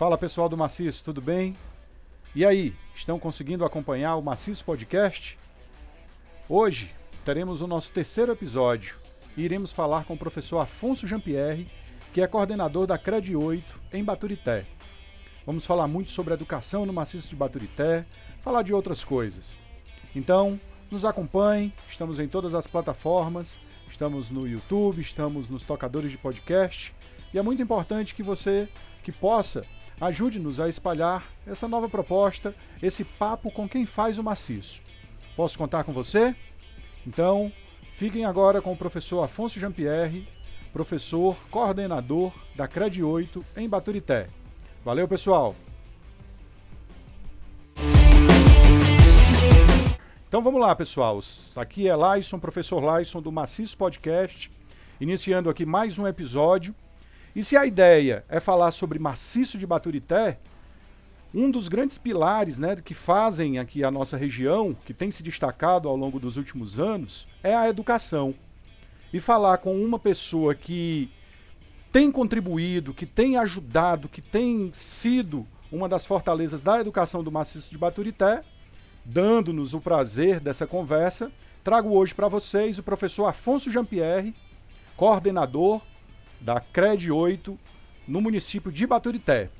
Fala pessoal do Maciço, tudo bem? E aí, estão conseguindo acompanhar o Maciço Podcast? Hoje teremos o nosso terceiro episódio e iremos falar com o professor Afonso Jean-Pierre, que é coordenador da CRED 8 em Baturité. Vamos falar muito sobre educação no Maciço de Baturité, falar de outras coisas. Então, nos acompanhem, estamos em todas as plataformas, estamos no YouTube, estamos nos tocadores de podcast, e é muito importante que você que possa Ajude-nos a espalhar essa nova proposta, esse papo com quem faz o maciço. Posso contar com você? Então, fiquem agora com o professor Afonso Jean-Pierre, professor coordenador da CRED 8 em Baturité. Valeu, pessoal! Então vamos lá, pessoal. Aqui é Laison, professor Laison do Maciço Podcast, iniciando aqui mais um episódio e se a ideia é falar sobre maciço de Baturité, um dos grandes pilares né, que fazem aqui a nossa região, que tem se destacado ao longo dos últimos anos, é a educação. E falar com uma pessoa que tem contribuído, que tem ajudado, que tem sido uma das fortalezas da educação do maciço de Baturité, dando-nos o prazer dessa conversa, trago hoje para vocês o professor Afonso Jean-Pierre, coordenador da CRED 8 no município de Baturité.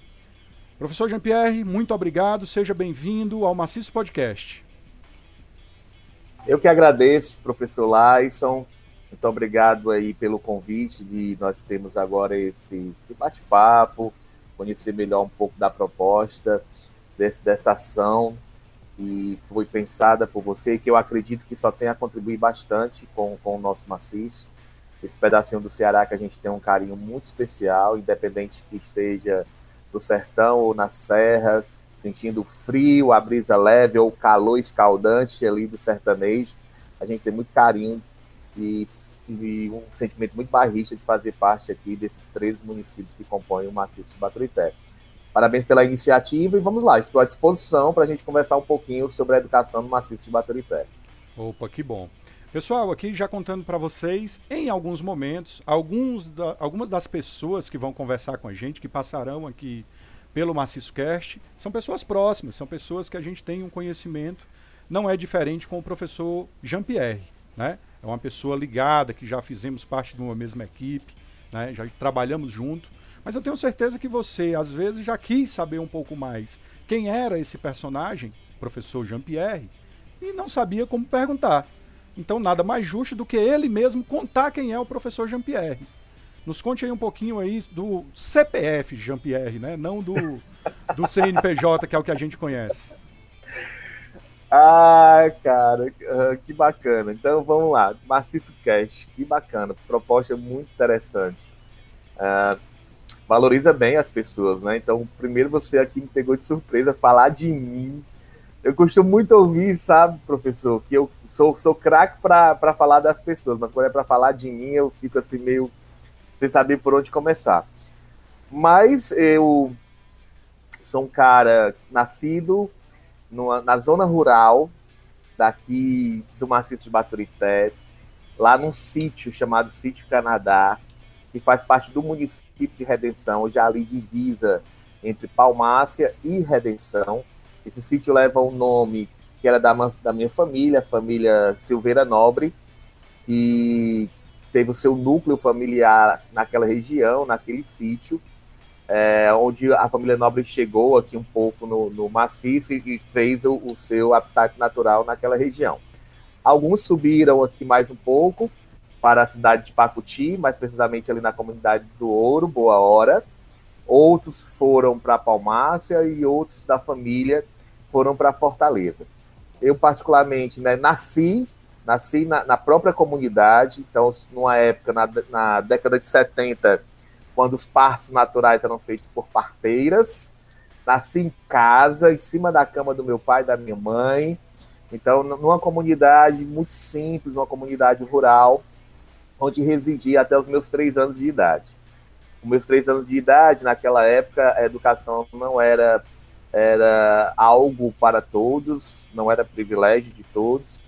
Professor Jean-Pierre, muito obrigado, seja bem-vindo ao Maciço Podcast. Eu que agradeço, professor Laison, muito obrigado aí pelo convite de nós termos agora esse, esse bate-papo, conhecer melhor um pouco da proposta desse, dessa ação que foi pensada por você que eu acredito que só tem a contribuir bastante com, com o nosso maciço esse pedacinho do Ceará que a gente tem um carinho muito especial, independente que esteja no sertão ou na serra, sentindo frio, a brisa leve ou calor escaldante ali do sertanejo. A gente tem muito carinho e, e um sentimento muito barrista de fazer parte aqui desses três municípios que compõem o maciço de Baturité. Parabéns pela iniciativa e vamos lá, estou à disposição para a gente conversar um pouquinho sobre a educação no maciço de Baturité. Opa, que bom. Pessoal, aqui já contando para vocês, em alguns momentos, alguns da, algumas das pessoas que vão conversar com a gente, que passarão aqui pelo Maciço Cast, são pessoas próximas, são pessoas que a gente tem um conhecimento, não é diferente com o professor Jean-Pierre, né? É uma pessoa ligada, que já fizemos parte de uma mesma equipe, né? já trabalhamos junto, mas eu tenho certeza que você, às vezes, já quis saber um pouco mais quem era esse personagem, professor Jean-Pierre, e não sabia como perguntar. Então, nada mais justo do que ele mesmo contar quem é o professor Jean-Pierre. Nos conte aí um pouquinho aí do CPF Jean-Pierre, né? Não do, do CNPJ, que é o que a gente conhece. Ah, cara, que bacana. Então vamos lá, Maciço Cash, que bacana, proposta muito interessante. Uh, valoriza bem as pessoas, né? Então, primeiro você aqui me pegou de surpresa falar de mim. Eu costumo muito ouvir, sabe, professor, que eu sou, sou craque para falar das pessoas, mas quando é para falar de mim, eu fico assim meio sem saber por onde começar. Mas eu sou um cara nascido numa, na zona rural daqui do maciço de Baturité, lá num sítio chamado Sítio Canadá, que faz parte do município de Redenção, já ali divisa entre Palmácia e Redenção. Esse sítio leva o nome que era da, da minha família, família Silveira Nobre, que teve o seu núcleo familiar naquela região, naquele sítio, é, onde a família Nobre chegou aqui um pouco no, no maciço e fez o, o, seu habitat natural naquela região. Alguns subiram aqui mais um pouco para a cidade de Pacuti, mais precisamente ali na comunidade do Ouro, Boa Hora. Outros foram para Palmácia e outros da família foram para Fortaleza. Eu, particularmente, né, nasci, nasci na, na, própria comunidade, então, numa época, na, na década de 70, quando os partos naturais eram feitos por parteiras, nasci em casa, em cima da cama do meu pai e da minha mãe, então, numa comunidade muito simples, uma comunidade rural, onde residi até os meus três anos de idade. Com meus três anos de idade, naquela época, a educação não era era algo para todos, não era privilégio de todos.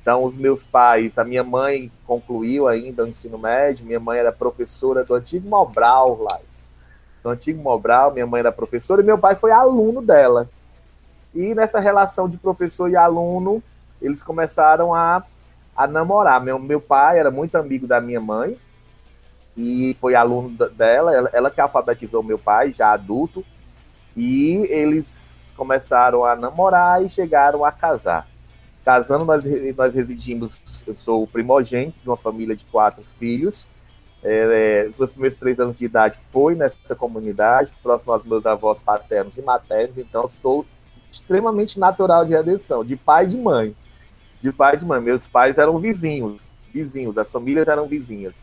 Então, os meus pais, a minha mãe concluiu ainda o ensino médio, minha mãe era professora do antigo Mobral, lá, do antigo Mobral, minha mãe era professora e meu pai foi aluno dela. E nessa relação de professor e aluno, eles começaram a, a namorar. Meu, meu pai era muito amigo da minha mãe e foi aluno dela, ela, ela que alfabetizou meu pai, já adulto, e eles começaram a namorar e chegaram a casar. Casando, nós, nós residimos, eu sou o primogênito de uma família de quatro filhos, é, os primeiros três anos de idade foi nessa comunidade, próximo aos meus avós paternos e maternos, então sou extremamente natural de redenção, de pai e de mãe. De pai e de mãe. Meus pais eram vizinhos, vizinhos, as famílias eram vizinhas.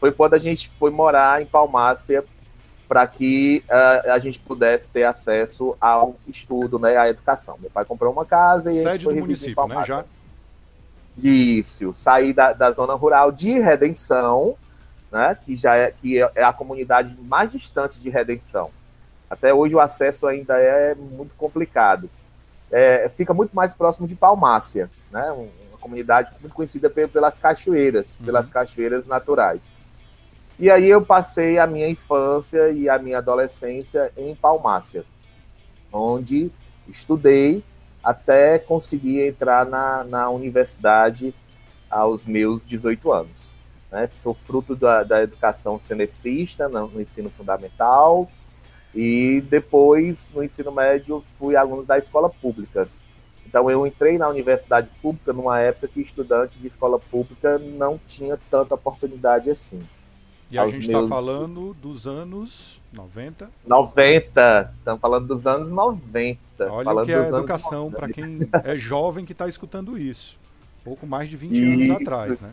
Foi quando a gente foi morar em Palmácia para que uh, a gente pudesse ter acesso ao estudo, né, à educação. Meu pai comprou uma casa e Sede a gente foi do município, né, já? Isso, saí da, da zona rural de Redenção, né, que já é, que é a comunidade mais distante de Redenção. Até hoje o acesso ainda é muito complicado. É, fica muito mais próximo de Palmácia, né, uma comunidade muito conhecida pelas cachoeiras, uhum. pelas cachoeiras naturais. E aí eu passei a minha infância e a minha adolescência em Palmácia, onde estudei até conseguir entrar na, na universidade aos meus 18 anos. Né? Sou fruto da, da educação cenecista no, no, ensino fundamental e depois, no ensino médio, fui aluno da escola pública. Então, eu entrei na universidade pública numa época que estudante de escola pública não tinha tanta oportunidade assim. E a gente está meus... falando dos anos 90? 90, estamos falando dos anos 90. Olha falando o que é educação para quem é jovem que está escutando isso. Pouco mais de 20 isso. anos atrás, né?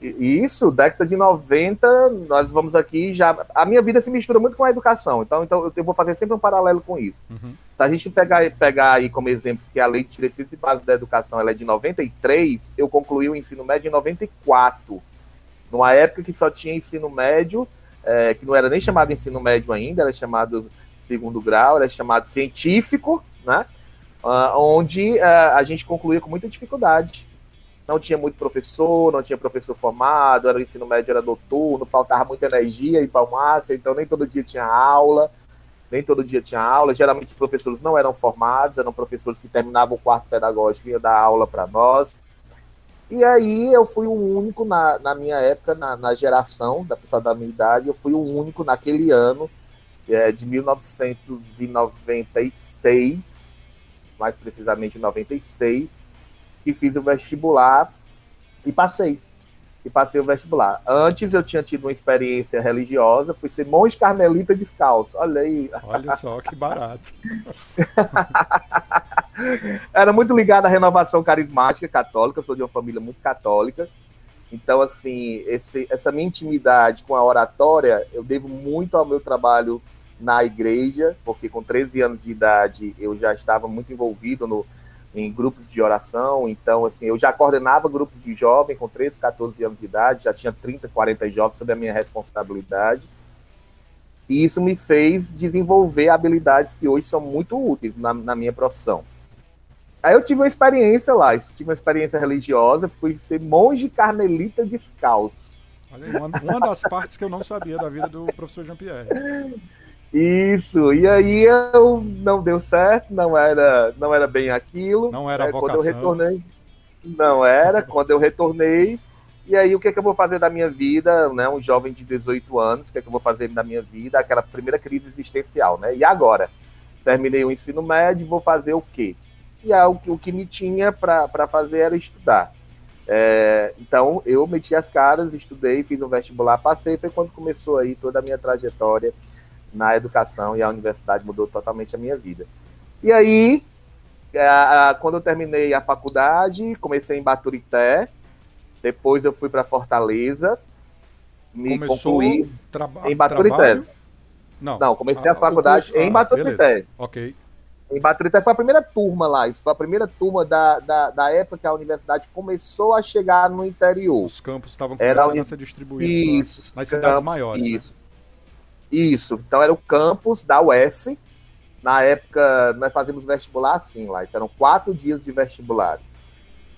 Isso, década de 90, nós vamos aqui já. A minha vida se mistura muito com a educação, então, então eu vou fazer sempre um paralelo com isso. Uhum. Se a gente pegar, pegar aí como exemplo que a Lei de Diretriz e Base da Educação ela é de 93, eu concluí o ensino médio em 94. Numa época que só tinha ensino médio, é, que não era nem chamado ensino médio ainda, era chamado segundo grau, era chamado científico, né? Uh, onde uh, a gente concluía com muita dificuldade não tinha muito professor, não tinha professor formado, era o ensino médio era noturno, faltava muita energia em Palmácia, então nem todo dia tinha aula, nem todo dia tinha aula. Geralmente os professores não eram formados, eram professores que terminavam o quarto pedagógico e iam dar aula para nós. E aí eu fui o único na, na minha época, na, na, geração da pessoa da minha idade, eu fui o único naquele ano é, de 1996, mais precisamente 96, que fiz o vestibular e passei. E passei o vestibular. Antes eu tinha tido uma experiência religiosa, fui ser monge carmelita descalço. Olha aí. Olha só que barato. Era muito ligado à renovação carismática católica, sou de uma família muito católica. Então, assim, esse, essa minha intimidade com a oratória, eu devo muito ao meu trabalho na igreja, porque com 13 anos de idade eu já estava muito envolvido no, em grupos de oração. Então, assim, eu já coordenava grupos de jovens com 13, 14 anos de idade, já tinha 30, 40 jovens sob a minha responsabilidade. E isso me fez desenvolver habilidades que hoje são muito úteis na, na minha profissão. Aí eu tive uma experiência lá, tive uma experiência religiosa, fui ser monge carmelita descalço. Olha, uma, uma das partes que eu não sabia da vida do professor Jean-Pierre. Isso, e aí eu não deu certo, não era, não era bem aquilo. Não era é, vocação. Quando eu retornei, não era, quando eu retornei, e aí o que é que eu vou fazer da minha vida, né, um jovem de 18 anos, o que é que eu vou fazer da minha vida, aquela primeira crise existencial, né, e agora? Terminei o ensino médio, vou fazer o quê? E aí, o, o que me tinha para fazer era estudar. É, então eu meti as caras, estudei, fiz um vestibular, passei, foi quando começou aí toda a minha trajetória na educação e a universidade mudou totalmente a minha vida. E aí, a, a, quando eu terminei a faculdade, comecei em Baturité, depois eu fui para Fortaleza, me Começou concluí em Baturité. Não. Não, comecei ah, a faculdade curso, em ah, Baturité. Ok. Em Baturité foi a primeira turma lá, isso foi a primeira turma da, da, da época que a universidade começou a chegar no interior. Os campos estavam começando Era a ser distribuídos isso, nas cidades maiores. Né? Isso. Né? Isso, então era o campus da UES. Na época, nós fazíamos vestibular assim lá, isso eram quatro dias de vestibular.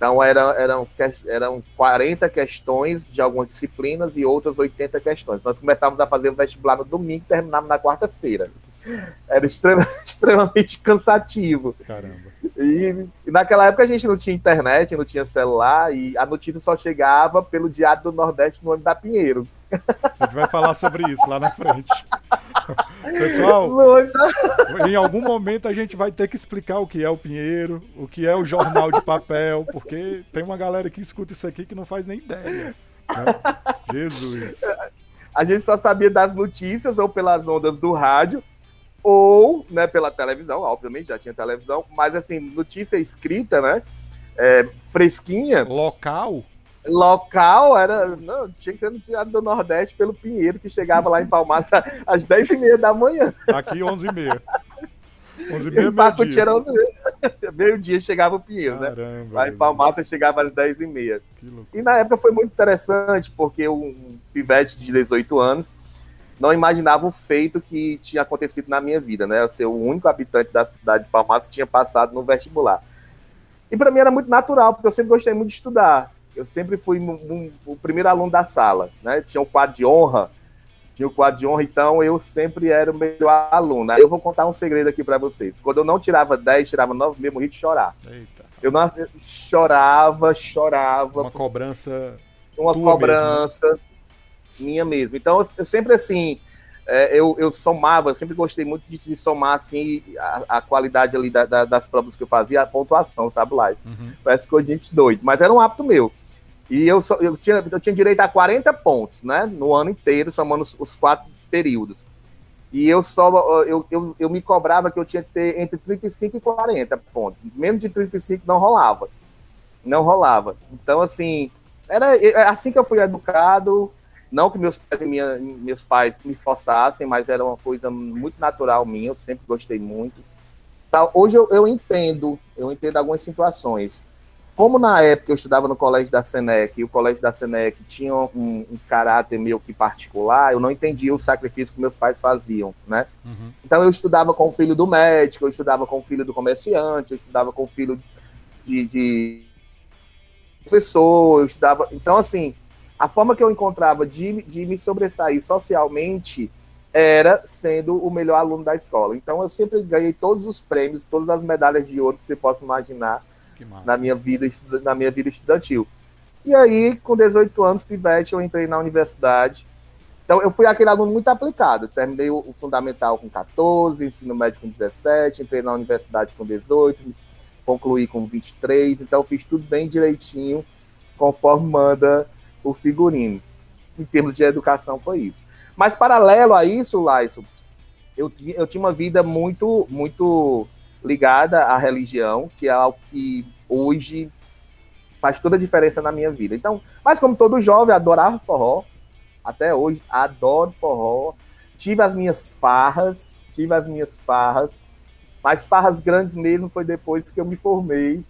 Então eram, eram, eram 40 questões de algumas disciplinas e outras 80 questões. Nós começávamos a fazer o vestibular no domingo e terminávamos na quarta-feira. Era extrema, extremamente cansativo. Caramba. E, e, naquela época a gente não tinha internet, não tinha celular, e a notícia só chegava pelo Diário do Nordeste no ano da Pinheiro. A gente vai falar sobre isso lá na frente. Pessoal, em algum momento a gente vai ter que explicar o que é o Pinheiro, o que é o jornal de papel, porque tem uma galera que escuta isso aqui que não faz nem ideia. Né? Jesus. A gente só sabia das notícias ou pelas ondas do rádio, ou né, pela televisão, obviamente já tinha televisão, mas assim, notícia escrita, né? É, fresquinha. Local? local era. Não, tinha que ser no Teatro do Nordeste pelo Pinheiro, que chegava lá em Palmares às 10h30 da manhã. Aqui 11h30. 11h30 meio-dia. Meio-dia chegava o Pinheiro, né? Caramba, né? Lá em Palmares chegava às 10h30. E na época foi muito interessante, porque um pivete de 18 anos não imaginava o feito que tinha acontecido na minha vida, né? Eu ser o único habitante da cidade de Palmares que tinha passado no vestibular. E para mim era muito natural, porque eu sempre gostei muito de estudar eu sempre fui um, um, o primeiro aluno da sala, né? Tinha um quadro de honra, tinha o um quadro de honra, então eu sempre era o melhor aluno. Aí eu vou contar um segredo aqui para vocês. Quando eu não tirava 10, tirava 9, mesmo rir de chorar. Eita. Eu não chorava, chorava. Uma cobrança. Uma cobrança mesmo, né? Minha mesmo. Então eu, eu sempre assim. É, eu, eu somava, sempre gostei muito de, de somar assim, a, a qualidade ali da, da, das provas que eu fazia, a pontuação, sabe, lá. Uhum. Parece que eu gente doido, mas era um hábito meu. E eu, só, eu, tinha, eu tinha direito a 40 pontos, né? No ano inteiro, somando os, os quatro períodos. E eu só eu, eu, eu me cobrava que eu tinha que ter entre 35 e 40 pontos. Menos de 35 não rolava. Não rolava. Então, assim, era é assim que eu fui educado. Não que meus pais, minha, meus pais me forçassem, mas era uma coisa muito natural minha. Eu sempre gostei muito. Tá, hoje eu, eu entendo, eu entendo algumas situações como na época eu estudava no colégio da Senec e o colégio da Senec tinha um, um, caráter meio que particular, eu não entendia o sacrifício que meus pais faziam, né? Uhum. Então eu estudava com o filho do médico, eu estudava com o filho do comerciante, eu estudava com o filho de, de professor, eu estudava. Então, assim, a forma que eu encontrava de, de me sobressair socialmente era sendo o melhor aluno da escola. Então eu sempre ganhei todos os prêmios, todas as medalhas de ouro que você possa imaginar na minha vida na minha vida estudantil. E aí, com 18 anos, pivete, eu entrei na universidade. Então, eu fui aquele aluno muito aplicado. Terminei o, o fundamental com 14, ensino médio com 17, entrei na universidade com 18, concluí com 23. Então, eu fiz tudo bem direitinho, conforme manda o figurino. Em termos de educação, foi isso. Mas, paralelo a isso, Laison, eu, eu tinha uma vida muito, muito ligada à religião, que é algo que hoje faz toda a diferença na minha vida. Então, mas como todo jovem, adorava forró, até hoje adoro forró. Tive as minhas farras, tive as minhas farras, mas farras grandes mesmo foi depois que eu me formei.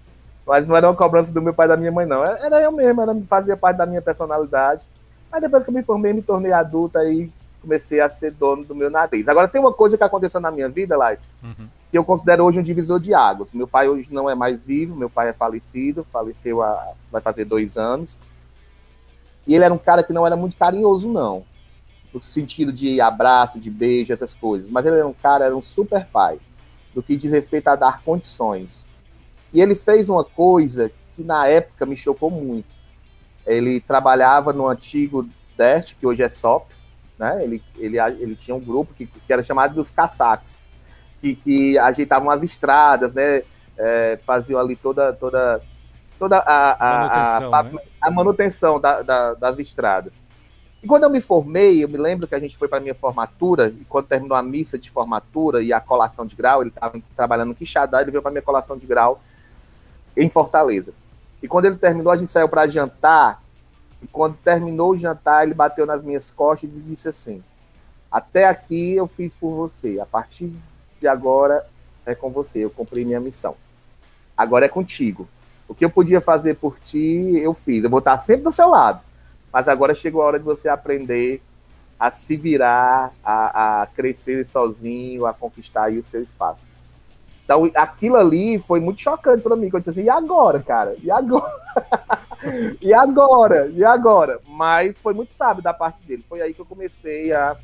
Mas não era uma cobrança do meu pai e da minha mãe, não. Era eu mesmo, era, fazia parte da minha personalidade. Mas depois que eu me formei, me tornei adulta e comecei a ser dono do meu nariz. Agora, tem uma coisa que aconteceu na minha vida, Lais, uhum que eu considero hoje um divisor de águas. Meu pai hoje não é mais vivo, meu pai é falecido, faleceu há, vai fazer dois anos. E ele era um cara que não era muito carinhoso, não. No sentido de abraço, de beijo, essas coisas. Mas ele era um cara, era um super pai, do que diz respeito a dar condições. E ele fez uma coisa que na época me chocou muito. Ele trabalhava no antigo DERT, que hoje é SOP, né? Ele, ele, ele tinha um grupo que, que era chamado dos caçaques que, que ajeitavam as estradas, né? É, faziam ali toda, toda, toda a, a, manutenção, a, né? a manutenção da, da, das estradas. E quando eu me formei, eu me lembro que a gente foi para a minha formatura, e quando terminou a missa de formatura e a colação de grau, ele estava trabalhando no Quixadá, ele veio para a minha colação de grau em Fortaleza. E quando ele terminou, a gente saiu para jantar, e quando terminou o jantar, ele bateu nas minhas costas e disse assim: Até aqui eu fiz por você, a partir de agora é com você, eu cumpri minha missão. Agora é contigo. O que eu podia fazer por ti, eu fiz. Eu vou estar sempre do seu lado. Mas agora chegou a hora de você aprender a se virar, a, a crescer sozinho, a conquistar o seu espaço. Então, aquilo ali foi muito chocante para mim. Quando eu disse assim, e agora, cara? E agora? e agora? E agora? Mas foi muito sábio da parte dele. Foi aí que eu comecei a,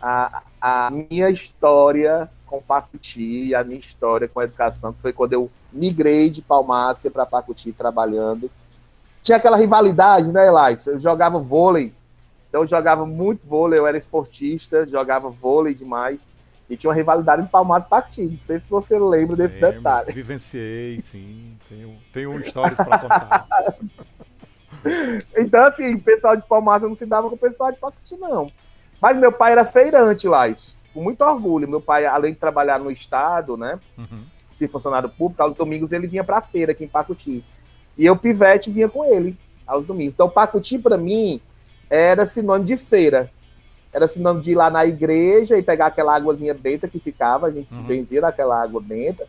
a, a minha história com Pacuti, a minha história com a educação, que foi quando eu migrei de Palmácia para Pacuti trabalhando. Tinha aquela rivalidade, né, Elias? Eu jogava vôlei, então eu jogava muito vôlei, eu era esportista, jogava vôlei demais. E tinha uma rivalidade em Palmares Partido. Não sei se você lembra desse Lembro, detalhe. Vivenciei, sim. Tenho, tenho histórias para contar. então, assim, o pessoal de Palmares não se dava com o pessoal de Pacuti, não. Mas meu pai era feirante lá, isso, com muito orgulho. Meu pai, além de trabalhar no Estado, né, uhum. ser funcionário público, aos domingos ele vinha para a feira aqui em Pacuti. E eu, pivete, vinha com ele aos domingos. Então, Pacuti, para mim, era sinônimo de feira era sinônimo de ir lá na igreja e pegar aquela águazinha benta que ficava, a gente uhum. se benzia naquela água benta,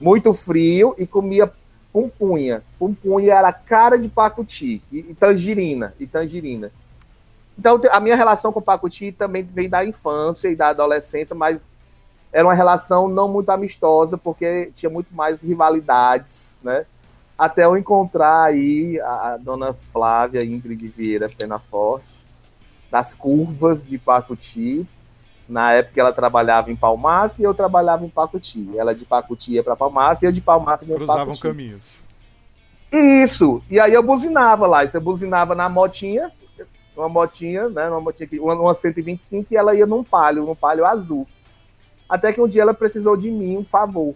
muito frio, e comia pumpunha. Pumpunha era cara de pacuti, e, e tangerina, e tangerina. Então, a minha relação com o pacuti também vem da infância e da adolescência, mas era uma relação não muito amistosa, porque tinha muito mais rivalidades, né? Até eu encontrar aí a, a dona Flávia Ingrid Vieira Penaforte, das curvas de Pacuti. Na época ela trabalhava em Palmacia e eu trabalhava em Pacuti. Ela de Pacuti ia para Palmacia e eu de Palmacia ia para Cruzavam caminhos. Isso. E aí eu buzinava lá. Isso eu buzinava na motinha, uma motinha, né, uma motinha uma 125 e ela ia num palio, num palio azul. Até que um dia ela precisou de mim um favor.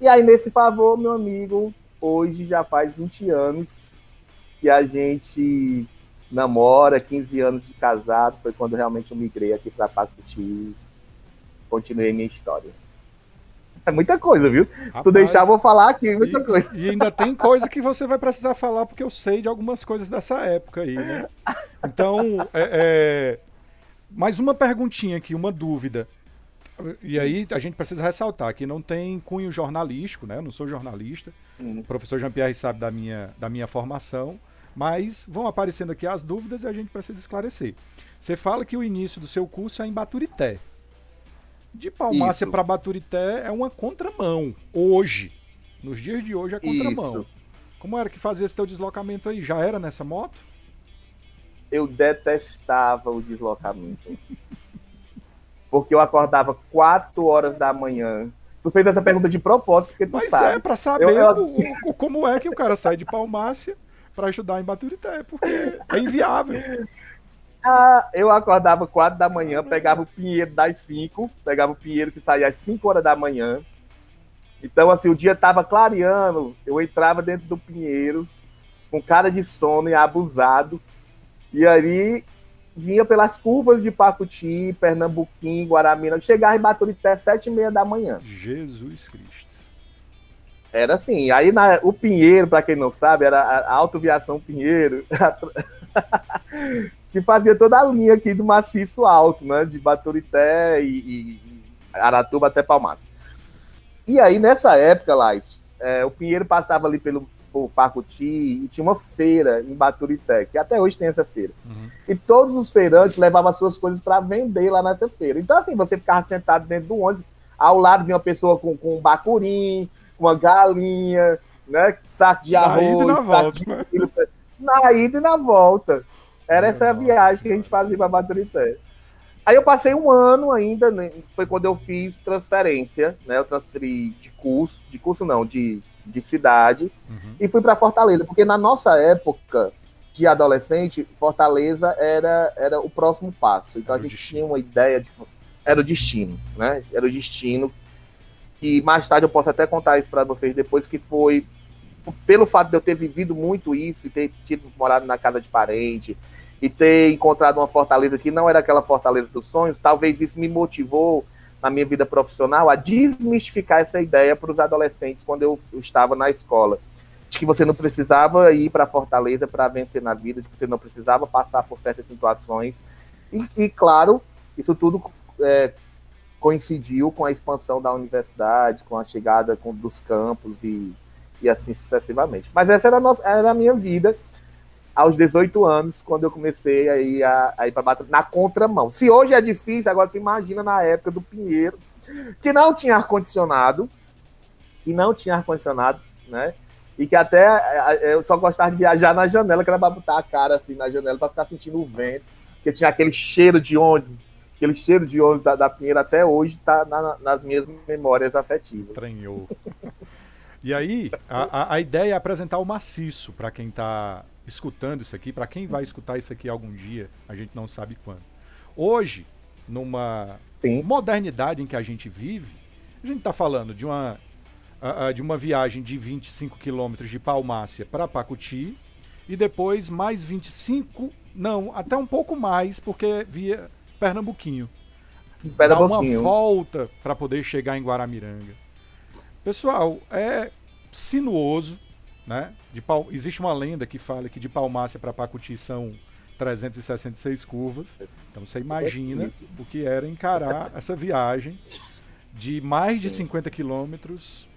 E aí nesse favor, meu amigo, hoje já faz 20 anos que a gente namora, 15 anos de casado, foi quando realmente eu migrei aqui para Pacuti e continuei minha história. É muita coisa, viu? Rapaz, Se tu deixar, eu vou falar aqui, muita e, coisa. E ainda tem coisa que você vai precisar falar, porque eu sei de algumas coisas dessa época aí, né? Então, é, é... mais uma perguntinha aqui, uma dúvida. E aí a gente precisa ressaltar que não tem cunho jornalístico, né? Eu não sou jornalista. Hum. O professor Jean-Pierre sabe da minha, da minha formação. Mas vão aparecendo aqui as dúvidas e a gente precisa esclarecer. Você fala que o início do seu curso é em Baturité. De Palmácia para Baturité é uma contramão. Hoje. Nos dias de hoje é contramão. Isso. Como era que fazia esse teu deslocamento aí? Já era nessa moto? Eu detestava o deslocamento. porque eu acordava 4 horas da manhã. Tu fez essa pergunta de propósito, porque tu Mas sabe. é, pra saber eu, eu... O, o, como é que o cara sai de Palmácia para estudar em Baturité, porque é inviável. Ah, eu acordava quatro da manhã, pegava o pinheiro das cinco, pegava o pinheiro que saía às 5 horas da manhã. Então, assim, o dia estava clareando, eu entrava dentro do pinheiro, com cara de sono e abusado, e aí vinha pelas curvas de Pacuti, Pernambuquim, Guaramina, chegava em Baturité sete e meia da manhã. Jesus Cristo. Era assim. Aí na, o Pinheiro, para quem não sabe, era a Autoviação Pinheiro, que fazia toda a linha aqui do maciço alto, né? De Baturité e, e Aratuba até Palmas. E aí, nessa época, Lais, é, o Pinheiro passava ali pelo por Pacuti e tinha uma feira em Baturité, que até hoje tem essa feira. Uhum. E todos os feirantes levavam as suas coisas para vender lá nessa feira. Então, assim, você ficava sentado dentro do ônibus, ao lado vinha uma pessoa com, com um bacurim, uma galinha, né? Saco de arroz. Na ida e na volta. De... Na ida e na volta. Era essa Nossa. viagem que a gente fazia para Baturité. Aí eu passei um ano ainda, né? foi quando eu fiz transferência, né? Eu transferi de curso, de curso não, de, de cidade, uhum. e fui para Fortaleza, porque na nossa época de adolescente, Fortaleza era, era o próximo passo. Então era a gente tinha uma ideia de. Era o destino, né? Era o destino que mais tarde eu posso até contar isso para vocês depois, que foi pelo fato de eu ter vivido muito isso e ter tido morado na casa de parente e ter encontrado uma fortaleza que não era aquela fortaleza dos sonhos, talvez isso me motivou na minha vida profissional a desmistificar essa ideia para os adolescentes quando eu, estava na escola. De que você não precisava ir para a fortaleza para vencer na vida, de que você não precisava passar por certas situações. E, e claro, isso tudo é, coincidiu com a expansão da universidade, com a chegada com, dos campos e, e assim sucessivamente. Mas essa era a, nossa, era a minha vida aos 18 anos, quando eu comecei a ir, ir para bater na contramão. Se hoje é difícil, agora tu imagina na época do Pinheiro, que não tinha ar-condicionado, que não tinha ar-condicionado, né? E que até eu só gostava de viajar na janela, que era pra botar a cara assim na janela para ficar sentindo o vento, porque tinha aquele cheiro de ônibus, aquele cheiro de ônibus da, da Pinheira até hoje está na, nas minhas memórias afetivas. Tranhou. E aí, a, a, a, ideia é apresentar o maciço para quem está escutando isso aqui, para quem vai escutar isso aqui algum dia, a gente não sabe quando. Hoje, numa Sim. modernidade em que a gente vive, a gente está falando de uma, de uma viagem de 25 quilômetros de Palmácia para Pacuti e depois mais 25, não, até um pouco mais, porque via Pernambuquinho. Dá uma volta para poder chegar em Guaramiranga. Pessoal, é sinuoso, né? De Pal... Existe uma lenda que fala que de Palmácia para Pacuti são 366 curvas. Então você imagina o que era encarar essa viagem de mais de 50 quilômetros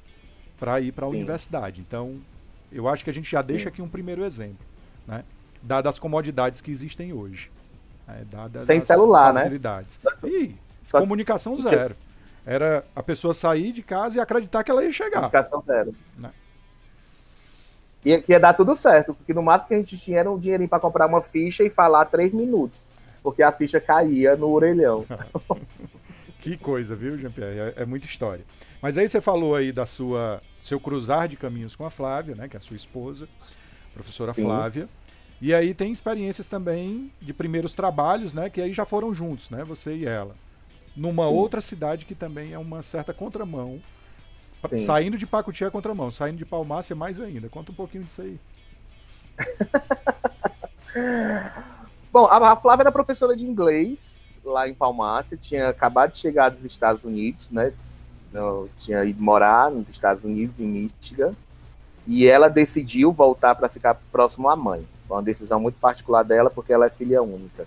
para ir para a universidade. Então, eu acho que a gente já deixa aqui um primeiro exemplo, né? Dadas as comodidades que existem hoje. Dadas Sem celular, né? facilidades. né? E comunicação zero. Era a pessoa sair de casa e acreditar que ela ia chegar. Comunicação zero. Né? E que ia dar tudo certo, porque no máximo que a gente tinha era um dinheirinho para comprar uma ficha e falar três minutos, porque a ficha caía no orelhão. que coisa, viu, Jean-Pierre? É, é, muita história. Mas aí você falou aí da sua seu cruzar de caminhos com a Flávia, né, que é a sua esposa, professora Sim. Flávia. E aí tem experiências também de primeiros trabalhos, né, que aí já foram juntos, né, você e ela numa Sim. outra cidade que também é uma certa contramão. Sim. Saindo de Pacuti é contramão, saindo de Palmácia mais ainda. Conta um pouquinho disso aí. Bom, a Flávia era professora de inglês lá em Palmácia, tinha acabado de chegar dos Estados Unidos, né? Eu tinha ido morar nos Estados Unidos, em Michigan, e ela decidiu voltar para ficar próximo à mãe. Foi uma decisão muito particular dela, porque ela é filha única.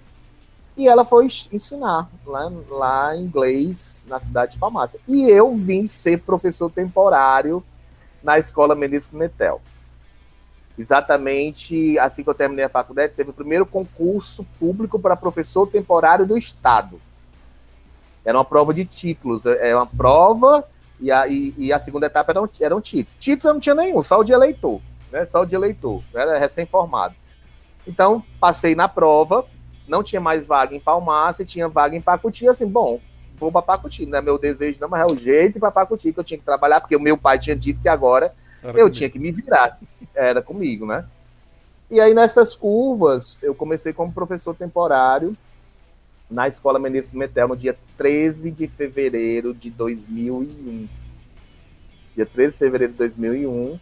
E ela foi ensinar lá, lá inglês na cidade de Palmácia. E eu vim ser professor temporário na escola Menisco Metel. Exatamente assim que eu terminei a faculdade, teve o primeiro concurso público para professor temporário do Estado. Era uma prova de títulos, era é uma prova e a, e, e a segunda etapa eram, eram títulos. Título não tinha nenhum, só o de eleitor, né? Só o de eleitor, era recém-formado. Então, passei na prova, não tinha mais vaga em Palmácia, tinha vaga em Pacuti, assim, bom, vou para Pacuti, não é meu desejo não, mas é o jeito para Pacuti que eu tinha que trabalhar, porque o meu pai tinha dito que agora Era eu comigo. tinha que me virar, era comigo, né? E aí nessas curvas, eu comecei como professor temporário na Escola Menezes Metel no dia 13 de fevereiro de 2001. Dia 13 de fevereiro de 2001.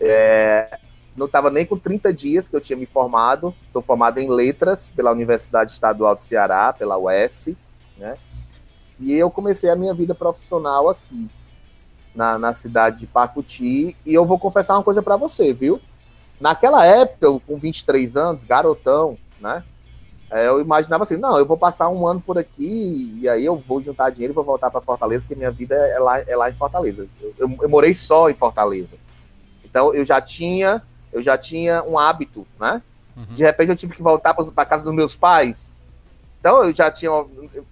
É, não estava nem com 30 dias que eu tinha me formado. Sou formado em letras pela Universidade Estadual do Ceará, pela UES, né? E eu comecei a minha vida profissional aqui, na, na cidade de Pacuti. E eu vou confessar uma coisa para você, viu? Naquela época, eu, com 23 anos, garotão, né? É, eu imaginava assim, não, eu vou passar um ano por aqui e aí eu vou juntar dinheiro e vou voltar para Fortaleza, porque minha vida é lá, é lá em Fortaleza. Eu, eu, eu morei só em Fortaleza. Então eu já tinha eu já tinha um hábito, né? Uhum. De repente eu tive que voltar para casa dos meus pais. Então eu já tinha.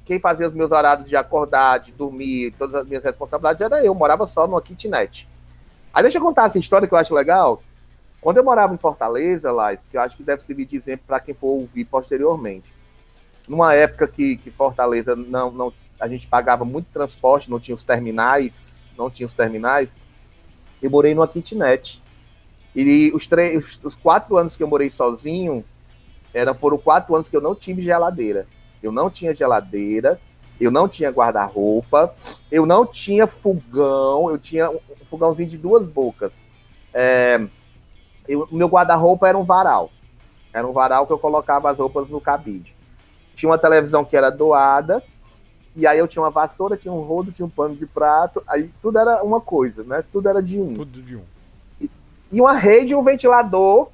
Quem fazia os meus horários de acordar, de dormir, todas as minhas responsabilidades era eu. eu morava só numa kitnet. Aí deixa eu contar essa história que eu acho legal. Quando eu morava em Fortaleza, Lais, que eu acho que deve servir de exemplo para quem for ouvir posteriormente. Numa época que, que Fortaleza não, não. A gente pagava muito transporte, não tinha os terminais, não tinha os terminais. Eu morei numa kitnet. E os, três, os quatro anos que eu morei sozinho, era, foram quatro anos que eu não tive geladeira. Eu não tinha geladeira, eu não tinha guarda-roupa, eu não tinha fogão, eu tinha um fogãozinho de duas bocas. É, eu, meu guarda-roupa era um varal. Era um varal que eu colocava as roupas no cabide. Tinha uma televisão que era doada, e aí eu tinha uma vassoura, tinha um rodo, tinha um pano de prato, aí tudo era uma coisa, né? Tudo era de um. Tudo de um e uma rede, um ventilador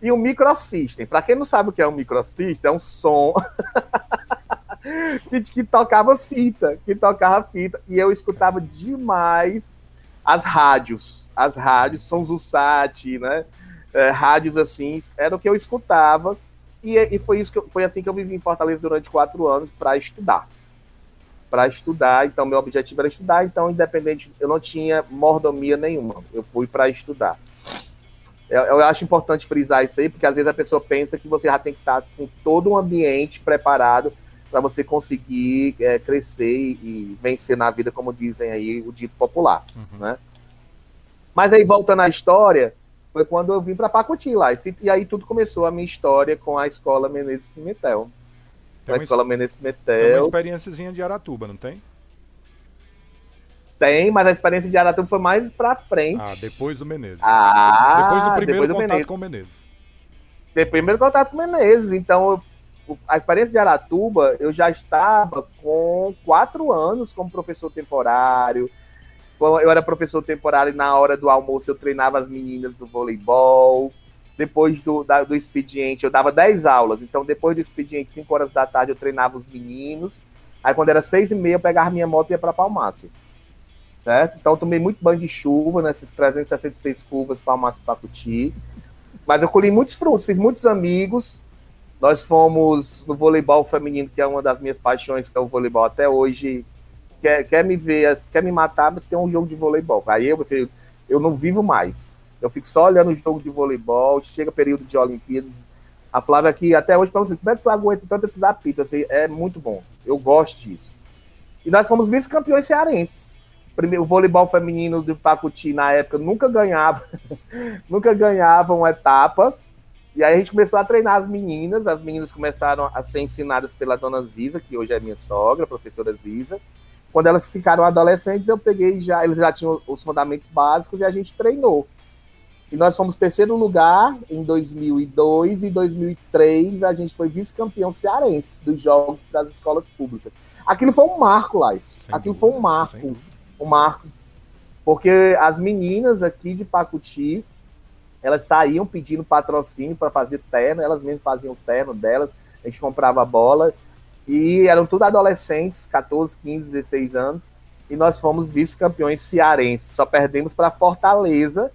e um microsystem. Para quem não sabe o que é um microsystem, é um som que, que tocava fita, que tocava fita, e eu escutava demais as rádios, as rádios, Sons do Sat, né? É, rádios assim, era o que eu escutava, e, e foi, isso que eu, foi assim que eu vivi em Fortaleza durante quatro anos para estudar. para estudar, então meu objetivo era estudar, então independente, eu não tinha mordomia nenhuma, eu fui para estudar. Eu, eu, acho importante frisar isso aí, porque às vezes a pessoa pensa que você já tem que estar com todo um ambiente preparado para você conseguir é, crescer e, e, vencer na vida, como dizem aí o dito popular, uhum. né? Mas aí voltando à história, foi quando eu vim para Pacuti lá, e, aí tudo começou a minha história com a escola Menezes Pimentel. Tem a escola Menezes Pimentel. Tem uma experiênciazinha de Aratuba, não tem? Tem, mas a experiência de Aratuba foi mais pra frente. Ah, depois do Menezes. Ah, depois do primeiro depois do contato Menezes. com o Menezes. Depois do primeiro contato com o Menezes. Então, a experiência de Aratuba, eu já estava com quatro anos como professor temporário. Eu era professor temporário e na hora do almoço eu treinava as meninas do voleibol. Depois do, da, do expediente, eu dava 10 aulas. Então, depois do expediente, 5 horas da tarde, eu treinava os meninos. Aí, quando era 6 e meia, eu pegava minha moto e ia para Palmácia. Certo? Então, tomei muito banho de chuva nesses 366 curvas Palmácia e Pacuti. Mas eu colhi muitos frutos, fiz muitos amigos. Nós fomos no voleibol feminino, que é uma das minhas paixões, que é o voleibol até hoje. Quer, quer me ver, quer me matar, tem um jogo de voleibol. Aí eu, eu não vivo mais eu fico só olhando o jogo de voleibol, chega período de Olimpíadas. A Flávia aqui, até hoje, pergunta como é que tu aguenta tanto esses apitos? Assim, é muito bom. Eu gosto disso. E nós fomos vice-campeões cearenses. Primeiro, o voleibol feminino do Pacuti, na época, nunca ganhava, nunca ganhava uma etapa. E aí a gente começou a treinar as meninas. As meninas começaram a ser ensinadas pela dona Ziza, que hoje é minha sogra, a professora Ziza. Quando elas ficaram adolescentes, eu peguei já, eles já tinham os fundamentos básicos e a gente treinou. E nós fomos terceiro lugar em 2002 e 2003 a gente foi vice-campeão cearense dos jogos das escolas públicas. Aquilo foi um marco, Lais. Aquilo dúvida, foi um marco. Um marco. Porque as meninas aqui de Pacuti, elas saíam pedindo patrocínio para fazer terno, elas mesmas faziam o terno delas, a gente comprava bola. E eram tudo adolescentes, 14, 15, 16 anos. E nós fomos vice-campeões cearenses. Só perdemos para Fortaleza,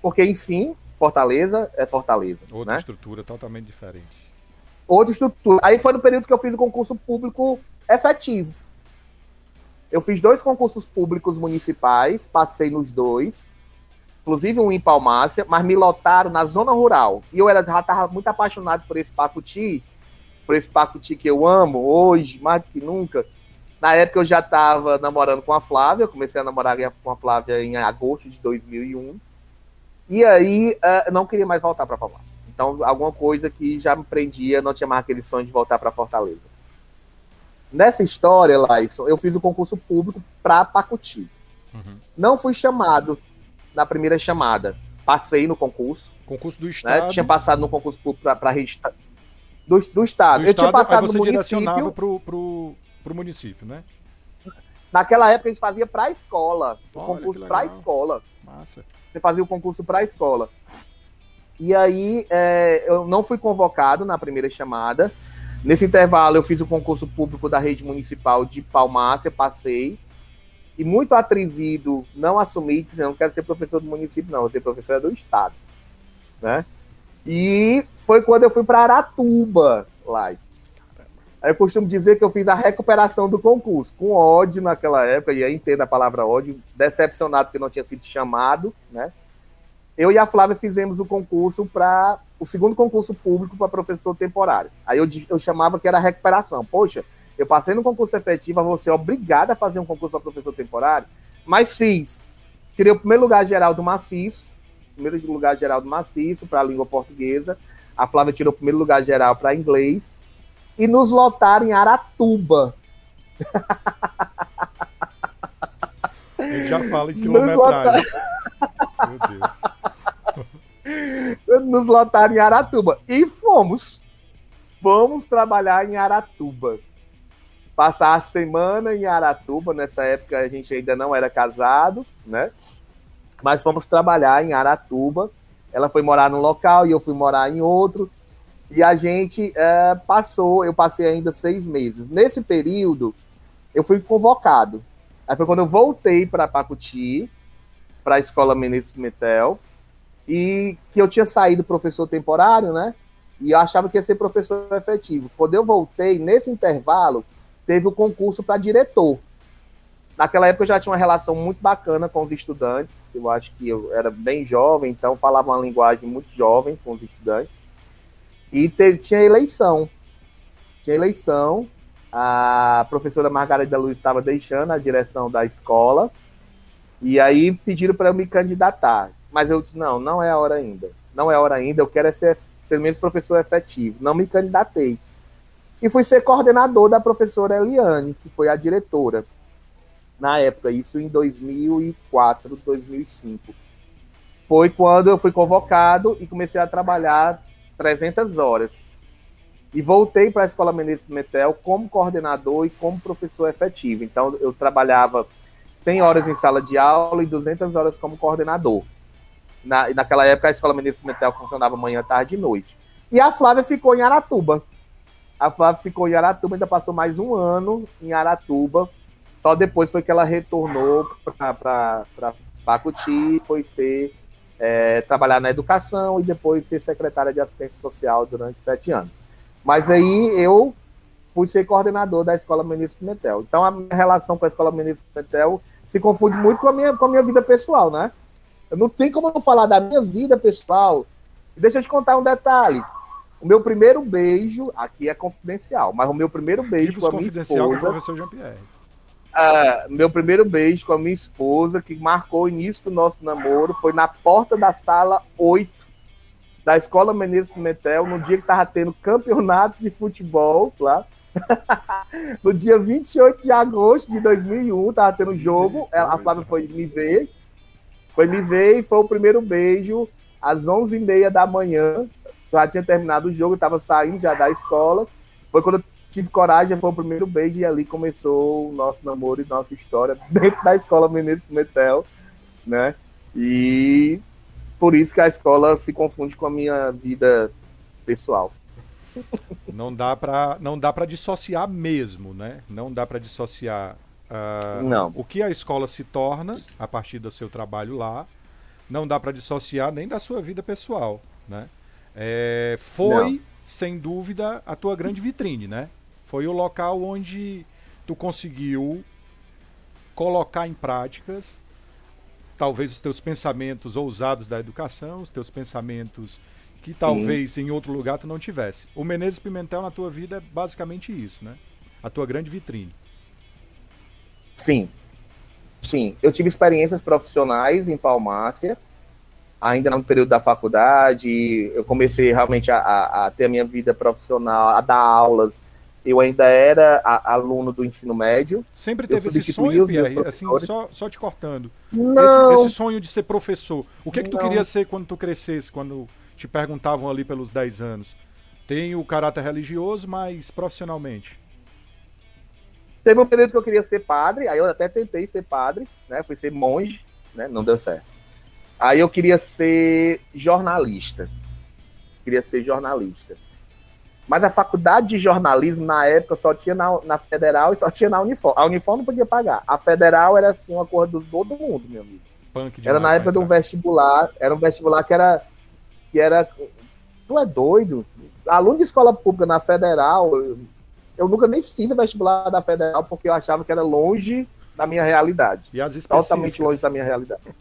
porque, enfim, Fortaleza é Fortaleza. Outra né? estrutura totalmente diferente. Outra estrutura. Aí foi no período que eu fiz o concurso público efetivo. Eu fiz dois concursos públicos municipais, passei nos dois, inclusive um em Palmácia, mas me lotaram na zona rural. E eu era, já estava muito apaixonado por esse Pacuti, por esse Pacuti que eu amo hoje, mais do que nunca. Na época eu já estava namorando com a Flávia, comecei a namorar com a Flávia em agosto de 2001. E aí, uh, não queria mais voltar para Palmas. Então, alguma coisa que já me prendia, não tinha mais aquele sonho de voltar para Fortaleza. Nessa história, Laison, eu fiz o concurso público para Pacuti. Uhum. Não fui chamado na primeira chamada. Passei no concurso. Concurso do né? Estado. Né? Tinha passado no concurso público para a rede do, do Estado. Do eu estado, tinha passado você no direcionava para o município, né? Naquela época a gente fazia para a escola. O concurso para a escola. Massa. Você fazia o concurso para a escola. E aí é, eu não fui convocado na primeira chamada. Nesse intervalo eu fiz o concurso público da rede municipal de Palmácia, passei. E muito atrevido, não assumi, dizendo, não quero ser professor do município, não, vou ser professor do estado. Né? E foi quando eu fui para Aratuba, lá. Eu costumo dizer que eu fiz a recuperação do concurso, com ódio naquela época, e aí entendo a palavra ódio, decepcionado que não tinha sido chamado, né? Eu e a Flávia fizemos o concurso para o segundo concurso público para professor temporário. Aí eu, eu chamava que era recuperação. Poxa, eu passei no concurso efetivo, vou ser obrigado a fazer um concurso para professor temporário, mas fiz. Tirei o primeiro lugar geral do maciço, primeiro lugar geral do maciço para a língua portuguesa. A Flávia tirou o primeiro lugar geral para inglês e nos lotaram em Aratuba. Ele já fala em quilometragem. Meu Deus. Nos lotaram em Aratuba. E fomos. Vamos trabalhar em Aratuba. Passar a semana em Aratuba. Nessa época a gente ainda não era casado, né? Mas fomos trabalhar em Aratuba. Ela foi morar num local e eu fui morar em outro. E a gente é, passou, eu passei ainda seis meses. Nesse período, eu fui convocado. Aí foi quando eu voltei para Pacuti, para a escola Menezes Pimentel, e que eu tinha saído professor temporário, né? E eu achava que ia ser professor efetivo. Quando eu voltei, nesse intervalo, teve o concurso para diretor. Naquela época eu já tinha uma relação muito bacana com os estudantes. Eu acho que eu era bem jovem, então falava uma linguagem muito jovem com os estudantes. E teve, tinha eleição. Tinha eleição. A professora Margarida Luz estava deixando a direção da escola. E aí pediram para eu me candidatar. Mas eu disse: não, não é a hora ainda. Não é a hora ainda. Eu quero é ser, pelo menos, professor efetivo. Não me candidatei. E fui ser coordenador da professora Eliane, que foi a diretora na época, isso em 2004, 2005. Foi quando eu fui convocado e comecei a trabalhar 300 horas. E voltei para a Escola Menezes Metel como coordenador e como professor efetivo. Então, eu trabalhava 100 horas em sala de aula e 200 horas como coordenador. Na, naquela época, a Escola Menezes Metel funcionava manhã, tarde e noite. E a Flávia ficou em Aratuba. A Flávia ficou em Aratuba, ainda passou mais um ano em Aratuba, só depois foi que ela retornou para Pacuti foi ser é, trabalhar na educação e depois ser secretária de assistência social durante sete anos. Mas aí eu fui ser coordenador da Escola Ministro Pimentel. Então a minha relação com a Escola Ministro Pimentel se confunde muito com a minha, com a minha vida pessoal, né? Eu não tem como não falar da minha vida pessoal. Deixa eu te contar um detalhe. O meu primeiro beijo, aqui é confidencial, mas o meu primeiro beijo com a minha esposa... professor Jean-Pierre uh, meu primeiro beijo com a minha esposa, que marcou o início do nosso namoro, foi na porta da sala 8 da Escola Menezes Pimentel, no dia que estava tendo campeonato de futebol lá. no dia 28 de agosto de 2001, estava tendo jogo, a Flávia foi me ver, foi me ver e foi o primeiro beijo às 11h30 da manhã, já tinha terminado o jogo, estava saindo já da escola, foi quando tive coragem, foi o primeiro beijo e ali começou o nosso namoro e nossa história dentro da escola Menezes Metel, né? E por isso que a escola se confunde com a minha vida pessoal. Não dá para não dá para dissociar mesmo, né? Não dá para dissociar uh, não. o que a escola se torna a partir do seu trabalho lá. Não dá para dissociar nem da sua vida pessoal, né? É, foi não. sem dúvida a tua grande vitrine, né? Foi o local onde tu conseguiu colocar em práticas talvez os teus pensamentos ousados da educação, os teus pensamentos que Sim. talvez em outro lugar tu não tivesse. O Menezes Pimentel na tua vida é basicamente isso, né? A tua grande vitrine. Sim. Sim, eu tive experiências profissionais em Palmácia, ainda no período da faculdade, eu comecei realmente a, a, a ter a minha vida profissional, a dar aulas, eu ainda era a, aluno do ensino médio. Sempre teve esse sonho, Pierre, assim, só, só te cortando. Não. Esse, esse, sonho de ser professor. O que, que tu queria ser quando tu crescesse, quando te perguntavam ali pelos 10 anos? Tem o caráter religioso, mas profissionalmente? Teve um período que eu queria ser padre, aí eu até tentei ser padre, né? Fui ser monge, né? Não deu certo. Aí eu queria ser jornalista. Queria ser jornalista. Mas a faculdade de jornalismo, na época, só tinha na, na Federal e só tinha na Unifor. A Unifor não podia pagar. A Federal era, assim, uma coisa de todo mundo, meu amigo. era na época de um vestibular. Era um vestibular que era... Que era tu é doido? Aluno de escola pública na Federal... Eu, nunca nem fiz o vestibular da Federal porque eu achava que era longe da minha realidade. E as Totalmente longe da minha realidade.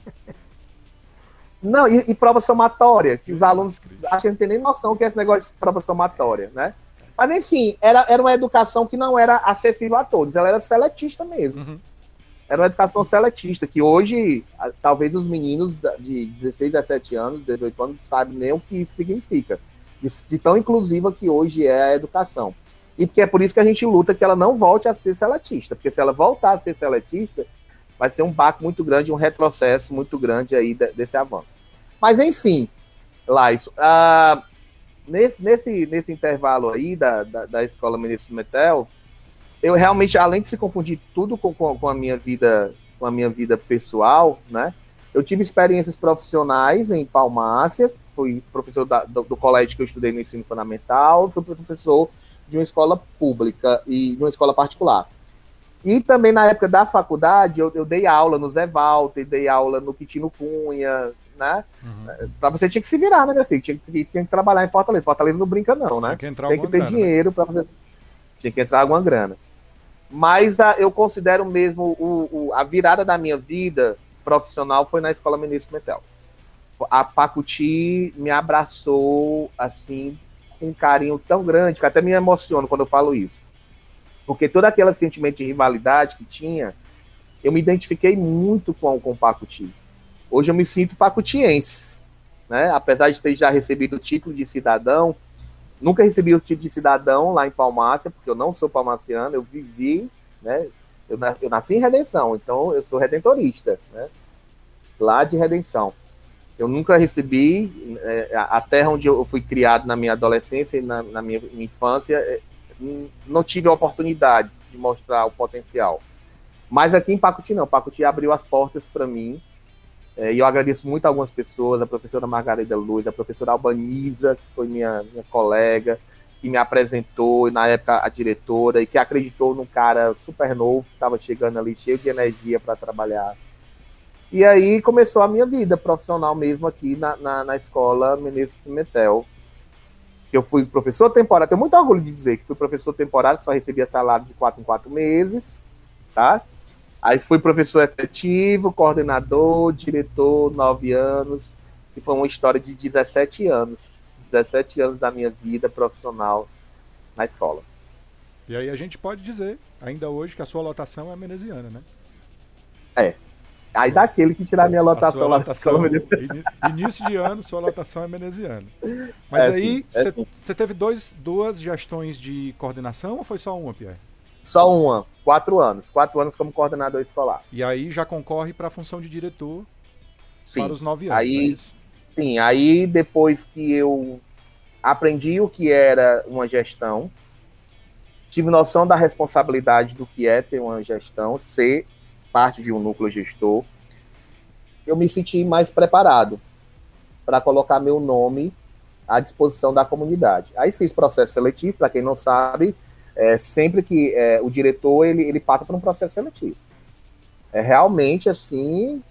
Não, e, e, prova somatória, que os alunos acham que não tem nem noção que é esse negócio de prova somatória, né? Mas, enfim, era, era uma educação que não era acessível a todos, ela era seletista mesmo. Uhum. Era uma educação seletista, que hoje, talvez os meninos de 16, 17 anos, 18 anos, sabem nem o que isso significa. De, de tão inclusiva que hoje é a educação. E porque é por isso que a gente luta que ela não volte a ser seletista, porque se ela voltar a ser seletista, vai ser um baque muito grande, um retrocesso muito grande aí desse avanço. Mas enfim, Lais, uh, nesse, nesse, nesse intervalo aí da, da, da Escola Ministro Metel, eu realmente, além de se confundir tudo com, com, com, a minha vida com a minha vida pessoal, né? Eu tive experiências profissionais em Palmácia, fui professor da, do, do, colégio que eu estudei no ensino fundamental, fui professor de uma escola pública e de uma escola particular. E também na época da faculdade, eu, eu dei aula no Zé Walter, dei aula no Quitino Cunha, né? Uhum. Pra você tinha que se virar, né, meu filho? Tinha, tinha, tinha que trabalhar em Fortaleza. Fortaleza não brinca, não, né? Tinha que entrar Tem que ter grana, dinheiro né? para você. Tinha que entrar alguma grana. Mas a, eu considero mesmo o, o, a virada da minha vida profissional foi na Escola Ministro Metel. A Pacuti me abraçou assim um carinho tão grande que até me emociono quando eu falo isso. Porque todo aquele sentimento de rivalidade que tinha, eu me identifiquei muito com, com o Pacuti. Hoje eu me sinto pacutiense, né? Apesar de ter já recebido o título de cidadão, nunca recebi o título de cidadão lá em Palmácia, porque eu não sou palmaciano, eu vivi, né? Eu, eu nasci em Redenção, então eu sou redentorista, né? Lá de Redenção. Eu nunca recebi, é, a terra onde eu fui criado na minha adolescência e na, na minha, infância, é, não tive oportunidades de mostrar o potencial. Mas aqui em Pacuti não, Pacuti abriu as portas para mim é, e eu agradeço muito a algumas pessoas, a professora Margarida Luz, a professora Albaniza, que foi minha, minha colega, que me apresentou, e na época a diretora, e que acreditou num cara super novo, que estava chegando ali cheio de energia para trabalhar. E aí começou a minha vida profissional mesmo aqui na, na, na escola Menezes Pimentel. Eu fui professor temporário, tenho muito orgulho de dizer que fui professor temporário, que só recebia salário de quatro em quatro meses, tá? Aí fui professor efetivo, coordenador, diretor, nove anos, e foi uma história de 17 anos. 17 anos da minha vida profissional na escola. E aí a gente pode dizer, ainda hoje, que a sua lotação é veneziana, né? É. Aí daquele que tirar minha lotação, lá lotação Início de ano, sua lotação é veneziana. Mas é, aí, você é, teve dois, duas gestões de coordenação ou foi só uma, Pierre? Só uma, quatro anos. Quatro anos como coordenador escolar. E aí já concorre para a função de diretor sim. para os nove anos. Aí, é sim, aí depois que eu aprendi o que era uma gestão, tive noção da responsabilidade do que é ter uma gestão, ser parte de um núcleo gestor, eu me senti mais preparado para colocar meu nome à disposição da comunidade. Aí fiz processo seletivo, para quem não sabe, é, sempre que é, o diretor ele, ele passa por um processo seletivo. É realmente assim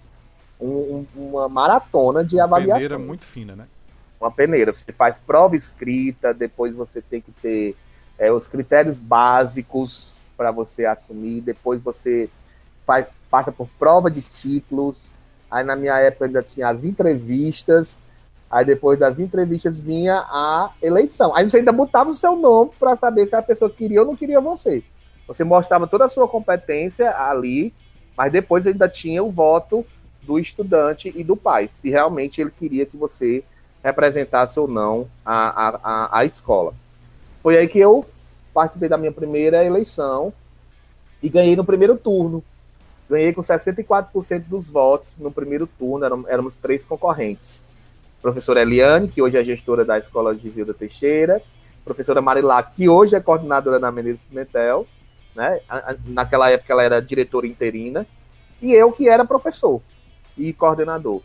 um, uma maratona de uma avaliação. Uma peneira muito fina, né? Uma peneira. Você faz prova escrita, depois você tem que ter é, os critérios básicos para você assumir, depois você faz, passa por prova de títulos. Aí na minha época ainda tinha as entrevistas Aí depois das entrevistas vinha a eleição. Aí você ainda botava o seu nome para saber se a pessoa queria ou não queria você. Você mostrava toda a sua competência ali, mas depois ainda tinha o voto do estudante e do pai, se realmente ele queria que você representasse ou não a, a, a, escola. Foi aí que eu participei da minha primeira eleição e ganhei no primeiro turno. Ganhei com 64% dos votos no primeiro turno, éramos três concorrentes professora Eliane, que hoje é gestora da Escola de Vilda Teixeira, professora Marilá, que hoje é coordenadora na Menezes Pimentel, né? naquela época ela era diretora interina, e eu que era professor e coordenador.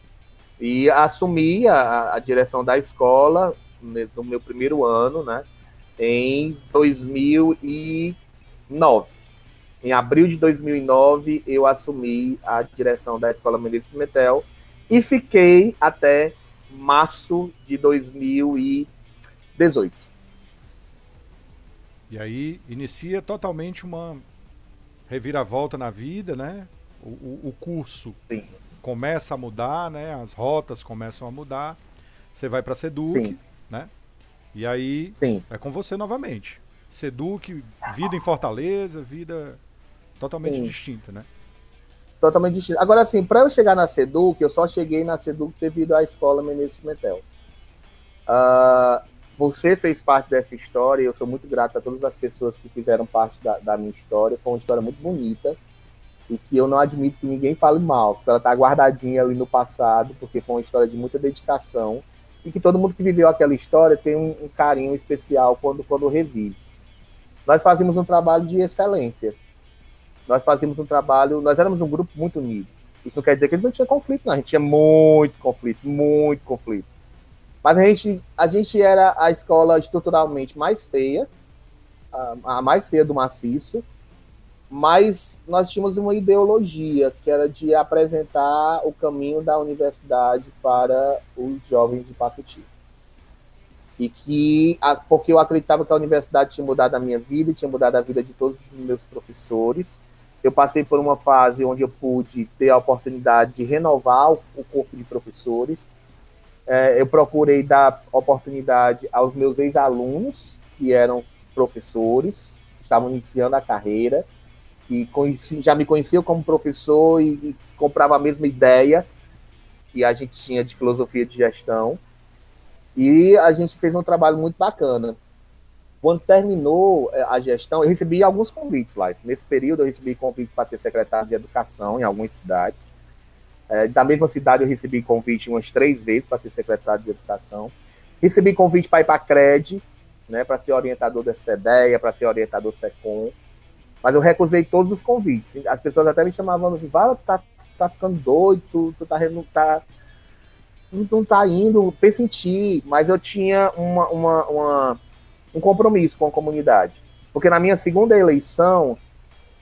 E assumi a, a direção da escola no meu primeiro ano, né, em 2009. Em abril de 2009, eu assumi a direção da Escola Menezes Pimentel e fiquei até março de 2018. E aí inicia totalmente uma reviravolta na vida, né? O, o, o curso Sim. começa a mudar, né? As rotas começam a mudar. Você vai para Seduc, Sim. né? E aí Sim. é com você novamente. Seduc, vida em Fortaleza, vida totalmente distinta, né? totalmente distinto. Agora, assim, para eu chegar na Seduc, eu só cheguei na Seduc devido à escola Menezes Pimentel. Uh, você fez parte dessa história e eu sou muito grato a todas as pessoas que fizeram parte da, da, minha história. Foi uma história muito bonita e que eu não admito que ninguém fale mal, porque ela está guardadinha ali no passado, porque foi uma história de muita dedicação e que todo mundo que viveu aquela história tem um, um carinho especial quando, quando revive. Nós fazíamos um trabalho de excelência nós fazíamos um trabalho, nós éramos um grupo muito unido. Isso não quer dizer que a gente não tinha conflito, não. A gente tinha muito conflito, muito conflito. Mas a gente, a gente era a escola estruturalmente mais feia, a, a mais feia do maciço, mas nós tínhamos uma ideologia que era de apresentar o caminho da universidade para os jovens de Pacuti. e que, porque eu acreditava que a universidade tinha mudado a minha vida, tinha mudado a vida de todos os meus professores. Eu passei por uma fase onde eu pude ter a oportunidade de renovar o corpo de professores. É, eu procurei dar oportunidade aos meus ex-alunos, que eram professores, estavam iniciando a carreira, e conheci, já me conheciam como professor e, e comprava a mesma ideia que a gente tinha de filosofia de gestão. E a gente fez um trabalho muito bacana. Quando terminou é, a gestão, eu recebi alguns convites lá. Nesse período, eu recebi convites para ser secretário de educação em algumas cidades. É, da mesma cidade, eu recebi convite umas três vezes para ser secretário de educação. Recebi convite para ir para a CRED, né, para ser orientador da CEDEA, para ser orientador SECOM. Mas eu recusei todos os convites. As pessoas até me chamavam assim, Vala, tá, tá ficando doido, tu, tu tá, não tá não tá indo, pensa em ti, mas eu tinha uma, uma, uma, um compromisso com a comunidade. Porque na minha segunda eleição,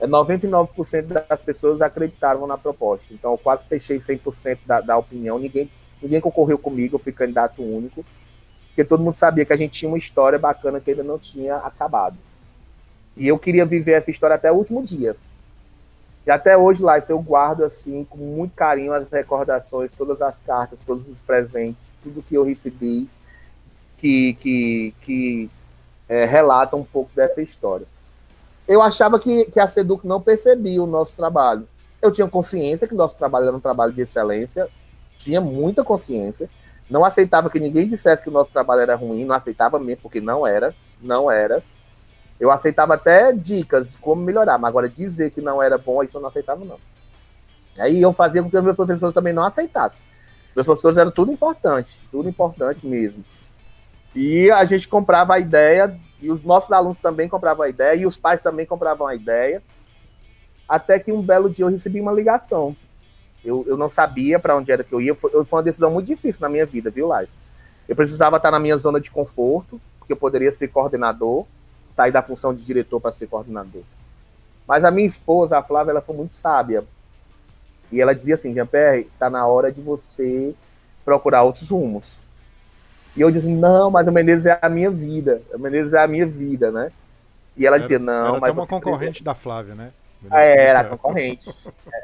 99% é, das pessoas acreditavam na proposta. Então, eu quase fechei 100% da, da opinião. Ninguém, ninguém concorreu comigo, eu fui candidato único. Porque todo mundo sabia que a gente tinha uma história bacana que ainda não tinha acabado. E eu queria viver essa história até o último dia. E até hoje, lá, eu guardo assim, com muito carinho, as recordações, todas as cartas, todos os presentes, tudo que eu recebi, que, que, que é, relata um pouco dessa história. Eu achava que, que a Seduc não percebia o nosso trabalho. Eu tinha consciência que o nosso trabalho era um trabalho de excelência, tinha muita consciência, não aceitava que ninguém dissesse que o nosso trabalho era ruim, não aceitava mesmo, porque não era, não era. Eu aceitava até dicas de como melhorar, mas agora dizer que não era bom, isso eu não aceitava, não. Aí eu fazia com que os meus professores também não aceitassem. Meus professores eram tudo importante, tudo importante mesmo. E a gente comprava a ideia, e os nossos alunos também compravam a ideia, e os pais também compravam a ideia. Até que um belo dia eu recebi uma ligação. Eu, eu não sabia para onde era que eu ia. Foi, foi uma decisão muito difícil na minha vida, viu, Live? Eu precisava estar na minha zona de conforto, porque eu poderia ser coordenador, sair da função de diretor para ser coordenador. Mas a minha esposa, a Flávia, ela foi muito sábia. E ela dizia assim, Jean-Pierre, está na hora de você procurar outros rumos. E eu disse, não, mas o Menezes é a minha vida. O Menezes é a minha vida, né? E ela era, dizia, não, era mas. uma concorrente da Flávia, né? É, era a concorrente.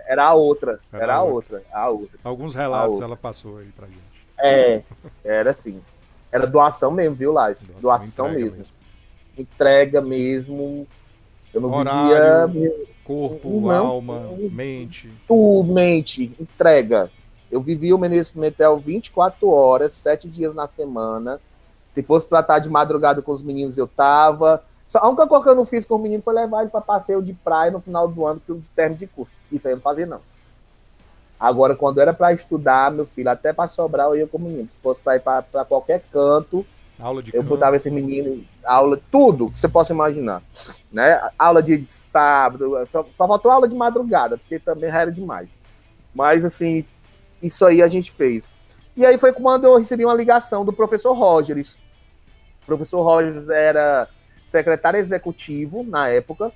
Era a outra. Era, era a outra. outra. A outra. Alguns relatos ela passou aí pra gente. É, era assim. Era doação mesmo, viu, Lais? Doação, doação mesmo. mesmo entrega mesmo. Eu não Horário, vivia. Corpo, não, alma, mente. Tudo, mente, entrega. Eu vivia o Menezes Metel 24 horas, 7 dias na semana. Se fosse pra estar de madrugada com os meninos, eu tava. A única coisa que eu não fiz com os meninos foi levar ele para passeio de praia no final do ano, de termo de curso. Isso aí eu não fazia, não. Agora, quando era para estudar, meu filho, até para sobrar, eu ia com o menino. Se fosse para ir para qualquer canto, Aula de eu botava esse menino, aula, tudo que você possa imaginar. Né? Aula de sábado, só, só faltou aula de madrugada, porque também já era demais. Mas, assim, isso aí a gente fez. E aí foi quando eu recebi uma ligação do professor Rogers. O professor Rogers era secretário executivo na época,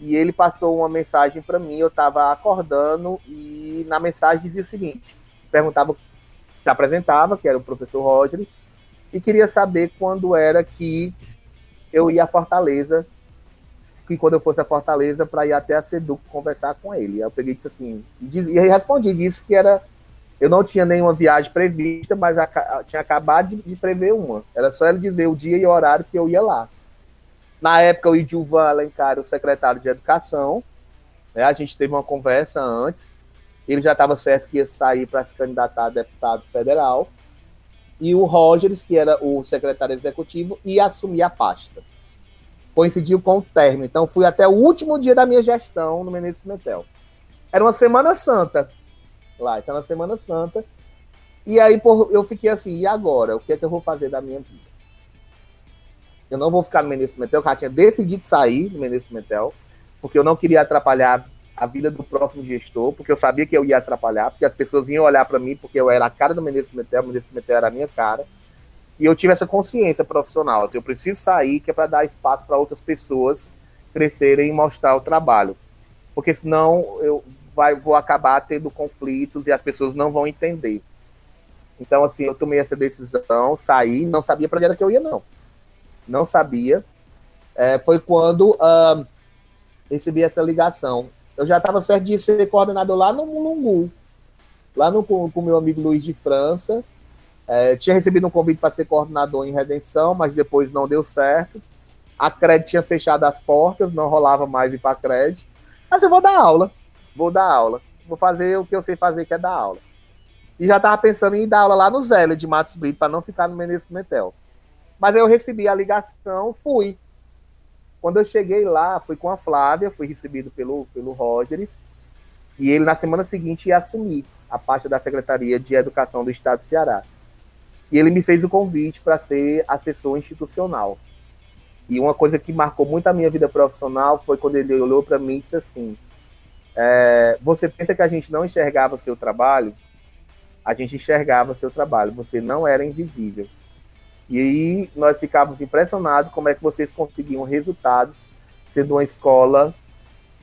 e ele passou uma mensagem para mim. Eu estava acordando e na mensagem dizia o seguinte: perguntava, se apresentava, que era o professor Rogers, e queria saber quando era que eu ia a Fortaleza, que quando eu fosse a Fortaleza para ir até a Seduc conversar com ele. Eu peguei e disse assim, e, diz, e respondi, disse que era eu não tinha nenhuma viagem prevista, mas a, tinha acabado de, de, prever uma. Era só ele dizer o dia e o horário que eu ia lá. Na época, o Idilvan Alencar, o secretário de Educação, né, a gente teve uma conversa antes. Ele já estava certo que ia sair para se candidatar a deputado federal e o Rogers, que era o secretário executivo, ia assumir a pasta. Coincidiu com o término. Então, fui até o último dia da minha gestão no Menezes Pimentel. Era uma Semana Santa lá, então na Semana Santa. E aí por, eu fiquei assim, e agora? O que é que eu vou fazer da minha vida? Eu não vou ficar no Menezes Pimentel, eu tinha decidido sair do Menezes Pimentel, porque eu não queria atrapalhar a vida do próximo gestor, porque eu sabia que eu ia atrapalhar, porque as pessoas iam olhar para mim, porque eu era a cara do Menezes Pimentel, o Menezes Pimentel era a minha cara. E eu tive essa consciência profissional, eu preciso sair, que é para dar espaço para outras pessoas crescerem e mostrar o trabalho. Porque senão eu vai, vou acabar tendo conflitos e as pessoas não vão entender. Então, assim, eu tomei essa decisão, saí, não sabia para onde era que eu ia, não. Não sabia. É, foi quando uh, recebi essa ligação. Eu já estava certo de ser coordenador lá no Mulungu, lá no, com o meu amigo Luiz de França. É, tinha recebido um convite para ser coordenador em Redenção, mas depois não deu certo. A Cred tinha fechado as portas, não rolava mais ir para a Cred. Mas eu vou dar aula, vou dar aula. Vou fazer o que eu sei fazer, que é dar aula. E já estava pensando em dar aula lá no Zélio de Matos Brito, para não ficar no Menezes Metel. Mas eu recebi a ligação, fui. Quando eu cheguei lá, fui com a Flávia, fui recebido pelo, pelo Rogers, e ele na semana seguinte ia assumir a parte da Secretaria de Educação do Estado do Ceará. E ele me fez o convite para ser assessor institucional. E uma coisa que marcou muito a minha vida profissional foi quando ele olhou para mim e disse assim: é, Você pensa que a gente não enxergava o seu trabalho? a gente enxergava o seu trabalho, você não era invisível. E aí nós ficávamos impressionados como é que vocês conseguiam resultados sendo uma escola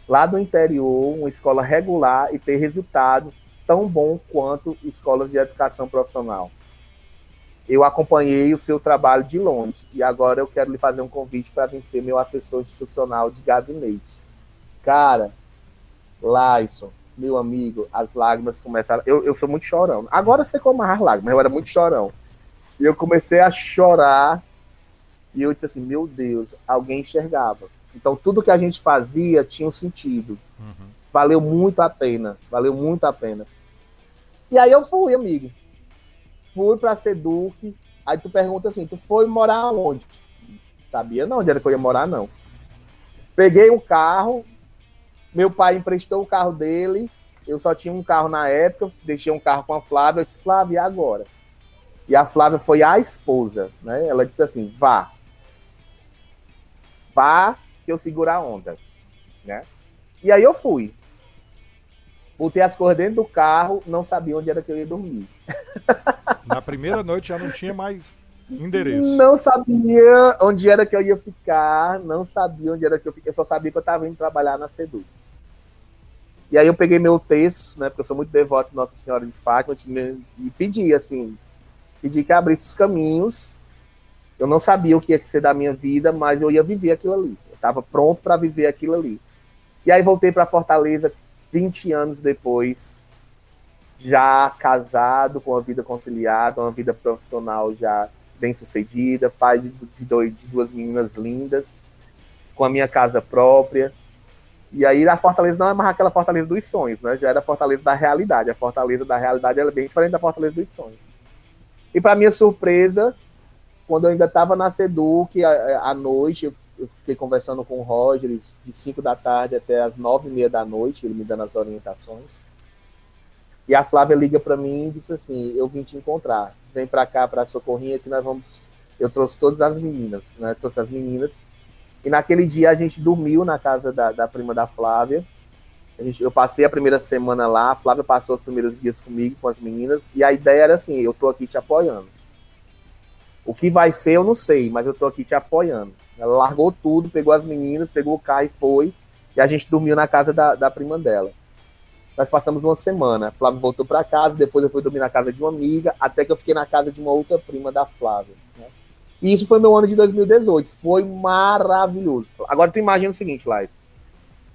lá do interior, uma escola regular e ter resultados tão bons quanto escolas de educação profissional. Eu acompanhei o seu trabalho de longe e agora eu quero lhe fazer um convite para vir ser meu assessor institucional de gabinete. Cara, Laison, meu amigo, as lágrimas começaram. Eu, eu sou muito chorão. Agora você como as lágrimas, eu era muito chorão. E eu comecei a chorar. E eu disse assim: Meu Deus, alguém enxergava. Então tudo que a gente fazia tinha um sentido. Uhum. Valeu muito a pena. Valeu muito a pena. E aí eu fui, amigo. Fui para Seduc. Aí tu pergunta assim: Tu foi morar onde? Sabia não onde era que eu ia morar, não. Peguei um carro, meu pai emprestou o carro dele, eu só tinha um carro na época, deixei um carro com a Flávia, eu disse, Flávia, agora? E a Flávia foi a esposa, né? Ela disse assim, vá. Vá que eu seguro a onda, né? E aí eu fui. Botei as coisas dentro do carro, não sabia onde era que eu ia dormir. Na primeira noite já não tinha mais endereço. Não sabia onde era que eu ia ficar, não sabia onde era que eu fiquei, só sabia que eu estava indo trabalhar na Sedu. E aí eu peguei meu texto, né, porque eu sou muito devoto de Nossa Senhora de Fátima, e pedi, assim, pedi que abrisse os caminhos. Eu não sabia o que ia ser da minha vida, mas eu ia viver aquilo ali. Eu estava pronto para viver aquilo ali. E aí voltei para Fortaleza 20 anos depois, já casado, com a vida conciliada, uma vida profissional já bem sucedida, pai de, dois, de duas meninas lindas, com a minha casa própria, e aí a Fortaleza não é mais aquela Fortaleza dos sonhos, né? Já era a Fortaleza da realidade. A Fortaleza da realidade é bem diferente da Fortaleza dos sonhos. E para minha surpresa, quando eu ainda estava na Seduc, à noite, eu, fiquei conversando com o Roger de 5 da tarde até as 9 e meia da noite, ele me dando as orientações. E a Flávia liga para mim e disse assim: Eu vim te encontrar. Vem para cá, para Socorrinha, que nós vamos. Eu trouxe todas as meninas, né? Trouxe as meninas e naquele dia a gente dormiu na casa da, da prima da Flávia. Gente, eu passei a primeira semana lá, a Flávia passou os primeiros dias comigo, com as meninas, e a ideia era assim: eu tô aqui te apoiando. O que vai ser, eu não sei, mas eu tô aqui te apoiando. Ela largou tudo, pegou as meninas, pegou o carro e foi. E a gente dormiu na casa da, da prima dela. Nós passamos uma semana. A Flávia voltou para casa, depois eu fui dormir na casa de uma amiga, até que eu fiquei na casa de uma outra prima da Flávia. Né? E isso foi meu ano de 2018. Foi maravilhoso. Agora tu imagina o seguinte, Lais.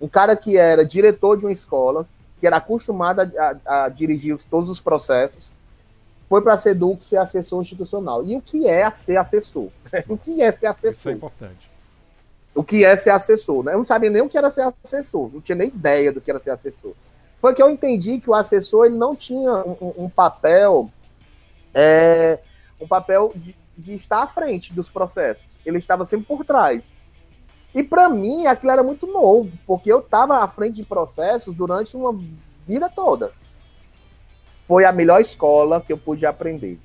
Um cara que era diretor de uma escola, que era acostumado a, a, a dirigir todos os processos, foi para a SEDUC ser assessor institucional. E o que é ser assessor? o que é ser assessor? Isso é importante. O que é ser assessor? Né? Eu não sabia nem o que era ser assessor, não tinha nem ideia do que era ser assessor. Foi que eu entendi que o assessor ele não tinha um, um papel, é, um papel de, de estar à frente dos processos. Ele estava sempre por trás. E para mim, aquilo era muito novo, porque eu estava à frente de processos durante uma vida toda. Foi a melhor escola que eu pude aprender.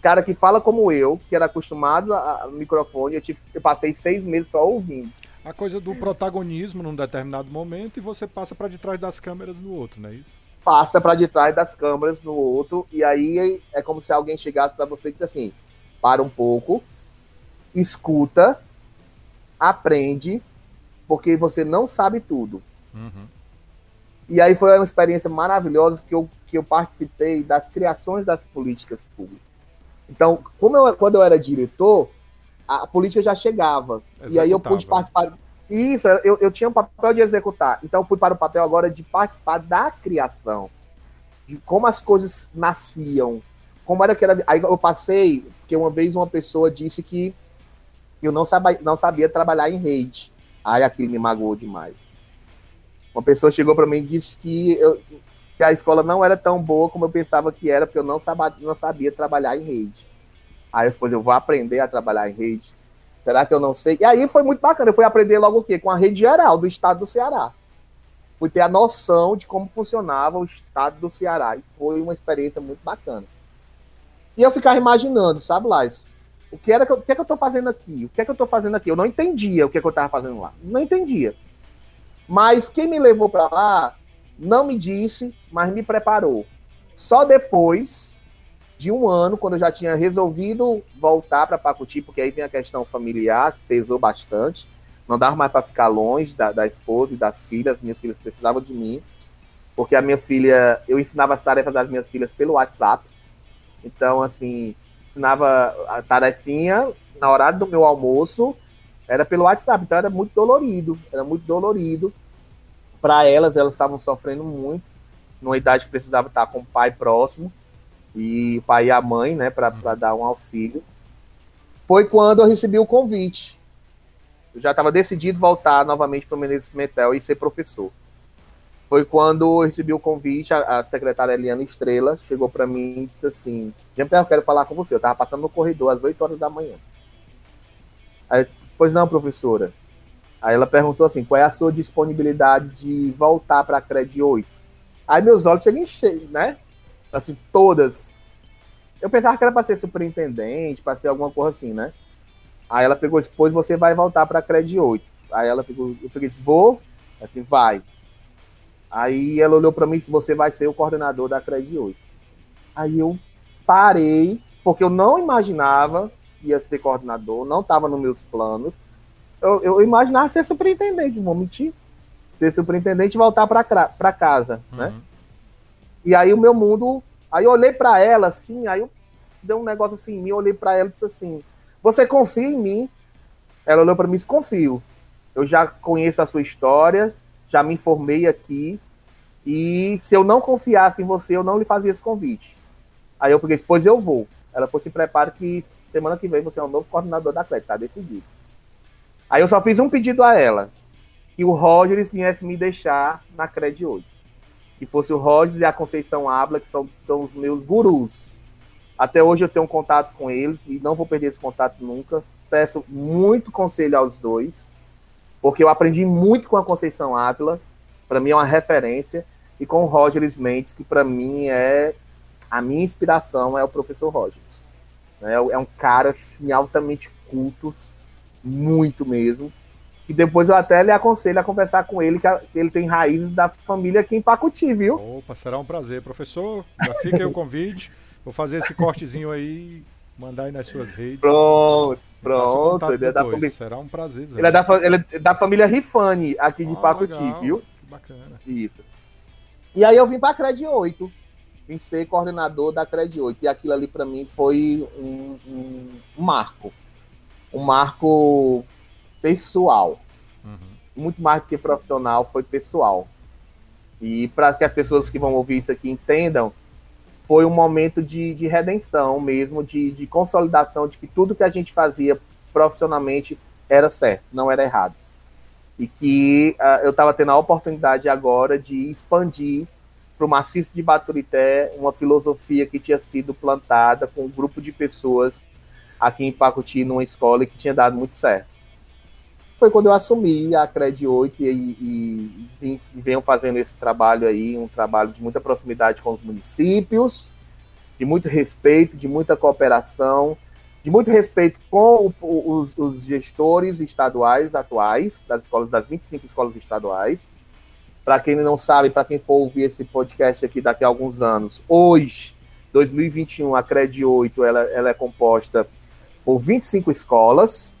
Cara que fala como eu, que era acostumado a, microfone, eu, tive, eu passei seis meses só ouvindo. A coisa do protagonismo num determinado momento e você passa para de trás das câmeras no outro, não é isso? Passa para de trás das câmeras no outro, e aí é como se alguém chegasse para você e disse assim: para um pouco, escuta, aprende, porque você não sabe tudo. Uhum. E aí foi uma experiência maravilhosa que eu, que eu participei das criações das políticas públicas. Então, como eu, quando eu era diretor, a, política já chegava. Executava. E aí eu pude participar. Isso, eu, eu tinha um papel de executar. Então, fui para o papel agora de participar da criação, de como as coisas nasciam, como era que era. Aí eu passei, porque uma vez uma pessoa disse que eu não sabia, não sabia trabalhar em rede. Aí aquilo me magoou demais. Uma pessoa chegou para mim e disse que, eu, que, a escola não era tão boa como eu pensava que era, porque eu não sabia, não sabia trabalhar em rede. Aí depois eu vou aprender a trabalhar em rede. Será que eu não sei? E aí foi muito bacana. Eu fui aprender logo o quê? Com a rede geral do estado do Ceará. Fui ter a noção de como funcionava o estado do Ceará. E foi uma experiência muito bacana. E eu ficava imaginando, sabe, Lais? O que era que eu, o que, é que eu tô fazendo aqui? O que é que eu tô fazendo aqui? Eu não entendia o que, é que eu estava fazendo lá. Não entendia. Mas quem me levou para lá não me disse, mas me preparou. Só depois de um ano, quando eu já tinha resolvido voltar para Pacuti, porque aí vem a questão familiar, que pesou bastante. Não dava mais para ficar longe da, da esposa e das filhas. Minhas filhas precisavam de mim, porque a minha filha, eu ensinava as tarefas das minhas filhas pelo WhatsApp. Então, assim, ensinava a tarefinha na hora do meu almoço, era pelo WhatsApp, então era muito dolorido, era muito dolorido. Para elas, elas estavam sofrendo muito, numa idade que precisava estar com o pai próximo, e o pai e a mãe, né, para dar um auxílio. Foi quando eu recebi o convite. Eu já estava decidido voltar novamente para o Menezes Metel e ser professor foi quando eu recebi o convite, a, a secretária Eliana Estrela chegou para mim e disse assim: Jean-Pierre, eu quero falar com você. Eu estava passando no corredor às 8 horas da manhã. Aí, pois não, professora. Aí ela perguntou assim: qual é a sua disponibilidade de voltar para a CRED 8? Aí meus olhos chegam né? Assim, todas. Eu pensava que era para ser superintendente, para ser alguma coisa assim, né? Aí ela pegou, depois você vai voltar para a CRED 8. Aí ela pegou, eu peguei, disse, vou, assim, vai. Aí ela olhou para mim e disse: Você vai ser o coordenador da CRED 8. Aí eu parei, porque eu não imaginava que ia ser coordenador, não estava nos meus planos. Eu, eu, imaginava ser superintendente, vou mentir. Ser superintendente e voltar para casa, uhum. né? E aí o meu mundo. Aí eu olhei para ela assim, aí eu dei um negócio assim em mim, eu olhei para ela e disse assim: Você confia em mim? Ela olhou para mim e disse: Confio. Eu já conheço a sua história, já me informei aqui, e se eu não confiasse em você, eu não lhe fazia esse convite. Aí eu peguei, pois eu vou. Ela falou, se prepare que semana que vem você é o novo coordenador da Atlético, tá decidido. Aí eu só fiz um pedido a ela, que o Roger viesse me deixar na CRED 8. Que fosse o Roger e a Conceição Ávila, que são, são os meus gurus. Até hoje eu tenho um contato com eles e não vou perder esse contato nunca. Peço muito conselho aos dois porque eu aprendi muito com a Conceição Ávila, para mim é uma referência, e com o Rogers Mendes, que para mim é a minha inspiração é o professor Rogers. É, é um cara assim, altamente culto, muito mesmo. E depois eu até lhe aconselho a conversar com ele, que ele tem raízes da família aqui em Pacuti, viu? Opa, será um prazer. Professor, já fica aí o convite. Vou fazer esse cortezinho aí, mandar aí nas suas redes. Pronto. Pronto, ele é da família. Será um prazer. Ele é, da, ele é da família Rifani, aqui de ah, Pacuti, legal. viu? Que bacana. Isso. E aí eu vim para a Cred 8. Vim ser coordenador da Cred 8. E aquilo ali para mim foi um, um, um, marco. Um marco pessoal. Uhum. Muito mais do que profissional, foi pessoal. E para que as pessoas que vão ouvir isso aqui entendam, foi um momento de, de redenção mesmo, de, de consolidação de que tudo que a gente fazia profissionalmente era certo, não era errado. E que uh, eu estava tendo a oportunidade agora de expandir para o maciço de Baturité uma filosofia que tinha sido plantada com um grupo de pessoas aqui em Pacuti, numa escola, e que tinha dado muito certo. Foi quando eu assumi a Cred 8 e, e, e venho fazendo esse trabalho aí, um trabalho de muita proximidade com os municípios, de muito respeito, de muita cooperação, de muito respeito com o, os, os, gestores estaduais atuais, das escolas, das 25 escolas estaduais. Para quem não sabe, para quem for ouvir esse podcast aqui daqui a alguns anos, hoje, 2021, a CRED 8 ela, ela é composta por 25 escolas.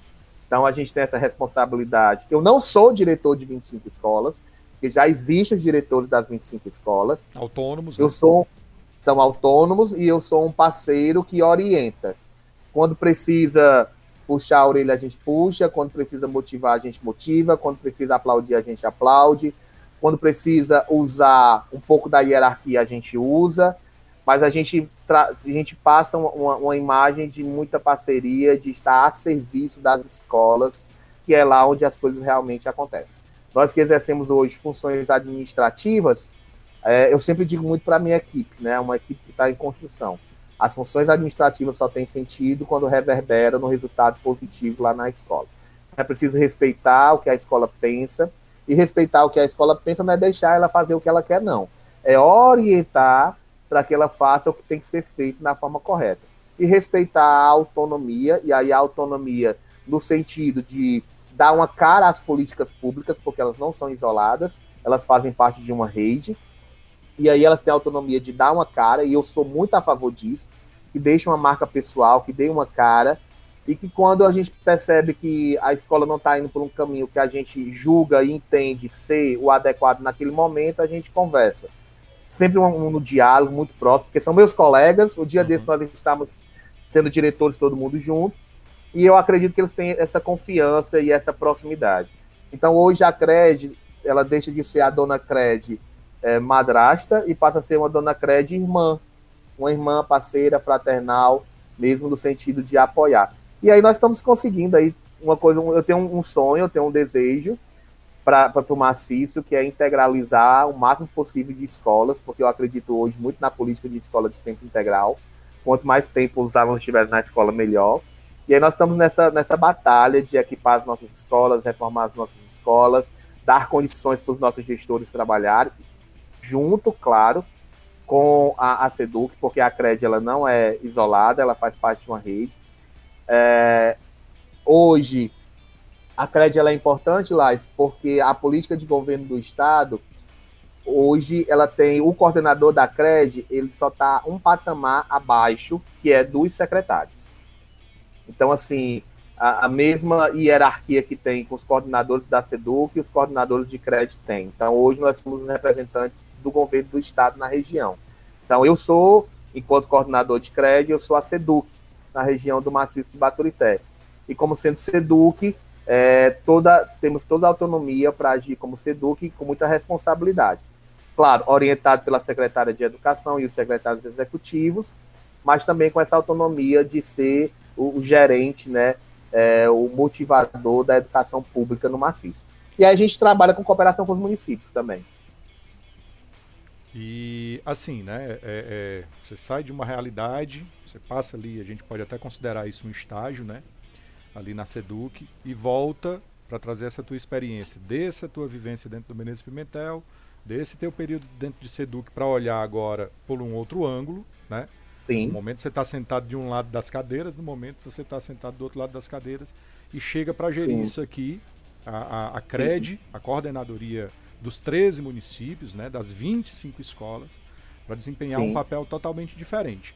Então a gente tem essa responsabilidade. Eu não sou diretor de 25 escolas, porque já existem os diretores das 25 escolas. Autônomos. Eu né? sou são autônomos e eu sou um parceiro que orienta. Quando precisa puxar a orelha, a gente puxa, quando precisa motivar, a gente motiva, quando precisa aplaudir, a gente aplaude, quando precisa usar um pouco da hierarquia, a gente usa, mas a gente, a gente passa uma, uma imagem de muita parceria, de estar a serviço das escolas, que é lá onde as coisas realmente acontecem. Nós que exercemos hoje funções administrativas, é, eu sempre digo muito para a minha equipe, né? Uma equipe que está em construção. As funções administrativas só têm sentido quando reverbera no resultado positivo lá na escola. É preciso respeitar o que a escola pensa, e respeitar o que a escola pensa não é deixar ela fazer o que ela quer, não. É orientar para que ela faça o que tem que ser feito na forma correta. E respeitar a autonomia, e aí a autonomia no sentido de dar uma cara às políticas públicas, porque elas não são isoladas, elas fazem parte de uma rede, e aí elas têm a autonomia de dar uma cara, e eu sou muito a favor disso, que deixe uma marca pessoal, que dê uma cara, e que quando a gente percebe que a escola não está indo por um caminho que a gente julga e entende ser o adequado naquele momento, a gente conversa. Sempre um, um no diálogo, muito próximo, porque são meus colegas, o dia uhum. desse nós estamos sendo diretores todo mundo junto, e eu acredito que eles têm essa confiança e essa proximidade. Então hoje a Cred, ela deixa de ser a dona Cred é, madrasta e passa a ser uma dona Cred irmã, uma irmã parceira, fraternal, mesmo no sentido de apoiar. E aí nós estamos conseguindo aí uma coisa, eu tenho um sonho, eu tenho um desejo para o maciço, que é integralizar o máximo possível de escolas, porque eu acredito hoje muito na política de escola de tempo integral. Quanto mais tempo os alunos estiverem na escola, melhor. E aí nós estamos nessa, nessa batalha de equipar as nossas escolas, reformar as nossas escolas, dar condições para os nossos gestores trabalharem, junto, claro, com a, a SEDUC, porque a CRED ela não é isolada, ela faz parte de uma rede. É, hoje, a CRED ela é importante, Lais, porque a política de governo do Estado, hoje, ela tem o coordenador da CRED, ele só está um patamar abaixo, que é dos secretários. Então, assim, a, a, mesma hierarquia que tem com os coordenadores da SEDUC os coordenadores de crédito tem. Então, hoje nós somos os representantes do governo do estado na região. Então, eu sou, enquanto coordenador de crédito, eu sou a SEDUC, na região do maciço de Baturité. E como sendo SEDUC, é, toda, temos toda a autonomia para agir como SEDUC com muita responsabilidade. Claro, orientado pela secretária de Educação e os secretários executivos, mas também com essa autonomia de ser o, o gerente, né, é, o motivador da educação pública no maciço. E aí a gente trabalha com cooperação com os municípios também. E assim, né? É, é, você sai de uma realidade, você passa ali, a gente pode até considerar isso um estágio, né? Ali na Seduc, e volta para trazer essa tua experiência, dessa tua vivência dentro do Menezes Pimentel, desse teu período dentro de Seduc para olhar agora por um outro ângulo, né? Sim. No momento você está sentado de um lado das cadeiras, no momento você está sentado do outro lado das cadeiras e chega para gerir Sim. isso aqui, a, a, a CRED, Sim. a coordenadoria dos 13 municípios, né, das 25 escolas, para desempenhar Sim. um papel totalmente diferente.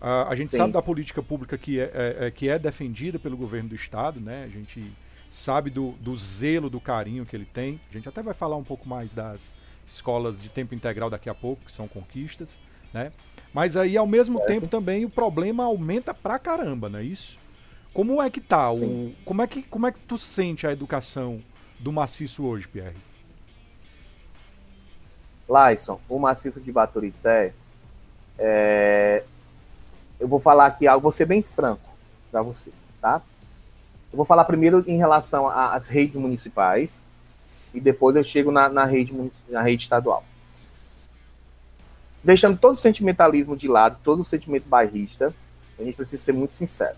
Uh, a gente Sim. sabe da política pública que é, é, é, que é defendida pelo governo do estado, né? A gente sabe do, do zelo, do carinho que ele tem. A gente até vai falar um pouco mais das escolas de tempo integral daqui a pouco, que são conquistas, né? Mas aí, ao mesmo é. tempo, também o problema aumenta pra caramba, não é isso? Como é que tá? O, como, é que, como é que tu sente a educação do maciço hoje, Pierre? Laison, o maciço de Baturité, é... eu vou falar aqui algo, vou ser bem franco para você, tá? Eu vou falar primeiro em relação às redes municipais e depois eu chego na, na, rede, na rede estadual. Deixando todo o sentimentalismo de lado, todo o sentimento bairrista, a gente precisa ser muito sincero.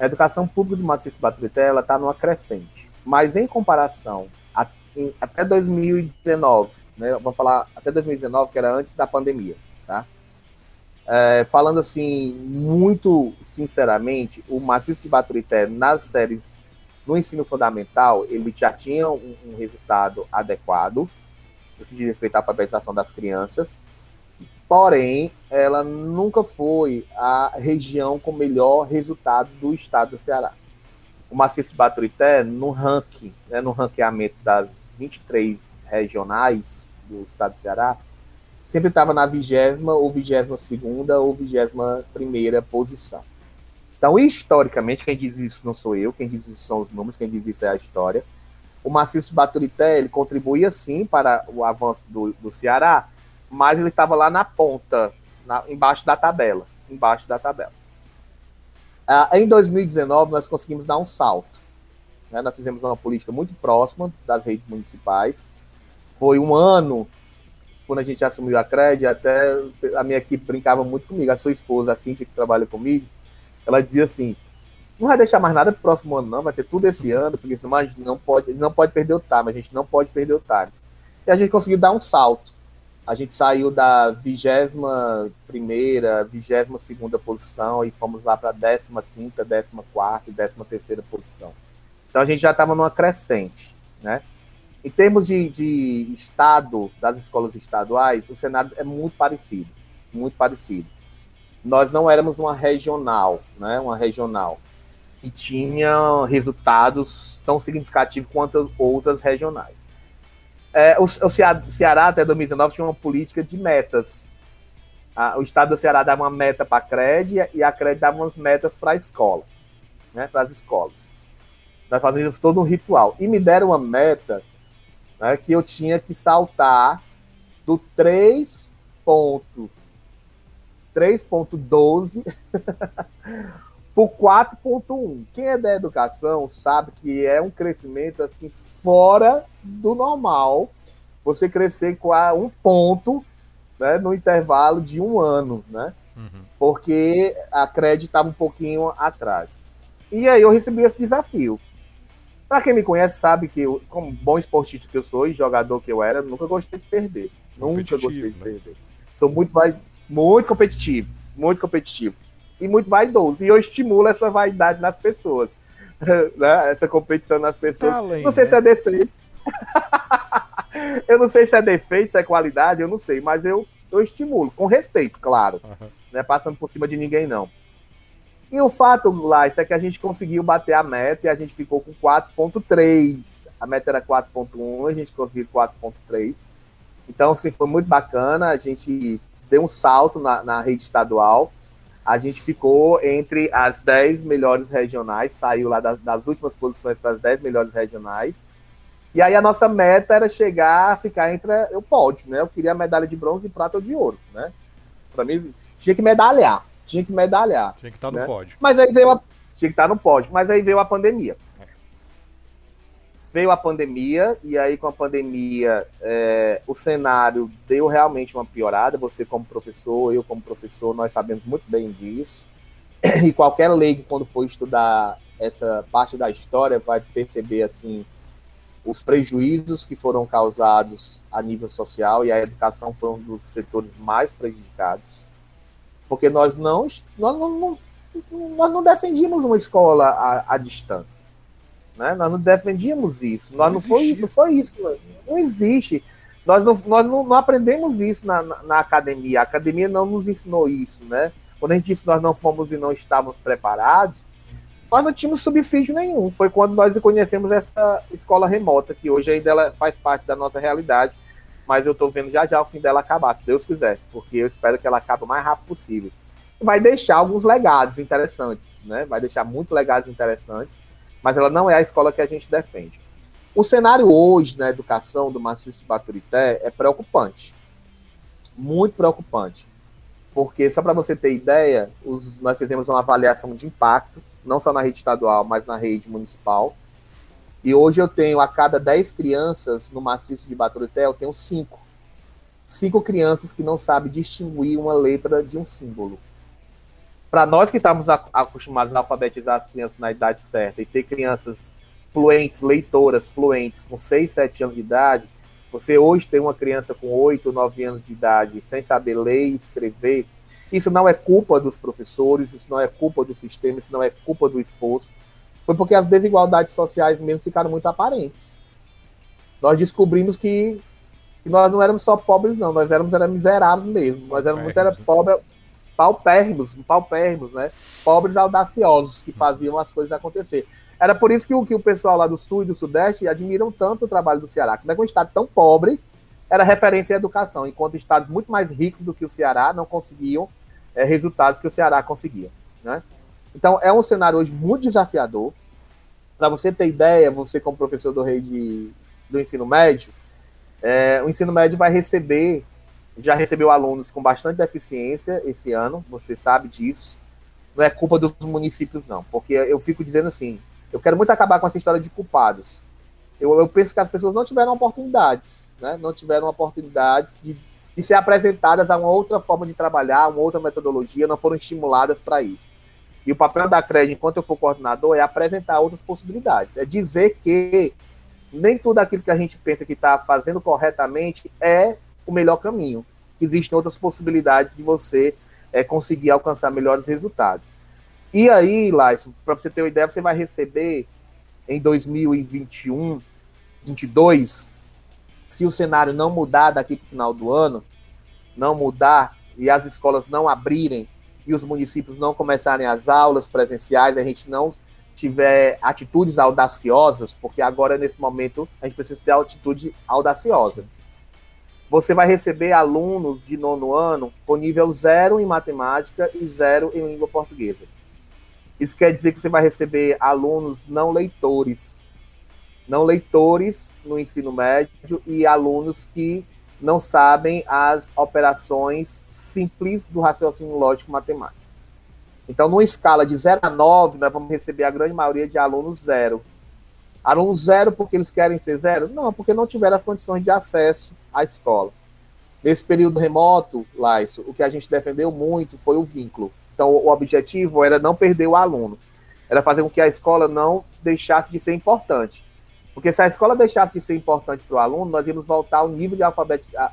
A educação pública do maciço Baturité está numa crescente, mas em comparação a, em, até 2019 né? Vamos falar até 2019, que era antes da pandemia, tá? É, falando assim, muito sinceramente, o maciço de Baturité nas séries no ensino fundamental, ele já tinha um, um resultado adequado no que diz respeito à alfabetização das crianças, porém, ela nunca foi a região com melhor resultado do estado do Ceará. O maciço de Baturité, no ranking, né, no ranqueamento das 23 regionais do estado do Ceará, sempre estava na vigésima ou vigésima segunda ou vigésima primeira posição. Então, historicamente, quem diz isso não sou eu, quem diz isso são os números, quem diz isso é a história. O maciço de Baturité, ele contribuía sim para o avanço do, do Ceará, mas ele estava lá na ponta, na, embaixo da tabela, embaixo da tabela. Ah, em 2019, nós conseguimos dar um salto. Né? Nós fizemos uma política muito próxima das redes municipais. Foi um ano, quando a gente assumiu a CRED, até a minha equipe brincava muito comigo, a sua esposa, a Cintia, que trabalha comigo, ela dizia assim, não vai deixar mais nada para o próximo ano, não, vai ser tudo esse ano, porque senão a gente não pode, não pode perder o time, a gente não pode perder o time. E a gente conseguiu dar um salto. A gente saiu da vigésima primeira, vigésima segunda posição e fomos lá para a décima quinta, décima quarta e décima terceira posição. Então a gente já estava numa crescente, né? Em termos de, de estado das escolas estaduais, o Senado é muito parecido, muito parecido. Nós não éramos uma regional, né? Uma regional que tinha resultados tão significativos quanto outras regionais. É, o, o Ceará, até 2019, tinha uma política de metas. o estado do Ceará dava uma meta para a CRED e a CRED dava umas metas para a escola, né, para as escolas. Nós fazíamos todo um ritual. E me deram uma meta né, que eu tinha que saltar do 3.12 por 4.1. Quem é da educação sabe que é um crescimento assim fora do normal. Você crescer com um ponto né, no intervalo de um ano, né? Uhum. Porque a crédito estava um pouquinho atrás. E aí eu recebi esse desafio. Para quem me conhece sabe que eu, como bom esportista que eu sou e jogador que eu era, nunca gostei de perder. Nunca gostei de né? perder. Sou muito vai muito competitivo, muito competitivo e muito vaidoso. E eu estimulo essa vaidade nas pessoas. né? Essa competição nas pessoas. Tá além, não sei né? se é defeito. eu não sei se é defeito, se é qualidade, eu não sei, mas eu, eu estimulo, com respeito, claro. Uhum. Não é passando por cima de ninguém, não. E o fato, Lais, é que a gente conseguiu bater a meta e a gente ficou com 4.3. A meta era 4.1, a gente conseguiu 4.3. Então, assim, foi muito bacana. A gente deu um salto na, na rede estadual a gente ficou entre as 10 melhores regionais, saiu lá das, das últimas posições para as 10 melhores regionais. E aí a nossa meta era chegar a ficar entre o pódio, né? Eu queria medalha de bronze, de prata ou de ouro, né? Para mim, tinha que medalhar, tinha que medalhar. Tinha que estar tá né? no pódio. Mas aí veio a... tinha que estar tá no pódio, mas aí veio a pandemia veio a pandemia, e aí com a pandemia é, o cenário deu realmente uma piorada. Você, como professor, eu, como professor, nós sabemos muito bem disso. E qualquer leigo, quando for estudar essa parte da história, vai perceber assim os prejuízos que foram causados a nível social, e a educação foi um dos setores mais prejudicados. Porque nós não, nós não, nós não defendíamos uma escola à, à distância. Né? Nós não defendíamos isso. Nós não, não foi, não foi isso. Não existe. Nós não, nós não, não aprendemos isso na, na, na, academia. A academia não nos ensinou isso, né? Quando a gente disse que nós não fomos e não estávamos preparados, nós não tínhamos subsídio nenhum. Foi quando nós conhecemos essa escola remota, que hoje ainda ela faz parte da nossa realidade, mas eu estou vendo já já o fim dela acabar, se Deus quiser, porque eu espero que ela acabe o mais rápido possível. Vai deixar alguns legados interessantes, né? Vai deixar muitos legados interessantes mas ela não é a escola que a gente defende. O cenário hoje na educação do maciço de Baturité é preocupante. Muito preocupante. Porque, só para você ter ideia, os, nós fizemos uma avaliação de impacto, não só na rede estadual, mas na rede municipal. E hoje eu tenho, a cada 10 crianças no maciço de Baturité, eu tenho 5. Cinco crianças que não sabem distinguir uma letra de um símbolo para nós que estamos acostumados a alfabetizar as crianças na idade certa e ter crianças fluentes, leitoras, fluentes, com 6, 7 anos de idade, você hoje tem uma criança com 8, 9 anos de idade sem saber ler e escrever, isso não é culpa dos professores, isso não é culpa do sistema, isso não é culpa do esforço. Foi porque as desigualdades sociais mesmo ficaram muito aparentes. Nós descobrimos que, que nós não éramos só pobres, não, nós éramos era miseráveis mesmo. Nós éramos muito era pobre, paupérrimos, paupérrimos, né? Pobres audaciosos que faziam as coisas acontecer. Era por isso que o, que o pessoal lá do Sul e do Sudeste admiram tanto o trabalho do Ceará. Como é que um estado tão pobre era referência em educação, enquanto estados muito mais ricos do que o Ceará não conseguiam é, resultados que o Ceará conseguia. Né? Então, é um cenário hoje muito desafiador. Para você ter ideia, você como professor do rei de, do ensino médio, é, o ensino médio vai receber, já recebeu alunos com bastante deficiência esse ano, você sabe disso. Não é culpa dos municípios, não, porque eu fico dizendo assim, eu quero muito acabar com essa história de culpados. Eu, eu penso que as pessoas não tiveram oportunidades, né? não tiveram oportunidades de, de ser apresentadas a uma outra forma de trabalhar, uma outra metodologia, não foram estimuladas para isso. E o papel da CRED, enquanto eu for coordenador, é apresentar outras possibilidades. É dizer que nem tudo aquilo que a gente pensa que está fazendo corretamente é o melhor caminho. Existem outras possibilidades de você é, conseguir alcançar melhores resultados. E aí, Laison, para você ter uma ideia, você vai receber em 2021, 2022, se o cenário não mudar daqui para o final do ano, não mudar e as escolas não abrirem e os municípios não começarem as aulas presenciais, a gente não tiver atitudes audaciosas, porque agora, nesse momento, a gente precisa ter atitude audaciosa. Você vai receber alunos de nono ano com nível zero em matemática e zero em língua portuguesa. Isso quer dizer que você vai receber alunos não leitores, não leitores no ensino médio e alunos que não sabem as operações simples do raciocínio lógico matemático. Então, numa escala de 0 a 9, nós vamos receber a grande maioria de alunos zero. Alunos zero porque eles querem ser zero? Não, porque não tiveram as condições de acesso à escola. Nesse período remoto, Laiso, o que a gente defendeu muito foi o vínculo. Então, o objetivo era não perder o aluno. Era fazer com que a escola não deixasse de ser importante. Porque se a escola deixasse de ser importante para o aluno, nós íamos voltar a um nível de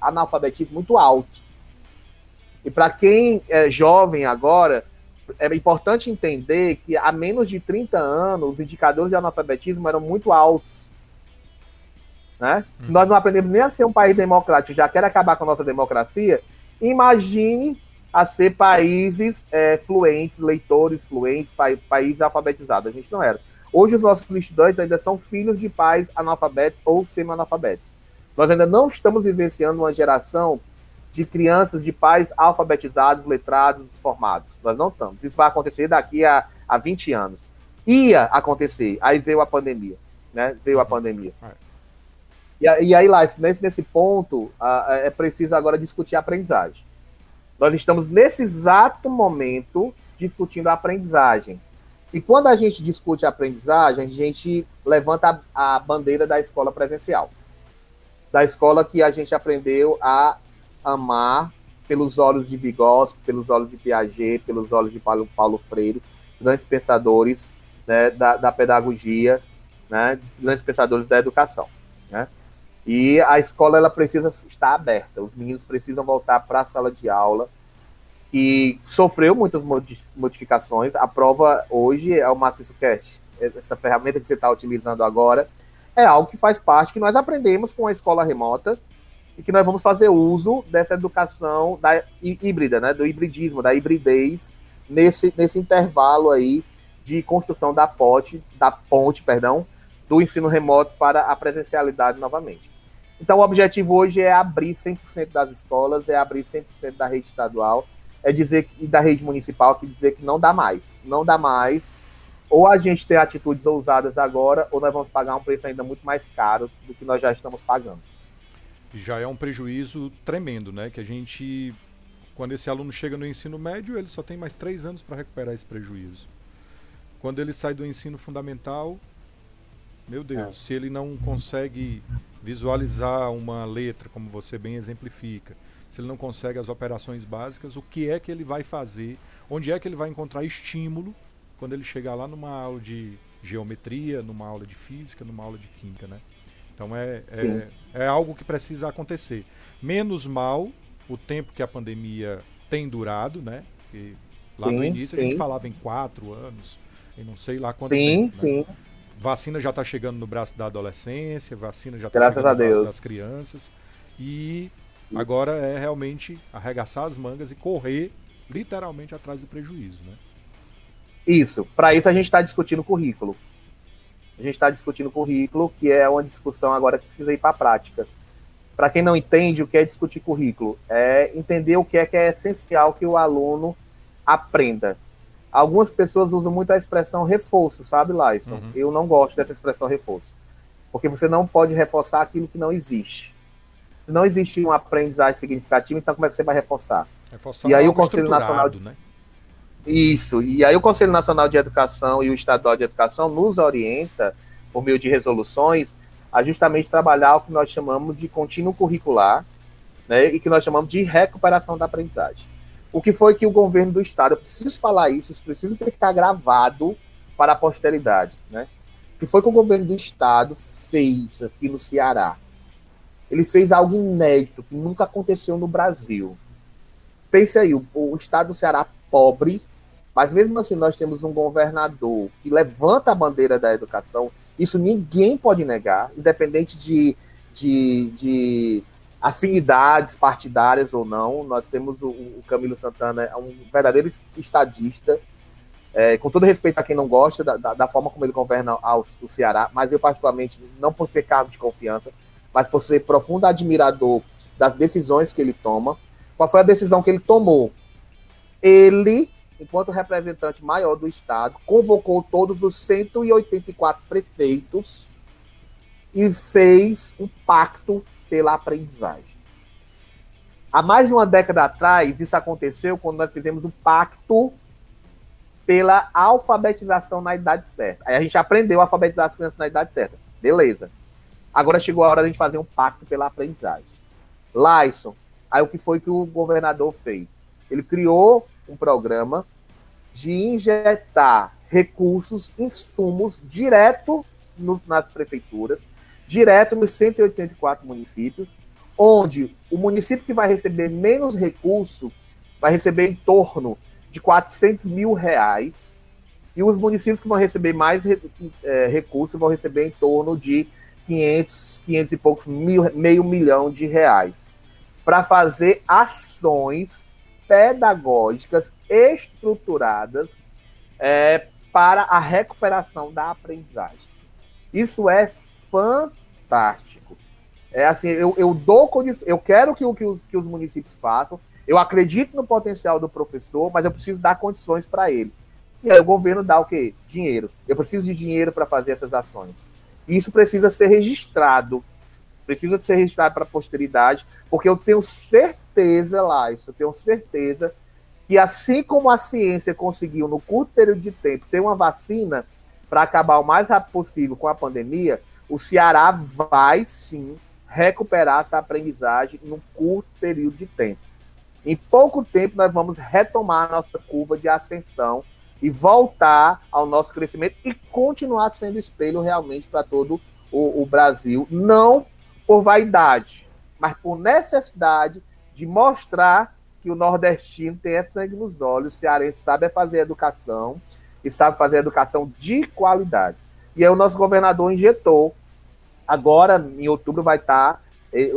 analfabetismo muito alto. E para quem é jovem agora, é importante entender que há menos de 30 anos, os indicadores de analfabetismo eram muito altos. Né? Se nós não aprendemos nem a ser um país democrático, já quer acabar com a nossa democracia, imagine a ser países é, fluentes, leitores fluentes, pa países alfabetizados. A gente não era. Hoje, os nossos estudantes ainda são filhos de pais analfabetos ou semi-analfabetos. Nós ainda não estamos vivenciando uma geração de crianças de pais alfabetizados, letrados, formados. Nós não estamos. Isso vai acontecer daqui a, a 20 anos. Ia acontecer, aí veio a pandemia. Né? Veio a pandemia. E, e aí, lá, nesse, nesse ponto, é preciso agora discutir a aprendizagem. Nós estamos, nesse exato momento, discutindo a aprendizagem. E quando a gente discute a aprendizagem, a gente levanta a, a bandeira da escola presencial. Da escola que a gente aprendeu a amar pelos olhos de Vygotsky, pelos olhos de Piaget, pelos olhos de Paulo, Paulo Freire, grandes pensadores né, da, da, pedagogia, né, grandes pensadores da educação. Né? E a escola ela precisa estar aberta, os meninos precisam voltar para a sala de aula, e sofreu muitas modificações. A prova hoje é o Maciço Cast. Essa ferramenta que você está utilizando agora é algo que faz parte, que nós aprendemos com a escola remota e que nós vamos fazer uso dessa educação da híbrida, né, do hibridismo, da hibridez, nesse, nesse intervalo aí de construção da ponte, da ponte, perdão, do ensino remoto para a presencialidade novamente. Então, o objetivo hoje é abrir 100% das escolas, é abrir 100% da rede estadual, é dizer que da rede municipal que dizer que não dá mais, não dá mais. Ou a gente tem atitudes ousadas agora, ou nós vamos pagar um preço ainda muito mais caro do que nós já estamos pagando. Já é um prejuízo tremendo, né? Que a gente, quando esse aluno chega no ensino médio, ele só tem mais três anos para recuperar esse prejuízo. Quando ele sai do ensino fundamental, meu Deus, é. se ele não consegue visualizar uma letra, como você bem exemplifica, se ele não consegue as operações básicas, o que é que ele vai fazer, onde é que ele vai encontrar estímulo quando ele chegar lá numa aula de geometria, numa aula de física, numa aula de química, né? Então é, é, é, algo que precisa acontecer. Menos mal o tempo que a pandemia tem durado, né? E lá sim, no início sim. a gente falava em quatro anos, e não sei lá quanto sim, tempo. Né? Sim. Vacina já está chegando no braço da adolescência, vacina já está chegando no braço das crianças. E Agora é realmente arregaçar as mangas e correr literalmente atrás do prejuízo, né? Isso. Para isso a gente está discutindo currículo. a gente está discutindo currículo, que é uma discussão agora que precisa ir para a prática. Para quem não entende o que é discutir currículo, é entender o que é que é essencial que o aluno aprenda. Algumas pessoas usam muito a expressão reforço, sabe, Laison? Uhum. Eu não gosto dessa expressão reforço. Porque você não pode reforçar aquilo que não existe. Se não existe uma aprendizagem significativa, então como é que você vai reforçar? reforçar e aí o Conselho Nacional. Né? Isso. E aí o Conselho Nacional de Educação e o Estadual de Educação nos orienta, por meio de resoluções, a justamente trabalhar o que nós chamamos de contínuo curricular, né, e que nós chamamos de recuperação da aprendizagem. O que foi que o governo do estado, eu preciso falar isso, isso precisa ficar gravado para a posteridade, né? O que foi que o governo do estado fez aqui no Ceará? Ele fez algo inédito que nunca aconteceu no Brasil. Pense aí, o, o estado do Ceará pobre, mas mesmo assim nós temos um governador que levanta a bandeira da educação. Isso ninguém pode negar, independente de, de, de afinidades partidárias ou não. Nós temos o, o Camilo Santana, é um verdadeiro estadista, é, com todo respeito a quem não gosta da, da, da forma como ele governa ao, o Ceará, mas eu particularmente, não por ser cargo de confiança, mas por ser profundo admirador das decisões que ele toma. Qual foi a decisão que ele tomou? Ele enquanto representante maior do Estado, convocou todos os 184 prefeitos e fez um pacto pela aprendizagem. Há mais de uma década atrás, isso aconteceu quando nós fizemos um pacto pela alfabetização na idade certa. Aí a gente aprendeu a alfabetizar as crianças na idade certa. Beleza. Agora chegou a hora de fazer um pacto pela aprendizagem. Lyson, aí o que foi que o governador fez? Ele criou um programa de injetar recursos, insumos, direto no, nas prefeituras, direto nos 184 municípios, onde o município que vai receber menos recurso vai receber em torno de 400 mil reais, e os municípios que vão receber mais é, recursos vão receber em torno de 500, 500 e poucos mil, meio milhão de reais, para fazer ações pedagógicas estruturadas é, para a recuperação da aprendizagem. Isso é fantástico. É assim, eu, eu dou eu quero que, que, os, que os municípios façam, eu acredito no potencial do professor, mas eu preciso dar condições para ele. E aí o governo dá o quê? Dinheiro. Eu preciso de dinheiro para fazer essas ações. Isso precisa ser registrado. Precisa ser registrado para a posteridade, porque eu tenho certeza, lá, isso eu tenho certeza que assim como a ciência conseguiu no curto período de tempo ter uma vacina para acabar o mais rápido possível com a pandemia, o Ceará vai sim recuperar essa aprendizagem num curto período de tempo. Em pouco tempo nós vamos retomar a nossa curva de ascensão e voltar ao nosso crescimento e continuar sendo espelho realmente para todo o, o Brasil, não por vaidade, mas por necessidade de mostrar que o nordestino tem sangue nos olhos, o cearense sabe fazer educação e sabe fazer educação de qualidade. E aí o nosso governador injetou, agora em outubro vai estar, tá,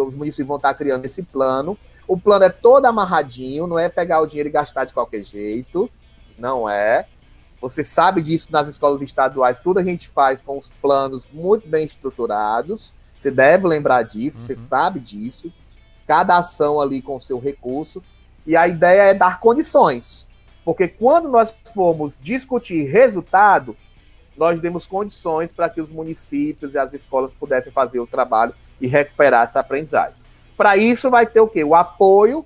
os municípios vão estar tá criando esse plano. O plano é todo amarradinho, não é pegar o dinheiro e gastar de qualquer jeito, não é. Você sabe disso nas escolas estaduais, tudo a gente faz com os planos muito bem estruturados. Você deve lembrar disso, uhum. você sabe disso. Cada ação ali com o seu recurso. E a ideia é dar condições. Porque quando nós formos discutir resultado, nós demos condições para que os municípios e as escolas pudessem fazer o trabalho e recuperar essa aprendizagem. Para isso vai ter o quê? O apoio,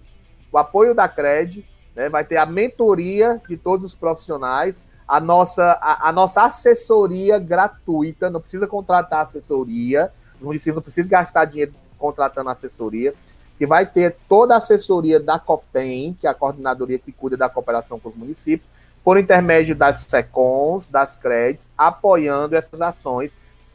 o apoio da CRED, né? vai ter a mentoria de todos os profissionais, a nossa, a, a nossa assessoria gratuita, não precisa contratar assessoria, os municípios não precisam gastar dinheiro contratando assessoria, que vai ter toda a assessoria da COPEM, que é a coordenadoria que cuida da cooperação com os municípios, por intermédio das SECONs, das CREDs, apoiando essas ações,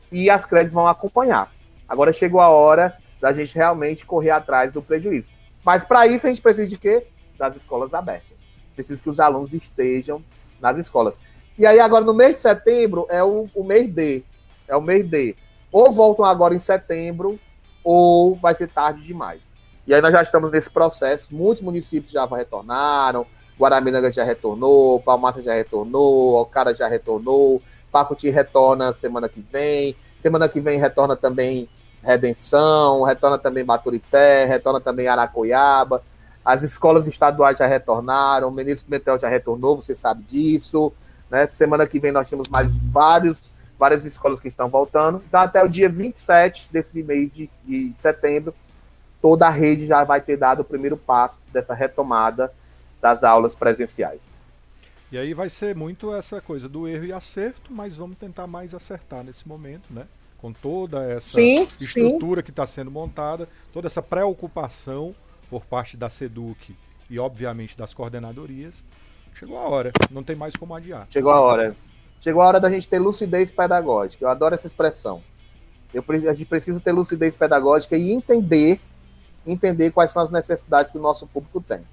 e as CREDs vão acompanhar. Agora chegou a hora da gente realmente correr atrás do prejuízo. Mas para isso a gente precisa de quê? Das escolas abertas. Precisa que os alunos estejam nas escolas. E aí agora no mês de setembro é o, o mês D. É o mês D ou voltam agora em setembro, ou vai ser tarde demais. E aí nós já estamos nesse processo, muitos municípios já retornaram, Guaramiranga já retornou, Palmaça já retornou, Alcara já retornou, Pacuti retorna semana que vem. Semana que vem retorna também Redenção, retorna também Baturité, retorna também Aracoiaba. As escolas estaduais já retornaram, o ministro Pimentel já retornou, você sabe disso. Né? Semana que vem nós temos mais vários, várias escolas que estão voltando. Então, até o dia 27 desse mês de, de setembro, toda a rede já vai ter dado o primeiro passo dessa retomada das aulas presenciais. E aí vai ser muito essa coisa do erro e acerto, mas vamos tentar mais acertar nesse momento, né? Com toda essa sim, estrutura sim. que está sendo montada, toda essa preocupação por parte da SEDUC e, obviamente, das coordenadorias. Chegou a hora, não tem mais como adiar. Chegou a hora. Chegou a hora da gente ter lucidez pedagógica. Eu adoro essa expressão. Eu, a gente precisa ter lucidez pedagógica e entender entender quais são as necessidades que o nosso público tem.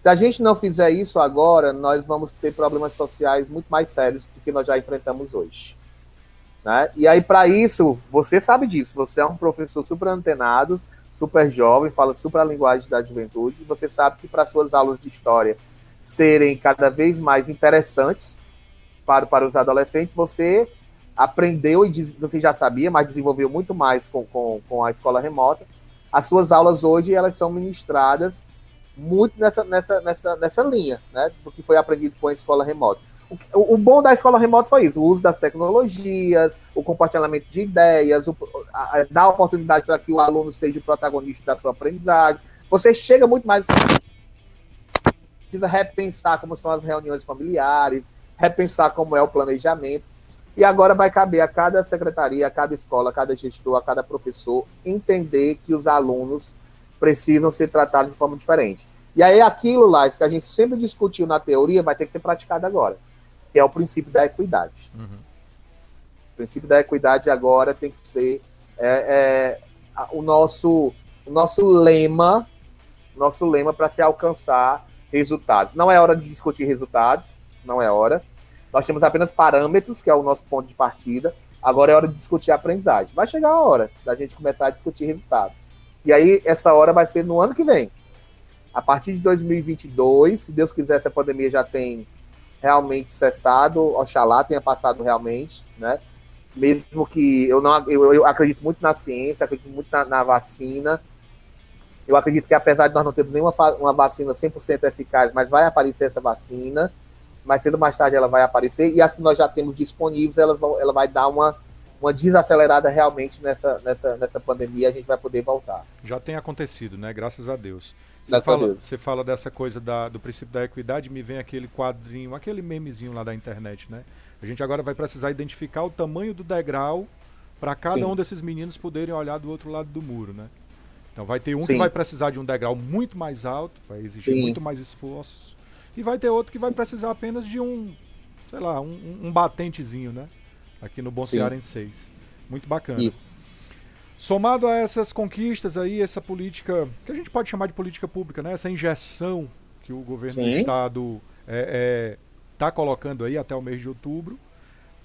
Se a gente não fizer isso agora, nós vamos ter problemas sociais muito mais sérios do que nós já enfrentamos hoje. Né? E aí, para isso, você sabe disso, você é um professor super antenado, super jovem, fala super a linguagem da juventude, você sabe que para suas aulas de história serem cada vez mais interessantes para, para os adolescentes, você aprendeu e você já sabia, mas desenvolveu muito mais com, com, com a escola remota, as suas aulas hoje elas são ministradas muito nessa, nessa, nessa, nessa linha, né? Do que foi aprendido com a escola remota. O, bom da escola remota foi isso: o uso das tecnologias, o compartilhamento de ideias, o, a, a, dar oportunidade para que o aluno seja o protagonista da sua aprendizagem. Você chega muito mais. Precisa repensar como são as reuniões familiares, repensar como é o planejamento. E agora vai caber a cada secretaria, a cada escola, a cada gestor, a cada professor entender que os alunos precisam ser tratados de forma diferente. E aí aquilo lá, que a gente sempre discutiu na teoria, vai ter que ser praticado agora, que é o princípio da equidade. Uhum. O princípio da equidade agora tem que ser é, é, o nosso o nosso lema, nosso lema para se alcançar resultados. Não é hora de discutir resultados, não é hora. Nós temos apenas parâmetros, que é o nosso ponto de partida. Agora é hora de discutir aprendizagem. Vai chegar a hora da gente começar a discutir resultado. E aí, essa hora vai ser no ano que vem. A partir de 2022, se Deus quiser, essa pandemia já tem realmente cessado, oxalá tenha passado realmente, né? Mesmo que eu não eu, eu acredito muito na ciência, acredito muito na, na, vacina. Eu acredito que apesar de nós não termos nenhuma uma vacina 100% eficaz, mas vai aparecer essa vacina mais cedo ou mais tarde ela vai aparecer, e as que nós já temos disponíveis, ela, ela vai dar uma, uma desacelerada realmente nessa, nessa, nessa pandemia, a gente vai poder voltar. Já tem acontecido, né? Graças a Deus. Você fala, você fala dessa coisa da, do princípio da equidade, me vem aquele quadrinho, aquele memezinho lá da internet, né? A gente agora vai precisar identificar o tamanho do degrau para cada Sim. um desses meninos poderem olhar do outro lado do muro, né? Então vai ter um Sim. que vai precisar de um degrau muito mais alto, vai exigir Sim. muito mais esforços. E vai ter outro que vai precisar apenas de um, sei lá, um, um batentezinho, né? Aqui no Bom Cearense 6. Muito bacana. Isso. Somado a essas conquistas aí, essa política, que a gente pode chamar de política pública, né? Essa injeção que o governo Sim. do estado está é, é, tá colocando aí até o mês de outubro.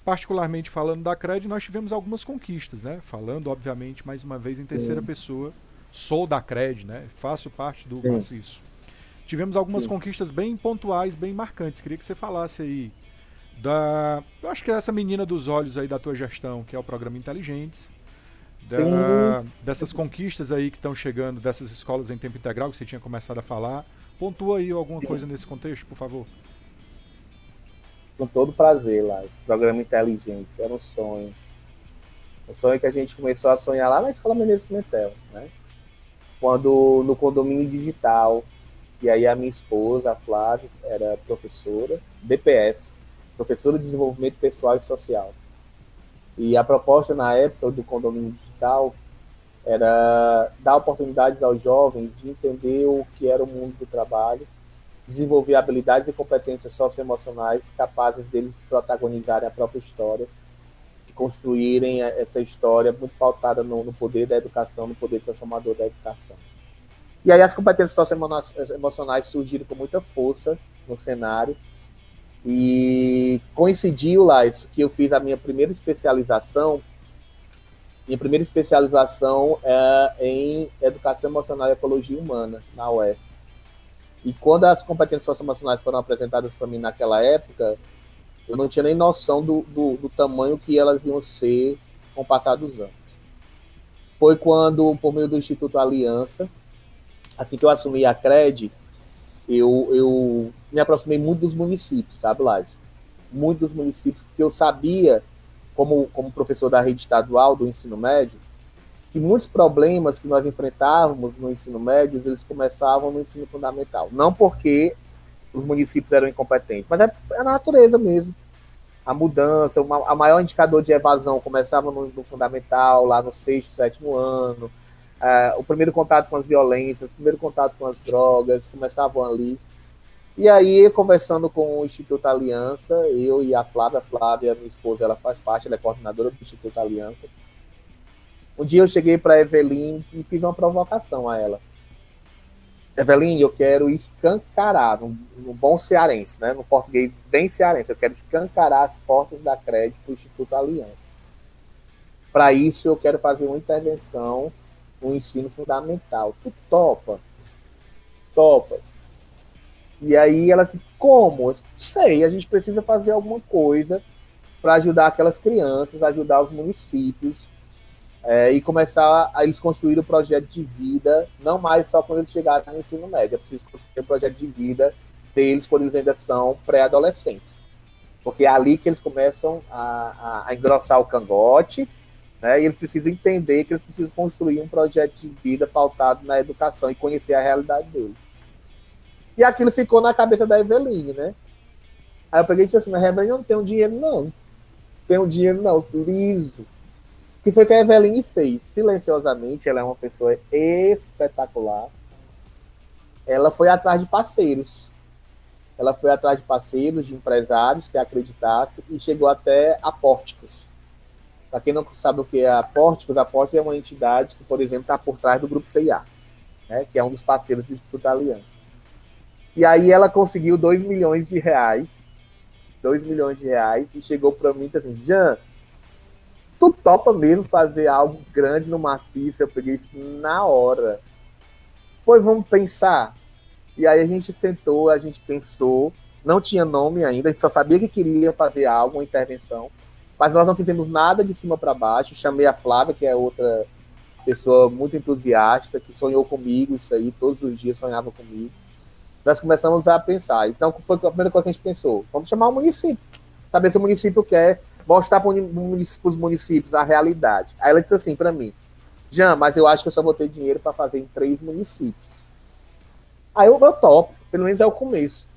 Particularmente falando da CRED, nós tivemos algumas conquistas, né? Falando, obviamente, mais uma vez em terceira Sim. pessoa. Sou da CRED, né? Faço parte do maciço tivemos algumas Sim. conquistas bem pontuais, bem marcantes. Queria que você falasse aí da. Eu acho que é essa menina dos olhos aí da tua gestão, que é o programa Inteligentes. Da, dessas conquistas aí que estão chegando, dessas escolas em tempo integral que você tinha começado a falar. Pontua aí alguma Sim. coisa nesse contexto, por favor. Com todo prazer lá. Esse programa Inteligentes era um sonho. Um sonho que a gente começou a sonhar lá na Escola Menezes Pimentel, né? Quando no condomínio digital e aí a minha esposa, a Flávia, era professora, DPS, professora de desenvolvimento pessoal e social. E a proposta na época do condomínio digital era dar oportunidades aos jovens de entender o que era o mundo do trabalho, desenvolver habilidades e competências socioemocionais capazes deles protagonizarem a própria história, de construírem essa história muito pautada no, no poder da educação, no poder transformador da educação. E aí as competências socioemocionais surgiram com muita força no cenário. E coincidiu lá isso que eu fiz a minha primeira especialização. Minha primeira especialização é em Educação Emocional e Ecologia Humana, na UES. E quando as competências socioemocionais foram apresentadas para mim naquela época, Eu não tinha nem noção do, do, do tamanho que elas iam ser com o passar dos anos. Foi quando, por meio do Instituto Aliança, assim que eu assumi a CRED, eu, eu me aproximei muito dos municípios, sabe, Lázaro? Muito dos municípios, porque eu sabia, como, como professor da rede estadual do ensino médio, que muitos problemas que nós enfrentávamos no ensino médio, eles começavam no ensino fundamental. Não porque os municípios eram incompetentes, mas é, é a natureza mesmo. A mudança, uma, a maior indicador de evasão começava no, no fundamental, lá no sexto, sétimo ano. Uh, o primeiro contato com as violências, o primeiro contato com as drogas, começavam ali. E aí, conversando com o Instituto Aliança, eu e a Flávia, Flávia, minha esposa, ela faz parte, ela é coordenadora do Instituto Aliança. Um dia eu cheguei para Evelyn e fiz uma provocação a ela. Evelyn, eu quero escancarar, no, no, bom cearense, né? no português bem cearense, eu quero escancarar as portas da crédito do Instituto Aliança. Para isso, eu quero fazer uma intervenção no ensino fundamental. Tu topa? Topa. E aí ela assim, como? Sei, a gente precisa fazer alguma coisa para ajudar aquelas crianças, ajudar os municípios é, e começar a eles construir o projeto de vida, não mais só quando eles chegarem no ensino médio, é preciso construir o projeto de vida deles quando eles ainda são pré-adolescentes. Porque é ali que eles começam a, a, a engrossar o cangote, né, e eles precisam entender que eles precisam construir um projeto de vida pautado na educação e conhecer a realidade deles. E aquilo ficou na cabeça da Eveline, né? Aí eu peguei e disse assim, mas Eveline não tem dinheiro, não. Um dinheiro, não, liso que foi que a Eveline fez? Silenciosamente, ela é uma pessoa espetacular. Ela foi atrás de parceiros. Ela foi atrás de parceiros, de empresários que acreditassem e chegou até a Pórticos. Para quem não sabe o que é a Pórticos, a Pórticos é uma entidade que, por exemplo, está por trás do Grupo CIA, né, que é um dos parceiros do Instituto Aliança. E aí ela conseguiu 2 milhões de reais, 2 milhões de reais, e chegou para mim e assim, Jean, tu topa mesmo fazer algo grande no maciço? Eu peguei na hora. Pois vamos pensar. E aí a gente sentou, a gente pensou, não tinha nome ainda, a gente só sabia que queria fazer algo, uma intervenção, mas nós não fizemos nada de cima para baixo. Chamei a Flávia, que é outra pessoa muito entusiasta, que sonhou comigo isso aí, todos os dias sonhava comigo. Nós começamos a pensar. Então, foi a primeira coisa que a gente pensou? Vamos chamar o município. Saber se o município quer mostrar para os municípios a realidade. Aí ela disse assim para mim, Jean, mas eu acho que eu só vou ter dinheiro para fazer em três municípios. Aí eu, eu topo, pelo menos é o começo.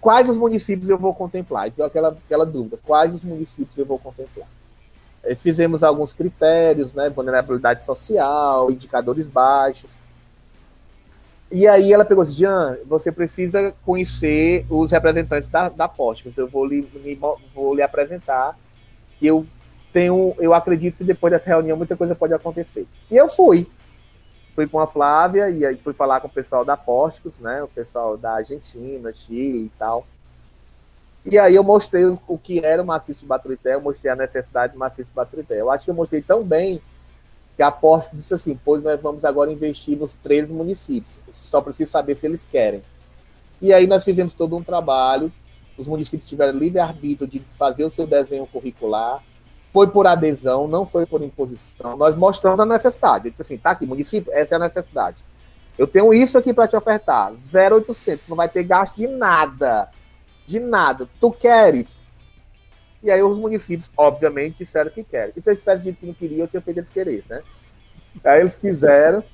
Quais os municípios eu vou contemplar? E aquela, aquela dúvida, quais os municípios eu vou contemplar? Fizemos alguns critérios, né, vulnerabilidade social, indicadores baixos. E aí ela pegou assim, Jean, você precisa conhecer os representantes da, da Porsche. Então eu vou lhe, me, vou lhe apresentar. Eu tenho, eu acredito que depois dessa reunião muita coisa pode acontecer. E eu fui. Fui com a Flávia e aí fui falar com o pessoal da Porticos, né? O pessoal da Argentina, Chile e tal. E aí eu mostrei o que era o maciço Baturité, eu mostrei a necessidade do maciço Baturité. Eu acho que eu mostrei tão bem que a Porsche disse assim, pois nós vamos agora investir nos 13 municípios, só preciso saber se eles querem. E aí nós fizemos todo um trabalho, os municípios tiveram livre-arbítrio de fazer o seu desenho curricular, foi por adesão, não foi por imposição, nós mostramos a necessidade, eu disse assim, tá aqui, município, essa é a necessidade. Eu tenho isso aqui para te ofertar, 0,800, não vai ter gasto de nada, de nada, tu queres? E aí os municípios, obviamente, disseram que querem. E se eles tivessem dito que não queriam, eu tinha feito eles querer, né? Aí eles quiseram,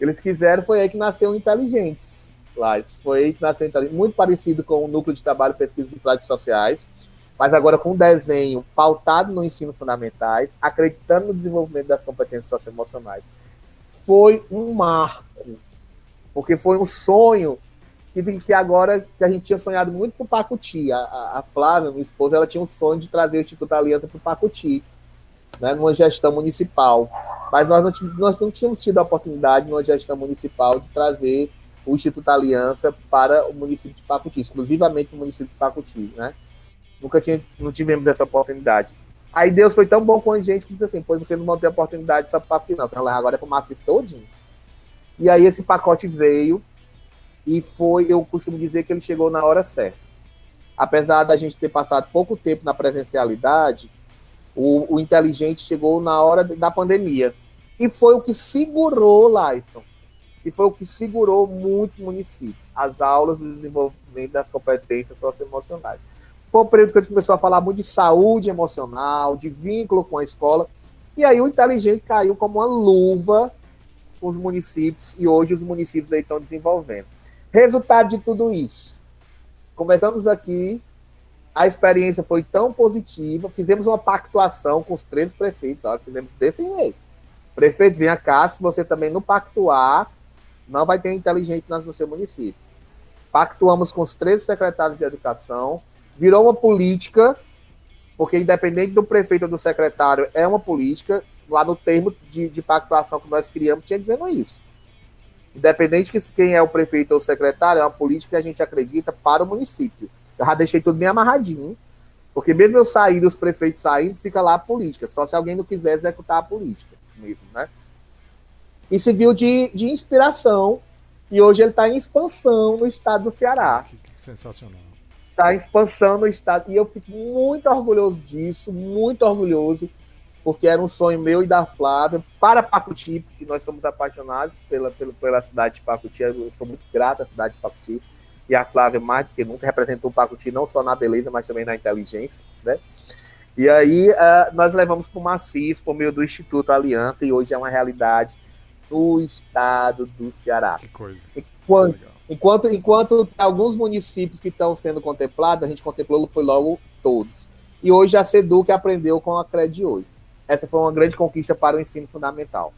eles quiseram, foi aí que nasceu Inteligentes. Lá, foi aí que nasceu o muito parecido com o Núcleo de Trabalho, Pesquisa e Práticas Sociais, mas agora com um desenho pautado no ensino fundamentais, acreditando no desenvolvimento das competências socioemocionais. Foi um marco, porque foi um sonho que, que agora que a gente tinha sonhado muito para o Pacuti. A, a, Flávia, minha esposa, ela tinha um sonho de trazer o Instituto Aliança para o Pacuti, né, numa gestão municipal. Mas nós não, nós não tínhamos tido a oportunidade, numa gestão municipal, de trazer o Instituto Aliança para o município de Pacuti, exclusivamente o município de Pacuti, né? Nunca tinha, não tivemos essa oportunidade. Aí Deus foi tão bom com a gente que disse assim, pois você não vai ter oportunidade só para você vai agora é para o Macis todinho. E aí esse pacote veio, e foi, eu costumo dizer que ele chegou na hora certa. apesar da gente ter passado pouco tempo na presencialidade, o, o inteligente chegou na hora da pandemia. E foi o que segurou, Lyson, e foi o que segurou muitos municípios, as aulas do desenvolvimento das competências socioemocionais. Foi um período que a gente começou a falar muito de saúde emocional, de vínculo com a escola, e aí o inteligente caiu como uma luva com os municípios, e hoje os municípios aí estão desenvolvendo. Resultado de tudo isso. Começamos aqui, a experiência foi tão positiva, fizemos uma pactuação com os três prefeitos, ó, fizemos desse jeito. Prefeito, venha cá, se você também não pactuar, não vai ter inteligente no seu município. Pactuamos com os três secretários de educação, virou uma política, porque independente do prefeito ou do secretário, é uma política, lá no termo de, de pactuação que nós criamos, tinha dizendo isso. Independente de quem é o prefeito ou o secretário, é uma política que a gente acredita para o município. Eu já deixei tudo bem amarradinho, porque mesmo eu saindo, os prefeitos saindo, fica lá a política, só se alguém não quiser executar a política mesmo, né? E se viu de, de inspiração, e hoje ele está em expansão no estado do Ceará. Que, que sensacional. Está em expansão no estado, e eu fico muito orgulhoso disso, muito orgulhoso, porque era um sonho meu e da Flávia para Pacuti, porque nós somos apaixonados pela, pela, pela cidade de Pacuti, eu sou muito grato à cidade de Pacuti, e a Flávia, mais do que nunca, representou o Pacuti não só na beleza, mas também na inteligência, né? E aí uh, nós levamos para o Macis por meio do Instituto Aliança, e hoje é uma realidade no estado do Ceará. Que coisa. Enquanto, enquanto, enquanto alguns municípios que estão sendo contemplados, a gente contemplou foi logo todos. E hoje a SEDUC aprendeu com a CRED 8. Essa foi uma grande conquista para o ensino fundamental.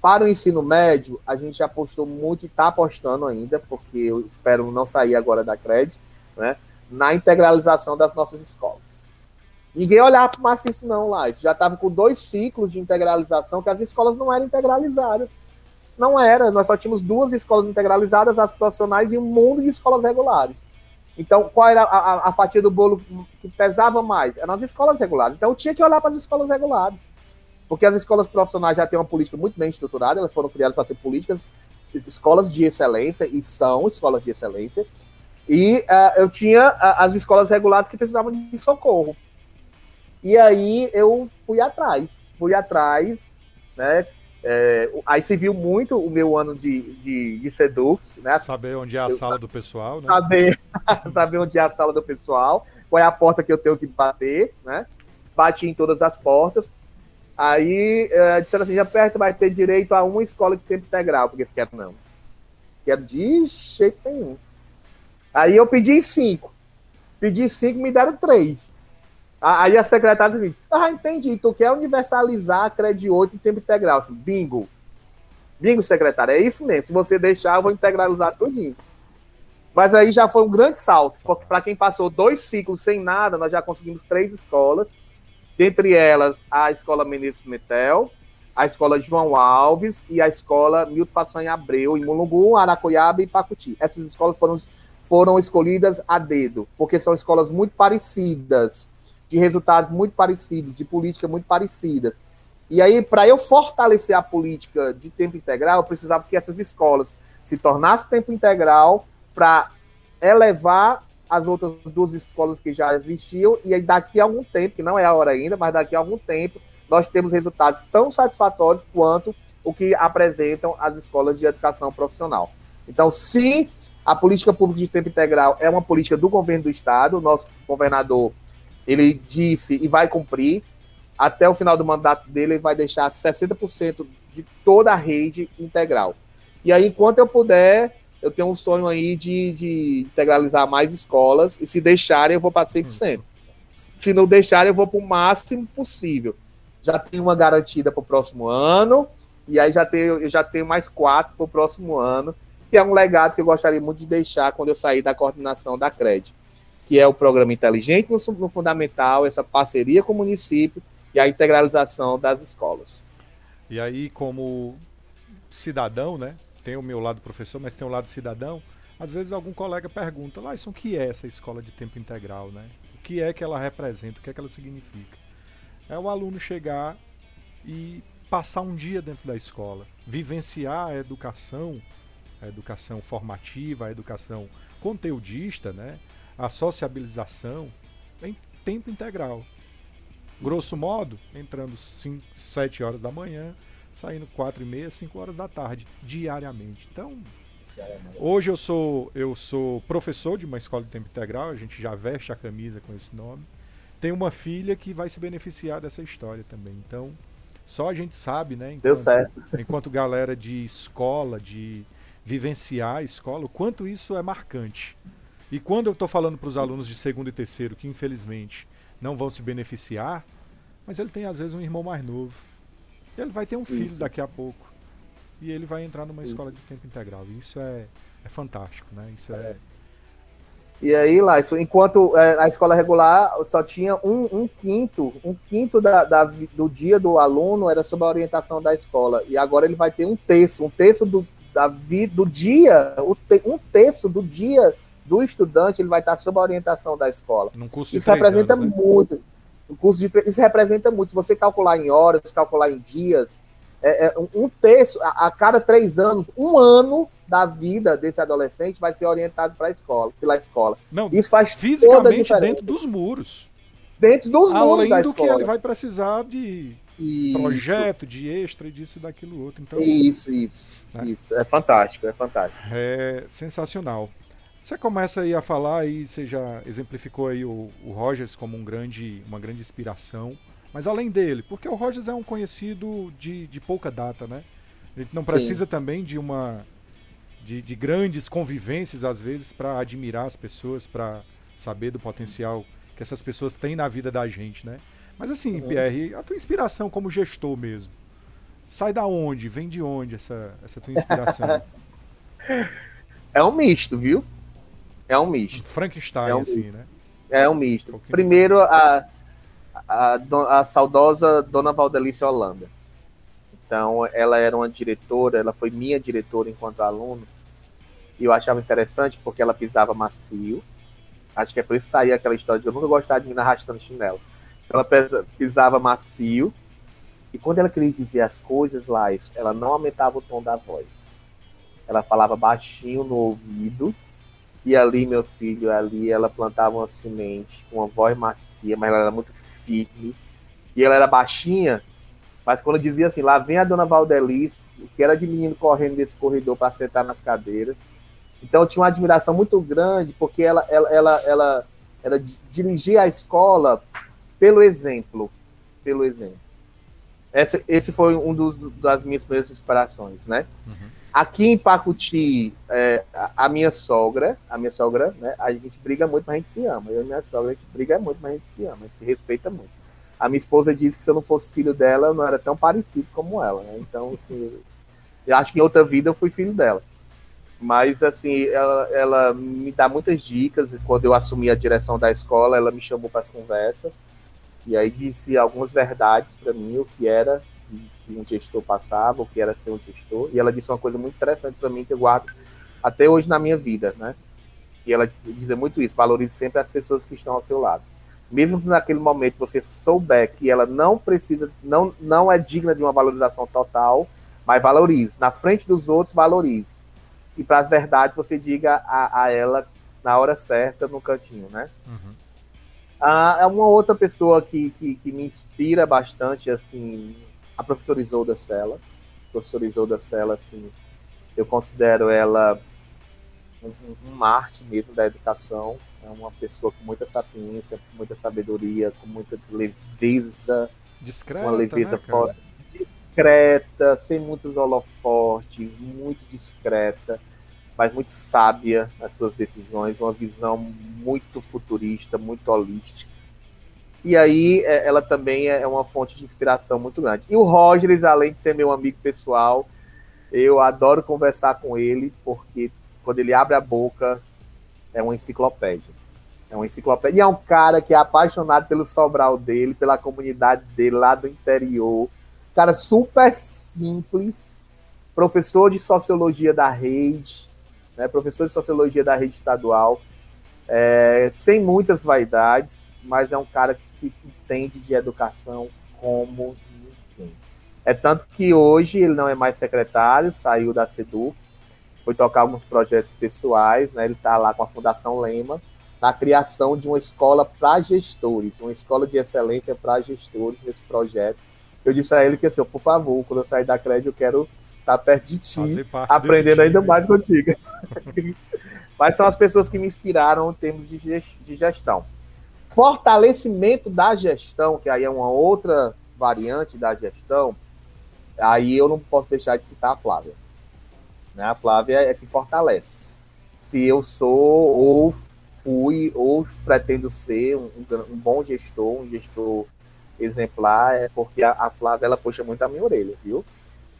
Para o ensino médio, a gente apostou muito e está apostando ainda, porque eu espero não sair agora da CRED, né, na integralização das nossas escolas. Ninguém olhava para o maciço, não, lá. Já estava com dois ciclos de integralização, que as escolas não eram integralizadas. Não era, nós só tínhamos duas escolas integralizadas, as profissionais e um mundo de escolas regulares. Então, qual era a, a, fatia do bolo que pesava mais? Eram as escolas regulares. Então, eu tinha que olhar para as escolas regulares. Porque as escolas profissionais já têm uma política muito bem estruturada, elas foram criadas para ser políticas, escolas de excelência, e são escolas de excelência. E uh, eu tinha uh, as escolas regulares que precisavam de socorro. E aí eu fui atrás, fui atrás, né? É, aí se viu muito o meu ano de, de, de Sedux, né? Saber onde é a eu sala do pessoal, né? Saber, saber onde é a sala do pessoal, qual é a porta que eu tenho que bater, né? Bati em todas as portas. Aí é, disseram assim, já perto vai ter direito a uma escola de tempo integral, porque quer não. Quero de jeito nenhum. Aí eu pedi cinco. Pedi cinco, me deram três. Aí a secretária disse assim: Ah, entendi, tu quer universalizar a Cred 8 em tempo integral. Assim, bingo. Bingo, secretária, é isso mesmo. Se você deixar, eu vou integralizar tudinho. Mas aí já foi um grande salto, porque para quem passou dois ciclos sem nada, nós já conseguimos três escolas, dentre elas a Escola Menezes Metel, a Escola João Alves e a Escola Milton Façanha Abreu, em Mulungu, Aracoiaba e Pacuti. Essas escolas foram, foram escolhidas a dedo, porque são escolas muito parecidas de resultados muito parecidos, de política muito parecidas. E aí, para eu fortalecer a política de tempo integral, eu precisava que essas escolas se tornassem tempo integral para elevar as outras duas escolas que já existiam, e aí daqui a algum tempo, que não é a hora ainda, mas daqui a algum tempo, nós temos resultados tão satisfatórios quanto o que apresentam as escolas de educação profissional. Então, se a política pública de tempo integral é uma política do governo do Estado, o nosso governador ele disse e vai cumprir. Até o final do mandato dele, ele vai deixar 60% de toda a rede integral. E aí, enquanto eu puder, eu tenho um sonho aí de, de integralizar mais escolas. E se deixarem, eu vou para 100%. Se não deixarem, eu vou para o máximo possível. Já tenho uma garantida para o próximo ano. E aí já tenho, eu já tenho mais quatro para o próximo ano, que é um legado que eu gostaria muito de deixar quando eu sair da coordenação da CRED que é o programa inteligente no, fundamental, essa parceria com o município e a integralização das escolas. E aí, como cidadão, né? Tem o meu lado professor, mas tem o lado cidadão. Às vezes algum colega pergunta, lá, isso o que é essa escola de tempo integral, né? O que é que ela representa, o que é que ela significa? É o aluno chegar e passar um dia dentro da escola, vivenciar a educação, a educação formativa, a educação conteudista, né? A sociabilização em tempo integral. Grosso modo, entrando 5, 7 horas da manhã, saindo 4 e meia, 5 horas da tarde, diariamente. Então, hoje eu sou, eu sou professor de uma escola de tempo integral, a gente já veste a camisa com esse nome. Tenho uma filha que vai se beneficiar dessa história também. Então, só a gente sabe, né? Enquanto, Deu certo. Enquanto galera de escola, de vivenciar a escola, o quanto isso é marcante. E quando eu estou falando para os alunos de segundo e terceiro que infelizmente não vão se beneficiar, mas ele tem às vezes um irmão mais novo. Ele vai ter um filho isso. daqui a pouco. E ele vai entrar numa isso. escola de tempo integral. E isso é, é fantástico, né? Isso é. é. E aí, lá, enquanto é, a escola regular só tinha um, um quinto, um quinto da, da, do dia do aluno era sob a orientação da escola. E agora ele vai ter um terço, um terço do, da do dia, um terço do dia do estudante ele vai estar sob a orientação da escola. Num curso de isso representa anos, né? muito. Um curso de, isso representa muito. Se você calcular em horas, calcular em dias, é, é um terço, a, a, cada três anos, um ano da vida desse adolescente vai ser orientado para a escola, pela escola. Não, isso faz fisicamente dentro dos muros. Dentro dos Além muros da do escola. que ele vai precisar de isso. projeto, de extra, disso e daquilo outro. Então, isso, isso, né? isso. É fantástico, é fantástico. É sensacional. Você começa aí a falar e você já exemplificou aí o, o Rogers como um grande, uma grande inspiração. Mas além dele, porque o Rogers é um conhecido de, de pouca data, né? A gente não precisa Sim. também de uma de, de, grandes convivências às vezes para admirar as pessoas, para saber do potencial que essas pessoas têm na vida da gente, né? Mas assim, uhum. Pierre, a tua inspiração como gestor mesmo, sai da onde? Vem de onde essa essa tua inspiração? é um misto, viu? É um misto. Frankenstein, é um assim, misto. né? É um misto. Um Primeiro, a, a, a saudosa Dona Valdelice Holanda. Então, ela era uma diretora, ela foi minha diretora enquanto aluno, e eu achava interessante porque ela pisava macio. Acho que é por isso que saía aquela história de eu nunca gostava de me arrastando chinelo. Ela pisava macio, e quando ela queria dizer as coisas lá, ela não aumentava o tom da voz. Ela falava baixinho no ouvido, e ali, meu filho, ali ela plantava uma semente com uma voz macia, mas ela era muito firme. E ela era baixinha, mas quando dizia assim, lá vem a dona Valdelice, o que era de menino correndo desse corredor para sentar nas cadeiras. Então eu tinha uma admiração muito grande, porque ela, ela, ela, ela, ela dirigia a escola pelo exemplo. Pelo exemplo. Esse, esse foi um dos, das minhas primeiras inspirações, né? Uhum. Aqui em Pacuti, é, a, minha sogra, a minha sogra, né? A gente briga muito, mas a gente se ama. Eu e minha sogra, a gente briga muito, mas a gente se ama, a gente se respeita muito a minha esposa disse que se eu não fosse filho dela, eu não era tão parecido como ela, né? Então, assim, eu acho que em outra vida eu fui filho dela. Mas, assim, ela, ela me dá muitas dicas. Quando eu assumi a direção da escola, ela me chamou para as conversas. E aí disse algumas verdades para mim, o que era que um gestor passava, o que era ser um gestor. E ela disse uma coisa muito interessante para mim, que eu guardo até hoje na minha vida, né? E ela diz muito isso, valorize sempre as pessoas que estão ao seu lado mesmo se naquele momento você souber que ela não precisa, não, não é digna de uma valorização total, mas valorize. Na frente dos outros, valorize. E para as verdades, você diga a, a, ela na hora certa, no cantinho, né? Uhum. Ah, é uma outra pessoa que, que, que, me inspira bastante, assim, a professora Isolda Sela. A professora Isolda Sela, assim, eu considero ela um, um Marte mesmo da educação é uma pessoa com muita sapiência, com muita sabedoria, com muita leveza. Discreta, uma leveza né. Discreta, sem muitos holofotes, muito discreta, mas muito sábia nas suas decisões, uma visão muito futurista, muito holística. E aí é, ela também é uma fonte de inspiração muito grande. E o Rogers, além de ser meu amigo pessoal, eu adoro conversar com ele, porque quando ele abre a boca, é uma enciclopédia. É uma enciclopédia. E é um cara que é apaixonado pelo Sobral dele, pela comunidade dele lá do interior. Cara super simples, professor de sociologia da rede, né, professor de sociologia da rede estadual, é, sem muitas vaidades, mas é um cara que se entende de educação como ninguém. É tanto que hoje ele não é mais secretário, saiu da SEDUC, foi tocar alguns projetos pessoais, né? Ele está lá com a Fundação Lema, na criação de uma escola para gestores, uma escola de excelência para gestores nesse projeto. Eu disse a ele que assim, por favor, quando eu sair da crédito, eu quero estar perto de ti, aprendendo ainda mais contigo. Mas são as pessoas que me inspiraram em termos de gestão. Fortalecimento da gestão, que aí é uma outra variante da gestão, aí eu não posso deixar de citar a Flávia. Né? A Flávia é que fortalece. Se eu sou ou fui ou pretendo ser um, um bom gestor, um gestor exemplar, é porque a, a, Flávia ela puxa muito a minha orelha, viu?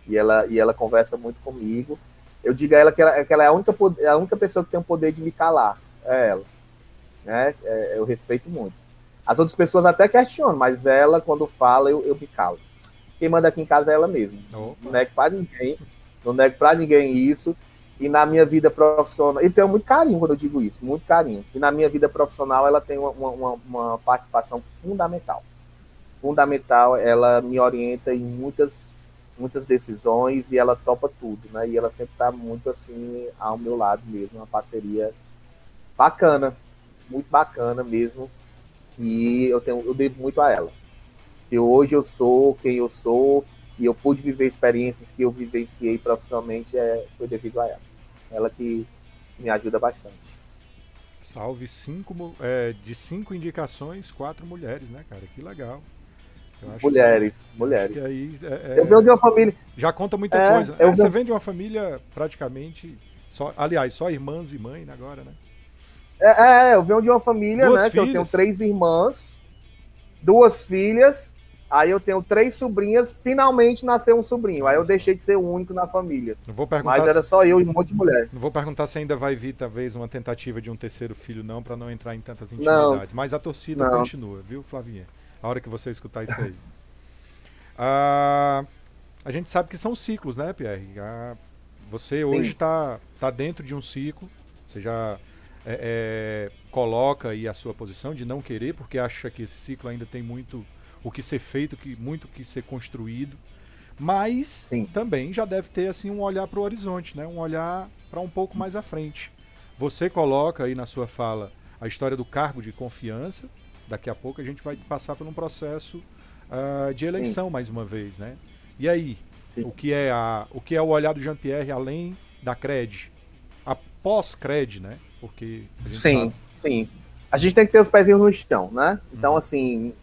E ela, e ela conversa muito comigo. Eu digo a ela que ela, que ela é a única, a única pessoa que tem o poder de me calar. É ela. Né? É, eu respeito muito. As outras pessoas até questionam, mas ela, quando fala, eu, eu me calo. Quem manda aqui em casa é ela mesma. Não nego para ninguém. Não nego para ninguém isso. E na minha vida profissional, e tenho muito carinho quando eu digo isso, muito carinho. E na minha vida profissional ela tem uma, uma, uma participação fundamental. Fundamental, ela me orienta em muitas, muitas decisões e ela topa tudo, né? E ela sempre está muito assim ao meu lado mesmo, uma parceria bacana, muito bacana mesmo. E eu tenho, eu devo muito a ela. E hoje eu sou quem eu sou e eu pude viver experiências que eu vivenciei profissionalmente é, foi devido a ela. Ela que me ajuda bastante. Salve cinco é, de cinco indicações, quatro mulheres, né, cara? Que legal. mulheres, que, mulheres. aí é, é, eu venho de uma família. Já conta muita é, coisa. É, você vem de uma família praticamente. Só, aliás, só irmãs e mãe agora, né? É, eu venho de uma família, duas né? Filhas. Que eu tenho três irmãs, duas filhas Aí eu tenho três sobrinhas, finalmente nasceu um sobrinho. Aí eu deixei de ser o único na família. Não vou perguntar Mas era só eu e um monte de mulher. Não vou perguntar se ainda vai vir, talvez, uma tentativa de um terceiro filho, não, para não entrar em tantas intimidades. Não. Mas a torcida não. continua, viu, Flavinha? A hora que você escutar isso aí. ah, a gente sabe que são ciclos, né, Pierre? Ah, você Sim. hoje está tá dentro de um ciclo, você já é, é, coloca aí a sua posição de não querer, porque acha que esse ciclo ainda tem muito o que ser feito, que muito que ser construído, mas Sim. também já deve ter assim um olhar para o horizonte, né? Um olhar para um pouco mais à frente. Você coloca aí na sua fala a história do cargo de confiança. Daqui a pouco a gente vai passar por um processo uh, de eleição Sim. mais uma vez, né? E aí, Sim. o que é a, o que é o olhar do Jean Pierre além da cred, após cred, né? Porque sim, sabe... sim. A gente tem que ter os pezinhos no chão, né? Então, uhum. assim,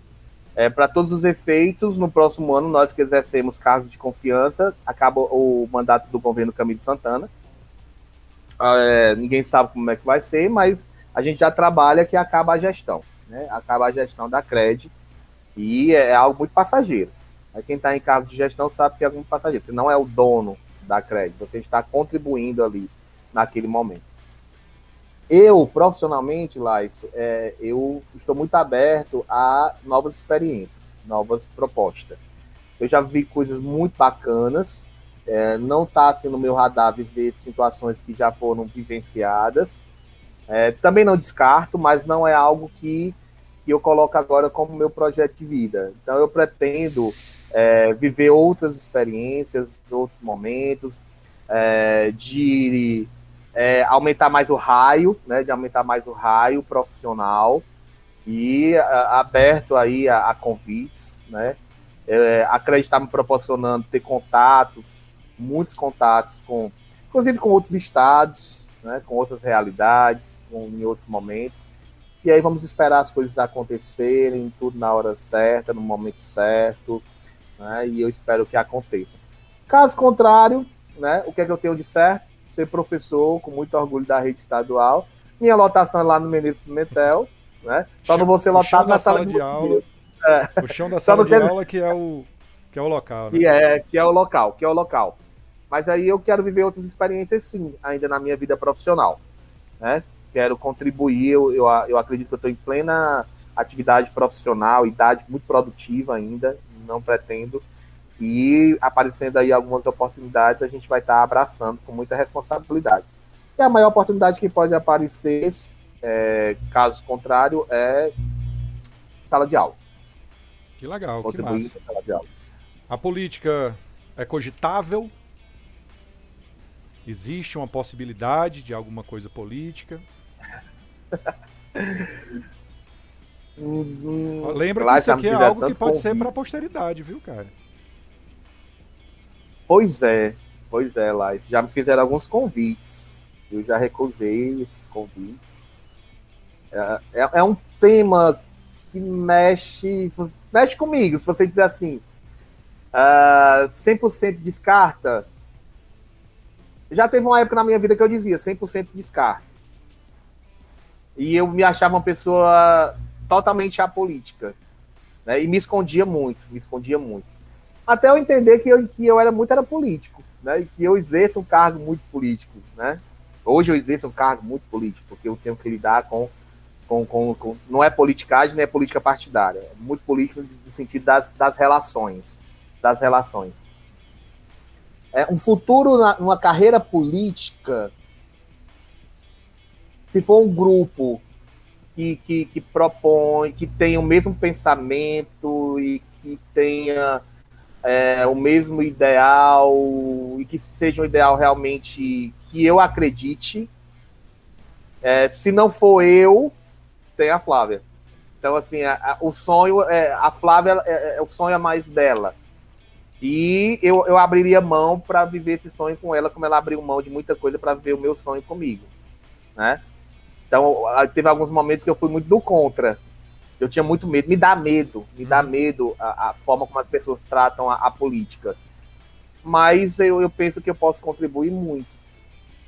é, para todos os efeitos, no próximo ano, nós que exercemos cargos de confiança, acaba o mandato do governo Camilo Santana. É, ninguém sabe como é que vai ser, mas a gente já trabalha que acaba a gestão. Né? Acaba a gestão da CRED e é, é algo muito passageiro. Quem está em cargo de gestão sabe que é algo muito passageiro. Você não é o dono da CRED, você está contribuindo ali naquele momento. Eu, profissionalmente, Lais, é, eu estou muito aberto a novas experiências, novas propostas. Eu já vi coisas muito bacanas, é, não está assim no meu radar viver situações que já foram vivenciadas. É, também não descarto, mas não é algo que, que eu coloco agora como meu projeto de vida. Então eu pretendo é, viver outras experiências, outros momentos, é, de é, aumentar mais o raio, né, de aumentar mais o raio profissional e a, aberto aí a, a convites, né, é, acreditar me proporcionando ter contatos, muitos contatos com, inclusive com outros estados, né, com outras realidades, com, em outros momentos. E aí vamos esperar as coisas acontecerem, tudo na hora certa, no momento certo, né, e eu espero que aconteça. Caso contrário, né, o que é que eu tenho de certo? Ser professor com muito orgulho da rede estadual. Minha lotação é lá no Menezes Pimentel, né? Só não vou ser lotado na sala, de, de aula. É. O chão da sala de aula que é o que é o local, né? Que é, que é o local, que é o local. Mas aí eu quero viver outras experiências sim, ainda na minha vida profissional, né? Quero contribuir, eu, eu, eu acredito que eu estou em plena atividade profissional, idade muito produtiva ainda, não pretendo e aparecendo aí algumas oportunidades, a gente vai estar tá abraçando com muita responsabilidade. E a maior oportunidade que pode aparecer, é, caso contrário, é sala de aula. Que legal, que massa. A política é cogitável? Existe uma possibilidade de alguma coisa política? Hum, Lembra que isso aqui é algo que pode convite. ser para a posteridade, viu, cara? Pois é, pois é, Live. Já me fizeram alguns convites. Eu já recusei esses convites. É, é, é um tema que mexe, mexe comigo. Se você dizer assim, uh, ah, 100% descarta. Já teve uma época na minha vida que eu dizia 100% descarta. E eu me achava uma pessoa totalmente apolítica. Né? E me escondia muito, me escondia muito. Até eu entender que eu, que eu era muito era político, né? E que eu exerço um cargo muito político, né? Hoje eu exerço um cargo muito político, porque eu tenho que lidar com com, com, com, não é politicagem, nem é política partidária. É muito político no sentido das, das relações. Das relações. É, um futuro na, numa carreira política, se for um grupo que, que, que propõe, que tenha o mesmo pensamento e que tenha é, o mesmo ideal e que seja um ideal realmente que eu acredite. É, se não for eu, tem a Flávia. Então, assim, a, a, o sonho, é, a Flávia, é, é, o sonho é mais dela. E eu, eu abriria mão para viver esse sonho com ela, como ela abriu mão de muita coisa para ver o meu sonho comigo, né? Então, teve alguns momentos que eu fui muito do contra. Eu tinha muito medo, me dá medo, me dá uhum. medo a, a forma como as pessoas tratam a, a política. Mas eu, eu penso que eu posso contribuir muito,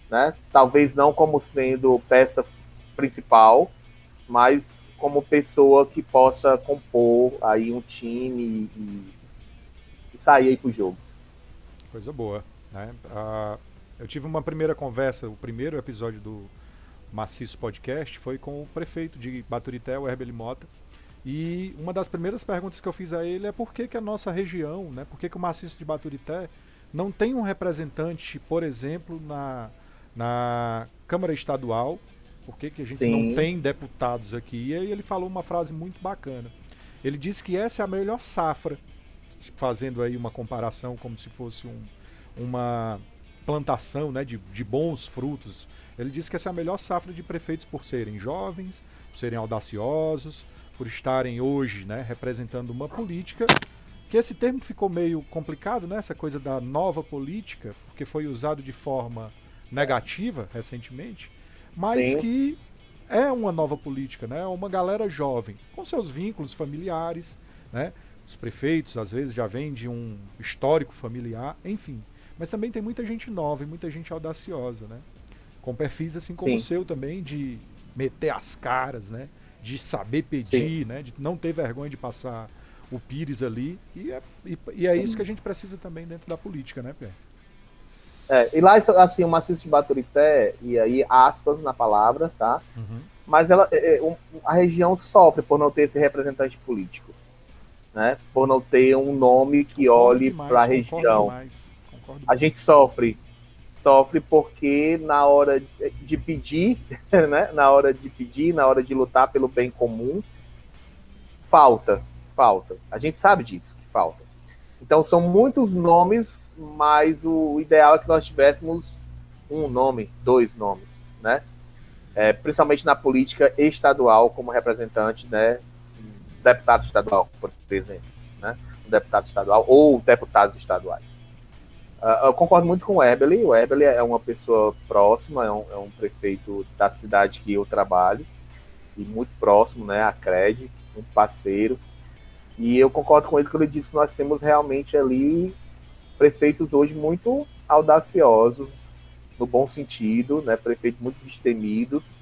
né? Talvez não como sendo peça principal, mas como pessoa que possa compor aí um time e, e sair aí pro jogo. Coisa boa, né? Uh, eu tive uma primeira conversa, o primeiro episódio do Maciço Podcast foi com o prefeito de Baturité, o Herbert Mota, e uma das primeiras perguntas que eu fiz a ele é por que, que a nossa região, né, por que, que o Maciço de Baturité não tem um representante, por exemplo, na, na Câmara Estadual por que, que a gente Sim. não tem deputados aqui? E aí ele falou uma frase muito bacana. Ele disse que essa é a melhor safra, fazendo aí uma comparação como se fosse um, uma plantação né, de, de bons frutos. Ele disse que essa é a melhor safra de prefeitos por serem jovens, por serem audaciosos, por estarem hoje né, representando uma política que esse termo ficou meio complicado, né? Essa coisa da nova política, porque foi usado de forma negativa recentemente mas Sim. que é uma nova política, né? Uma galera jovem, com seus vínculos familiares, né? Os prefeitos às vezes já vêm de um histórico familiar, enfim. Mas também tem muita gente nova e muita gente audaciosa, né? Com perfis assim como Sim. o seu também, de meter as caras, né? De saber pedir, Sim. né? De não ter vergonha de passar o pires ali. E é, e, e é isso que a gente precisa também dentro da política, né, Pé? É, e lá, assim, o maciço de Baturité, e aí aspas na palavra, tá? Uhum. Mas ela, é, é a região sofre por não ter esse representante político, né? Por não ter um nome que olhe para a região. A gente sofre, sofre porque na hora de pedir, né? Na hora de pedir, na hora de lutar pelo bem comum, falta, falta. A gente sabe disso, que falta. Então são muitos nomes, mas o ideal é que nós tivéssemos um nome, dois nomes, né? É, principalmente na política estadual, como representante, né? Deputado estadual, por exemplo, né? Um deputado estadual ou deputados estaduais. Uh, eu concordo muito com o Eberly. O Eberly é uma pessoa próxima, é um, é um, prefeito da cidade que eu trabalho e muito próximo, né? A CRED, um parceiro. E eu concordo com ele quando ele disse que nós temos realmente ali prefeitos hoje muito audaciosos, no bom sentido, né? prefeitos muito destemidos,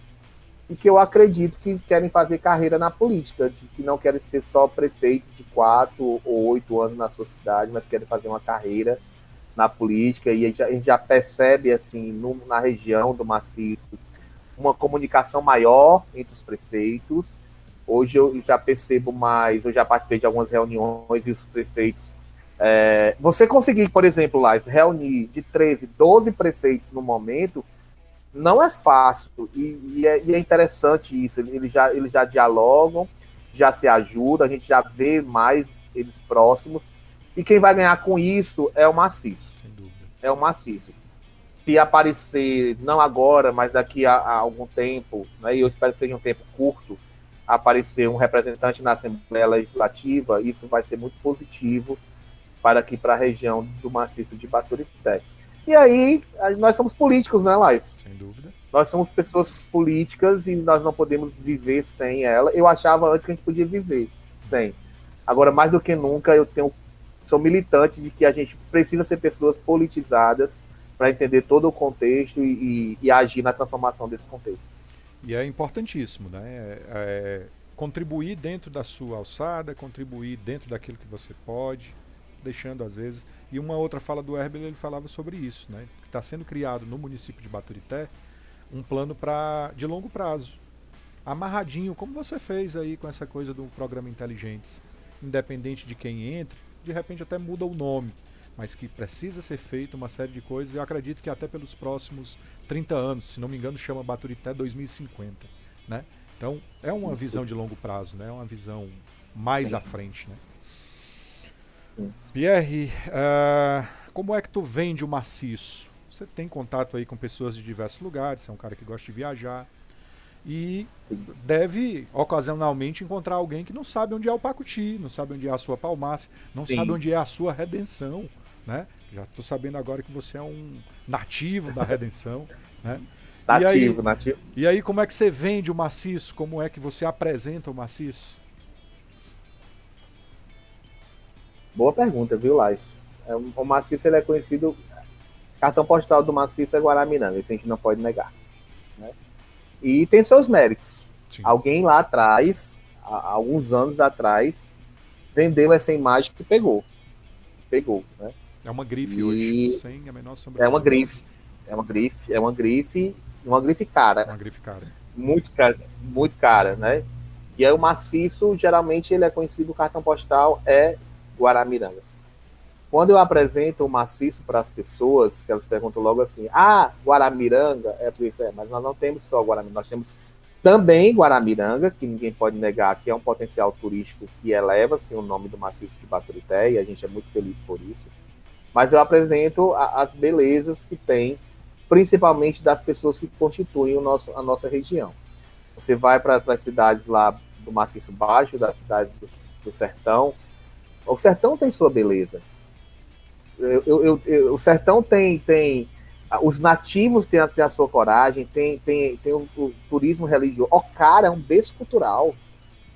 e que eu acredito que querem fazer carreira na política, de que não querem ser só prefeito de quatro ou oito anos na sua cidade, mas querem fazer uma carreira na política, e a gente já, a gente já percebe, assim, no, na região do maciço, uma comunicação maior entre os prefeitos, Hoje eu já percebo mais, eu já participei de algumas reuniões e os prefeitos. É, você conseguir, por exemplo, lá, reunir de 13, 12 prefeitos no momento, não é fácil. E, e, é, e é, interessante isso. Eles já, eles já dialogam, já se ajudam, a gente já vê mais eles próximos. E quem vai ganhar com isso é o maciço. É o maciço. se aparecer, não agora, mas daqui a, a algum tempo, né, e eu espero que seja um tempo curto, aparecer um representante na Assembleia Legislativa, isso vai ser muito positivo para aqui para a região do maciço de Baturité. E aí, nós somos políticos, né, Lais? Sem dúvida. Nós somos pessoas políticas e nós não podemos viver sem ela. Eu achava antes que a gente podia viver sem. Agora, mais do que nunca, eu tenho sou militante de que a gente precisa ser pessoas politizadas para entender todo o contexto e, e, e, agir na transformação desse contexto. E é importantíssimo, né? É, é, contribuir dentro da sua alçada, contribuir dentro daquilo que você pode, deixando às vezes. E uma outra fala do Herbert, ele falava sobre isso, né? Está sendo criado no município de Baturité um plano para de longo prazo, amarradinho, como você fez aí com essa coisa do programa Inteligentes, independente de quem entre, de repente até muda o nome, mas que precisa ser feito uma série de coisas. Eu acredito que até pelos próximos 30 anos, se não me engano, chama Baturité 2050, né? Então é uma Isso. visão de longo prazo, né? É uma visão mais Sim. à frente, né? Pierre, uh, como é que tu vende o maciço? Você tem contato aí com pessoas de diversos lugares, você é um cara que gosta de viajar e deve ocasionalmente encontrar alguém que não sabe onde é o Pacuti, não sabe onde é a sua palmácia, não Sim. sabe onde é a sua redenção, né? Já estou sabendo agora que você é um nativo da redenção, né? Nativo, e aí, nativo. E aí, como é que você vende o maciço? Como é que você apresenta o maciço? Boa pergunta, viu, Lais? É, o maciço ele é conhecido. Cartão postal do maciço é Guaramiranga, isso a gente não pode negar. E tem seus méritos. Sim. Alguém lá atrás, há alguns anos atrás, vendeu essa imagem que pegou. Pegou, né? É uma grife e... hoje, sem a menor sombra. É uma grife. É uma grife, é uma grife, uma grife cara. Uma grife cara. Muito cara, muito cara, né? E aí o maciço, geralmente ele é conhecido, o cartão postal é Guaramiranga. Quando eu apresento o maciço para as pessoas, que elas perguntam logo assim: ah, Guaramiranga? É isso, é, mas nós não temos só Guaramiranga, nós temos também Guaramiranga, que ninguém pode negar que é um potencial turístico que eleva assim, o nome do maciço de Baturité, e a gente é muito feliz por isso. Mas eu apresento a, as belezas que tem, principalmente das pessoas que constituem o nosso, a nossa região. Você vai para as cidades lá do Maciço Baixo, das cidades do, do Sertão, o sertão tem sua beleza. Eu, eu, eu, o sertão tem, tem. Os nativos têm a, têm a sua coragem, tem, tem, tem o, o turismo religioso. Ocara é um berço cultural.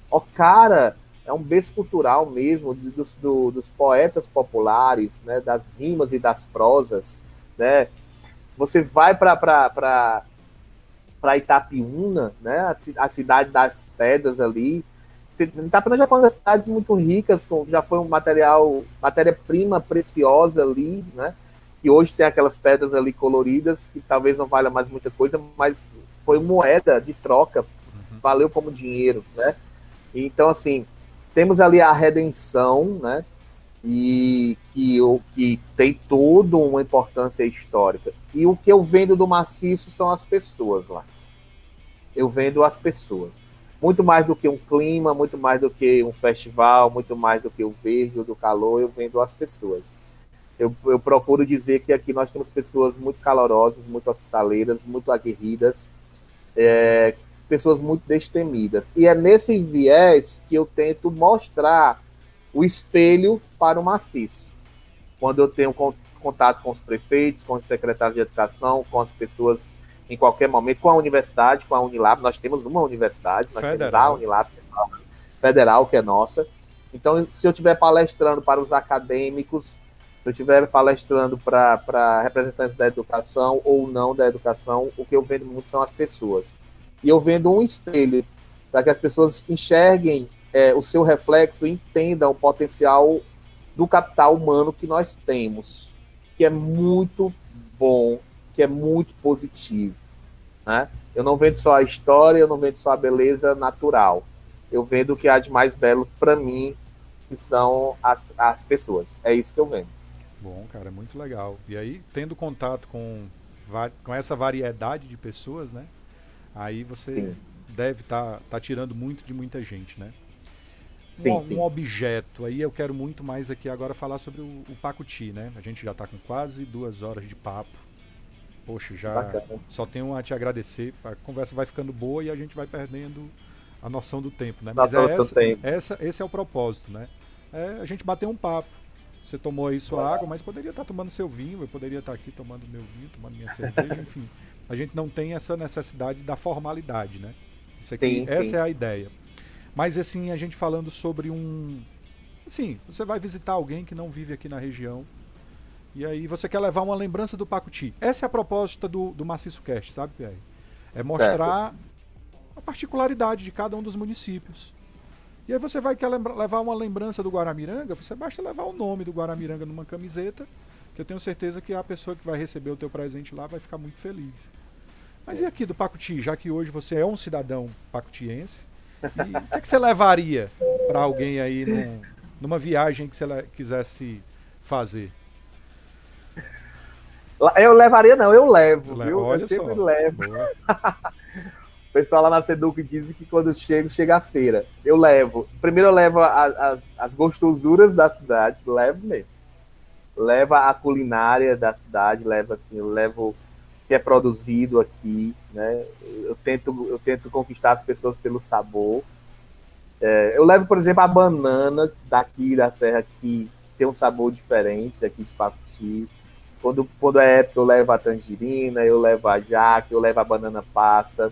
Ocara é um berço cultural mesmo dos, do, dos poetas populares, né, das rimas e das prosas. Né? Você vai para Itapiúna, né, a, a cidade das pedras ali, Itapena já foi uma das cidades muito ricas, já foi um material, matéria-prima preciosa ali, né? E hoje tem aquelas pedras ali coloridas que talvez não valha mais muita coisa, mas foi moeda de troca, uhum. valeu como dinheiro, né? Então, assim, temos ali a redenção, né? E que, o, que tem toda uma importância histórica. E o que eu vendo do maciço são as pessoas lá. Eu vendo as pessoas muito mais do que um clima, muito mais do que um festival, muito mais do que o verde ou do calor, eu vendo as pessoas. Eu, eu procuro dizer que aqui nós temos pessoas muito calorosas, muito hospitaleiras, muito aguerridas, é, pessoas muito destemidas. E é nesse viés que eu tento mostrar o espelho para o maciço. Quando eu tenho contato com os prefeitos, com os secretários de educação, com as pessoas em qualquer momento com a universidade, com a Unilab. Nós temos uma universidade, nós federal. temos a Unilab federal, que é nossa. Então, se eu estiver palestrando para os acadêmicos, se eu estiver palestrando para representantes da educação ou não da educação, o que eu vendo muito são as pessoas. E eu vendo um espelho para que as pessoas enxerguem é, o seu reflexo e entendam o potencial do capital humano que nós temos, que é muito bom que é muito positivo. Né? Eu não vendo só a história, eu não vendo só a beleza natural. Eu vendo o que há de mais belo para mim, que são as, as pessoas. É isso que eu vendo. Bom, cara, muito legal. E aí, tendo contato com, com essa variedade de pessoas, né? Aí você sim. deve estar tá, tá tirando muito de muita gente, né? Sim, um, sim. um, objeto. Aí eu quero muito mais aqui agora falar sobre o, o Pacuti, né? A gente já está com quase duas horas de papo. Poxa, já só tenho a te agradecer. A conversa vai ficando boa e a gente vai perdendo a noção do tempo, né? Mas é essa, essa, esse é o propósito, né? É a gente bater um papo. Você tomou aí sua água, mas poderia estar tomando seu vinho, eu poderia estar aqui tomando meu vinho, tomando minha cerveja, enfim. A gente não tem essa necessidade da formalidade, né? Isso aqui, sim, essa sim. é a ideia. Mas assim, a gente falando sobre um. Assim, você vai visitar alguém que não vive aqui na região. E aí você quer levar uma lembrança do Pacuti. Essa é a proposta do, do Maciço Cast, sabe, Pierre? É mostrar a particularidade de cada um dos municípios. E aí você vai querer levar uma lembrança do Guaramiranga, você basta levar o nome do Guaramiranga numa camiseta, que eu tenho certeza que a pessoa que vai receber o teu presente lá vai ficar muito feliz. Mas e aqui do Pacuti, já que hoje você é um cidadão pacutiense, o que, é que, você levaria para alguém aí num, numa viagem que você quisesse fazer? Eu levaria não, eu levo, viu? Olha eu sempre só. levo. pessoal lá na Seduc diz que quando eu chego, chega a feira. Eu levo. Primeiro eu levo as, as gostosuras da cidade, levo mesmo. Leva a culinária da cidade, leva assim, eu levo o que é produzido aqui, né? Eu tento, eu tento conquistar as pessoas pelo sabor. É, eu levo, por exemplo, a banana daqui da Serra que tem um sabor diferente daqui de Pacuti. Quando, quando é época, eu levo a tangerina, eu levo a jaque, eu levo a banana passa.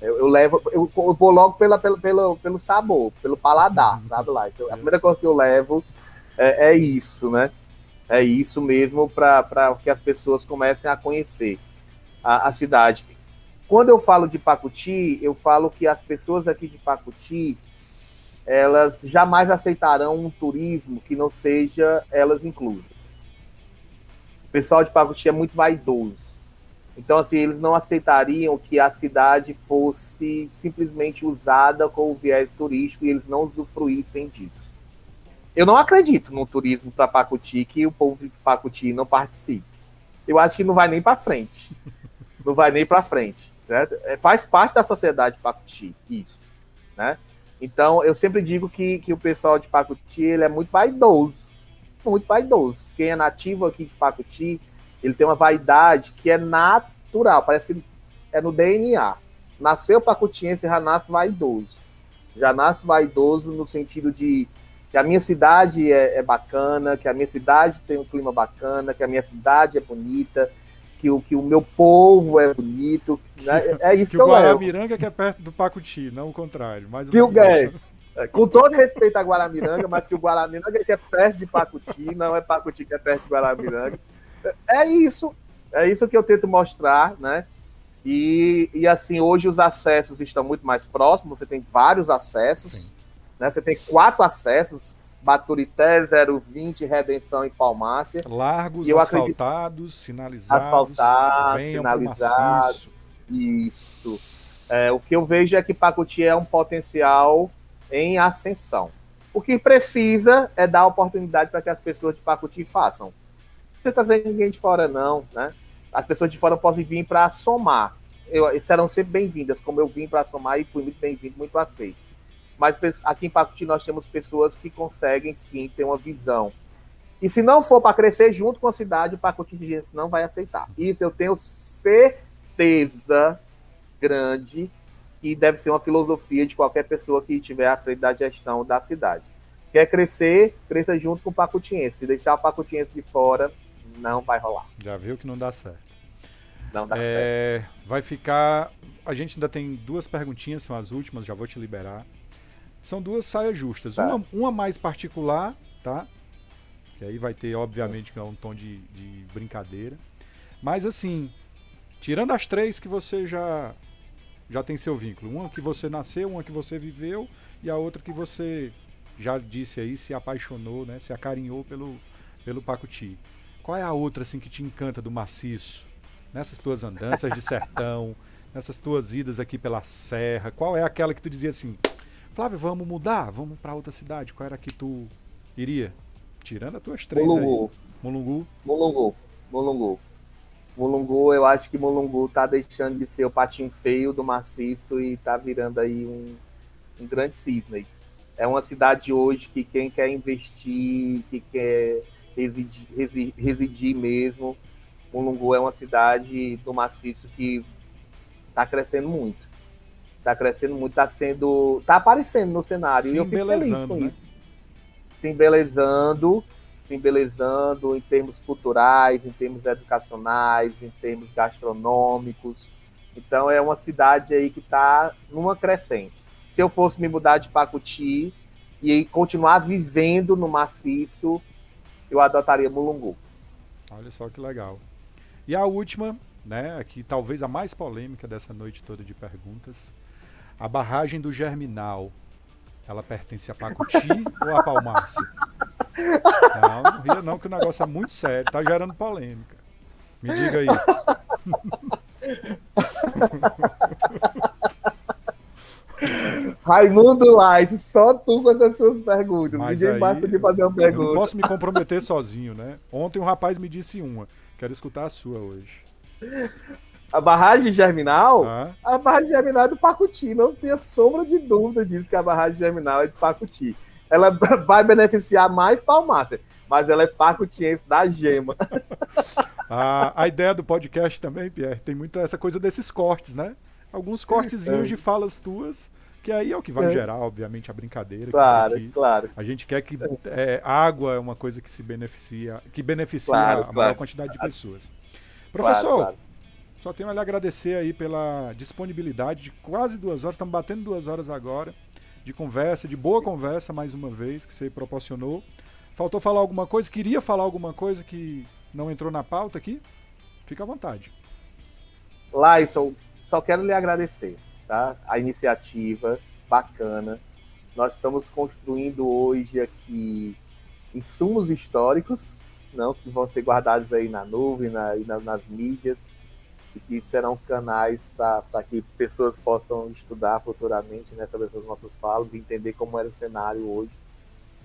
Eu, eu levo, eu, eu, vou logo pela, pelo, pelo, pelo sabor, pelo paladar, uhum. sabe lá? Isso, a primeira coisa que eu levo é, é isso, né? É isso mesmo para que as pessoas comecem a conhecer a, a, cidade. Quando eu falo de Pacuti, eu falo que as pessoas aqui de Pacuti, elas jamais aceitarão um turismo que não seja elas inclusas. O pessoal de Pacuti é muito vaidoso então, assim, eles não aceitariam que a cidade fosse simplesmente usada com o viés turístico e eles não usufruíssem disso. Eu não acredito no turismo para Pacuti que o povo de Pacuti não participe. Eu acho que não vai nem para frente. Não vai nem para frente. Certo? É, faz parte da sociedade Pacuti, isso. Né? Então, eu sempre digo que, que o pessoal de Pacuti ele é muito vaidoso. Muito vaidoso. Quem é nativo aqui de Pacuti ele tem uma vaidade que é natural, parece que é no DNA. Nasceu pacutiense, já nasce vaidoso. Já nasce vaidoso no sentido de que a minha cidade é, é, bacana, que a minha cidade tem um clima bacana, que a minha cidade é bonita, que o, que o meu povo é bonito. Né? É isso que, que eu o Guaramiranga que é perto do Pacuti, não o contrário. Mas que o é, é, com todo respeito a Guaramiranga, mas que o Guaramiranga que é perto de Pacuti, não é Pacuti que é perto de Guaramiranga é isso, é isso que eu tento mostrar, né? E, e assim, hoje os acessos estão muito mais próximos, você tem vários acessos, né? Você tem quatro acessos, Baturité, 020, Redenção e Palmácia. Largos, eu asfaltados, acredito... sinalizados. Asfaltados, sinalizados. Isso. É, o que eu vejo é que Pacuti é um potencial em ascensão. O que precisa é dar oportunidade para que as pessoas de Pacuti façam você trazer ninguém de fora, não, né? As pessoas de fora podem vir para somar. Eu, serão sempre bem-vindas, como eu vim para somar e fui muito bem-vindo, muito aceito. Mas aqui em Pacuti nós temos pessoas que conseguem sim ter uma visão. E se não for para crescer junto com a cidade, o Pacutigense não vai aceitar. Isso eu tenho certeza grande que deve ser uma filosofia de qualquer pessoa que estiver à frente da gestão da cidade. Quer crescer, cresça junto com o Pacutiense. Se deixar o Pacutiense de fora, não vai rolar. Já viu que não dá certo. Não dá é, certo. Vai ficar. A gente ainda tem duas perguntinhas, são as últimas, já vou te liberar. São duas saias justas. Tá. Uma, uma mais particular, tá? Que aí vai ter, obviamente, é um tom de, de brincadeira. Mas assim, tirando as três que você já já tem seu vínculo. Uma que você nasceu, uma que você viveu e a outra que você já disse aí, se apaixonou, né? Se acarinhou pelo, pelo Pacuti. Qual é a outra assim que te encanta do maciço? Nessas tuas andanças de sertão, nessas tuas idas aqui pela serra, qual é aquela que tu dizia assim, Flávio, vamos mudar, vamos para outra cidade? Qual era que tu iria? Tirando as tuas três Mulungu. aí. Mulungu. Mulungu. Mulungu. Mulungu, eu acho que Mulungu tá deixando de ser o patinho feio do maciço e tá virando aí um, um grande cisne. É uma cidade hoje que quem quer investir, que quer residir, residir mesmo, Mulungu é uma cidade do maciço que está crescendo muito. Está crescendo muito, está sendo. está aparecendo no cenário. Se e eu fico feliz com né? isso. Se embelezando, embelezando em termos culturais, em termos educacionais, em termos gastronômicos. Então é uma cidade aí que está numa crescente. Se eu fosse me mudar de Pacuti e continuar vivendo no maciço, eu adotaria Mulungu. Olha só que legal. E a última, né, aqui talvez a mais polêmica dessa noite toda de perguntas. A barragem do Germinal, ela pertence a Pacuti ou a Palmácia? Não, não ria não, que o negócio é muito sério, tá gerando polêmica. Me diga aí. Raimundo Light, só tu com essas tuas perguntas. Mas Ninguém aí, mais podia fazer uma Eu pergunta. não posso me comprometer sozinho, né? Ontem um rapaz me disse uma. Quero escutar a sua hoje. A barragem germinal, Tá? a barragem germinal é do Pacuti. Não tenha sombra de dúvida disso que a barragem germinal é do Pacuti. Ela vai beneficiar mais Palmácia, mas ela é pacutiense da gema. A, a ideia do podcast também, Pierre, tem muito essa coisa desses cortes, né? Alguns cortezinhos É. de falas tuas, que aí é o que vai É. gerar, obviamente, a brincadeira. Claro, aqui- claro. a gente quer que é, água é uma coisa que se beneficia, que beneficia Claro, a maior claro. quantidade de pessoas. Claro, Professor, claro. só tenho a lhe agradecer aí pela disponibilidade de quase duas horas, estamos batendo duas horas agora, de conversa, de boa conversa, mais uma vez, que você proporcionou. Faltou falar alguma coisa? Queria falar alguma coisa que não entrou na pauta aqui? Fica à vontade. Laison, só quero lhe agradecer, tá? A iniciativa bacana. Nós estamos construindo hoje aqui insumos históricos, não que vão ser guardados aí na nuvem, na- nas mídias, e que serão canais para que pessoas possam estudar futuramente né, sobre essas nossas falas e entender como era o cenário hoje.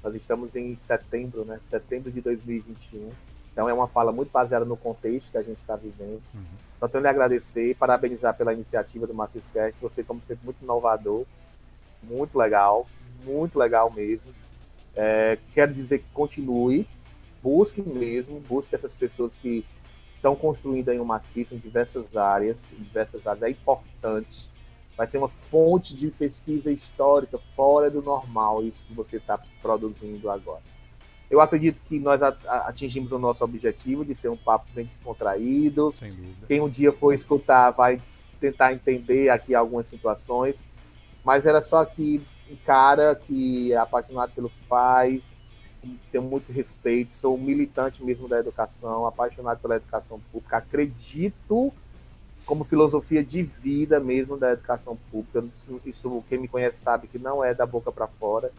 Nós estamos em setembro, né? Setembro de 2021. Então é uma fala muito baseada no contexto que a gente está vivendo. Só tenho a lhe agradecer e parabenizar pela iniciativa do Macis Cast. Você, como sempre, muito inovador, muito legal, muito legal mesmo. É, quero dizer que continue, busque mesmo, busque essas pessoas que estão construindo aí um maciço em diversas áreas, em diversas áreas, é importante. Vai ser uma fonte de pesquisa histórica fora do normal, isso que você está produzindo agora. Eu acredito que nós atingimos o nosso objetivo de ter um papo bem descontraído, Sem dúvida. quem um dia for escutar vai tentar entender aqui algumas situações, mas era só que um cara que é apaixonado pelo que faz, tenho muito respeito, sou militante mesmo da educação, apaixonado pela educação pública, acredito como filosofia de vida mesmo da educação pública. Isso quem me conhece sabe que não é da boca para fora.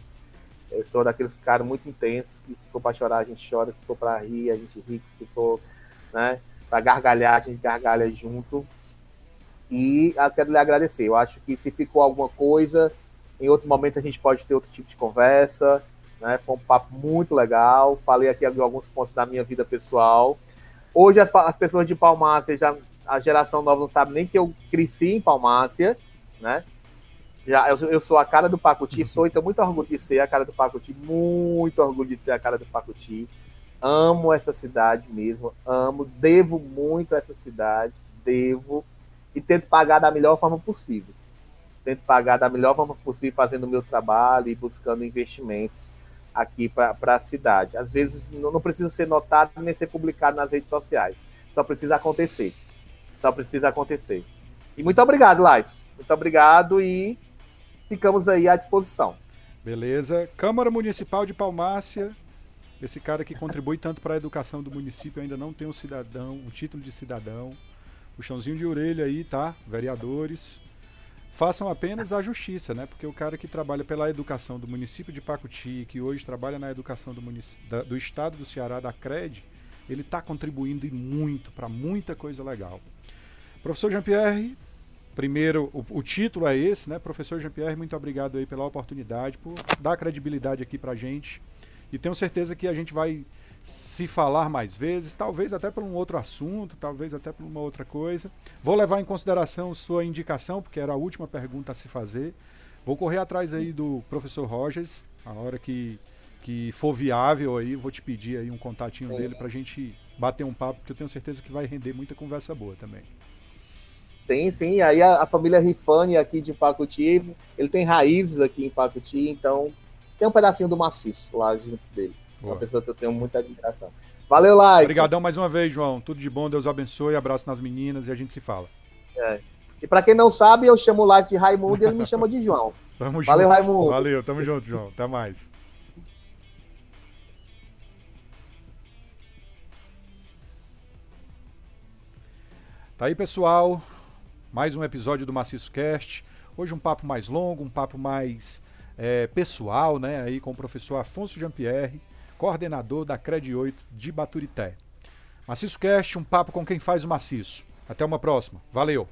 Eu sou daqueles caras muito intensos, que se for para chorar a gente chora, se for para rir a gente ri, se for, né, para gargalhar a gente gargalha junto. E eu quero lhe agradecer. Eu acho que se ficou alguma coisa, em outro momento a gente pode ter outro tipo de conversa. Né? Foi um papo muito legal. Falei aqui de alguns pontos da minha vida pessoal. Hoje as, as pessoas de Palmácia, já, a geração nova não sabe nem que eu cresci em Palmácia, né? Já, eu, eu sou a cara do Pacuti, sou, então muito orgulho de ser a cara do Pacuti, muito orgulho de ser a cara do Pacuti. Amo essa cidade mesmo, amo, devo muito a essa cidade, devo, e tento pagar da melhor forma possível. Tento pagar da melhor forma possível, fazendo o meu trabalho e buscando investimentos aqui para a cidade. Às vezes não, precisa ser notado nem ser publicado nas redes sociais, só precisa acontecer. Só precisa acontecer. E muito obrigado, Lais. Muito obrigado e ficamos aí à disposição. Beleza. Câmara Municipal de Palmácia. Esse cara que contribui tanto para a educação do município ainda não tem um cidadão, um título de cidadão. Puxãozinho de orelha aí, tá? Vereadores. Façam apenas a justiça, né? Porque o cara que trabalha pela educação do município de Pacuti, que hoje trabalha na educação do, da- do estado do Ceará, da CRED, ele está contribuindo e muito para muita coisa legal. Professor Jean-Pierre, primeiro, o, o título é esse, né? Professor Jean-Pierre, muito obrigado aí pela oportunidade, por dar credibilidade aqui pra gente. E tenho certeza que a gente vai se falar mais vezes, talvez até por um outro assunto, talvez até por uma outra coisa. Vou levar em consideração sua indicação, porque era a última pergunta a se fazer. Vou correr atrás aí do professor Rogers, a hora que que for viável aí, vou te pedir aí um contatinho Sim. dele pra gente bater um papo, porque eu tenho certeza que vai render muita conversa boa também. Sim, sim. Aí a, a família Rifani aqui de Pacuti, ele tem raízes aqui em Pacuti, então tem um pedacinho do maciço lá junto dele. Boa. Uma pessoa que eu tenho muita admiração. Valeu, Laís. Obrigadão mais uma vez, João. Tudo de bom, Deus abençoe, abraço nas meninas e a gente se fala. É. E para quem não sabe, eu chamo o Life de Raimundo e ele me chama de João. Tamo Valeu, junto. Raimundo. Valeu, tamo junto, João. Até mais. Tá aí, pessoal. Mais um episódio do Maciço Cast. Hoje um papo mais longo, um papo mais é, pessoal, né? Aí com o professor Afonso Jean-Pierre, coordenador da Cred 8 de Baturité. Maciço Cast, um papo com quem faz o maciço. Até uma próxima. Valeu!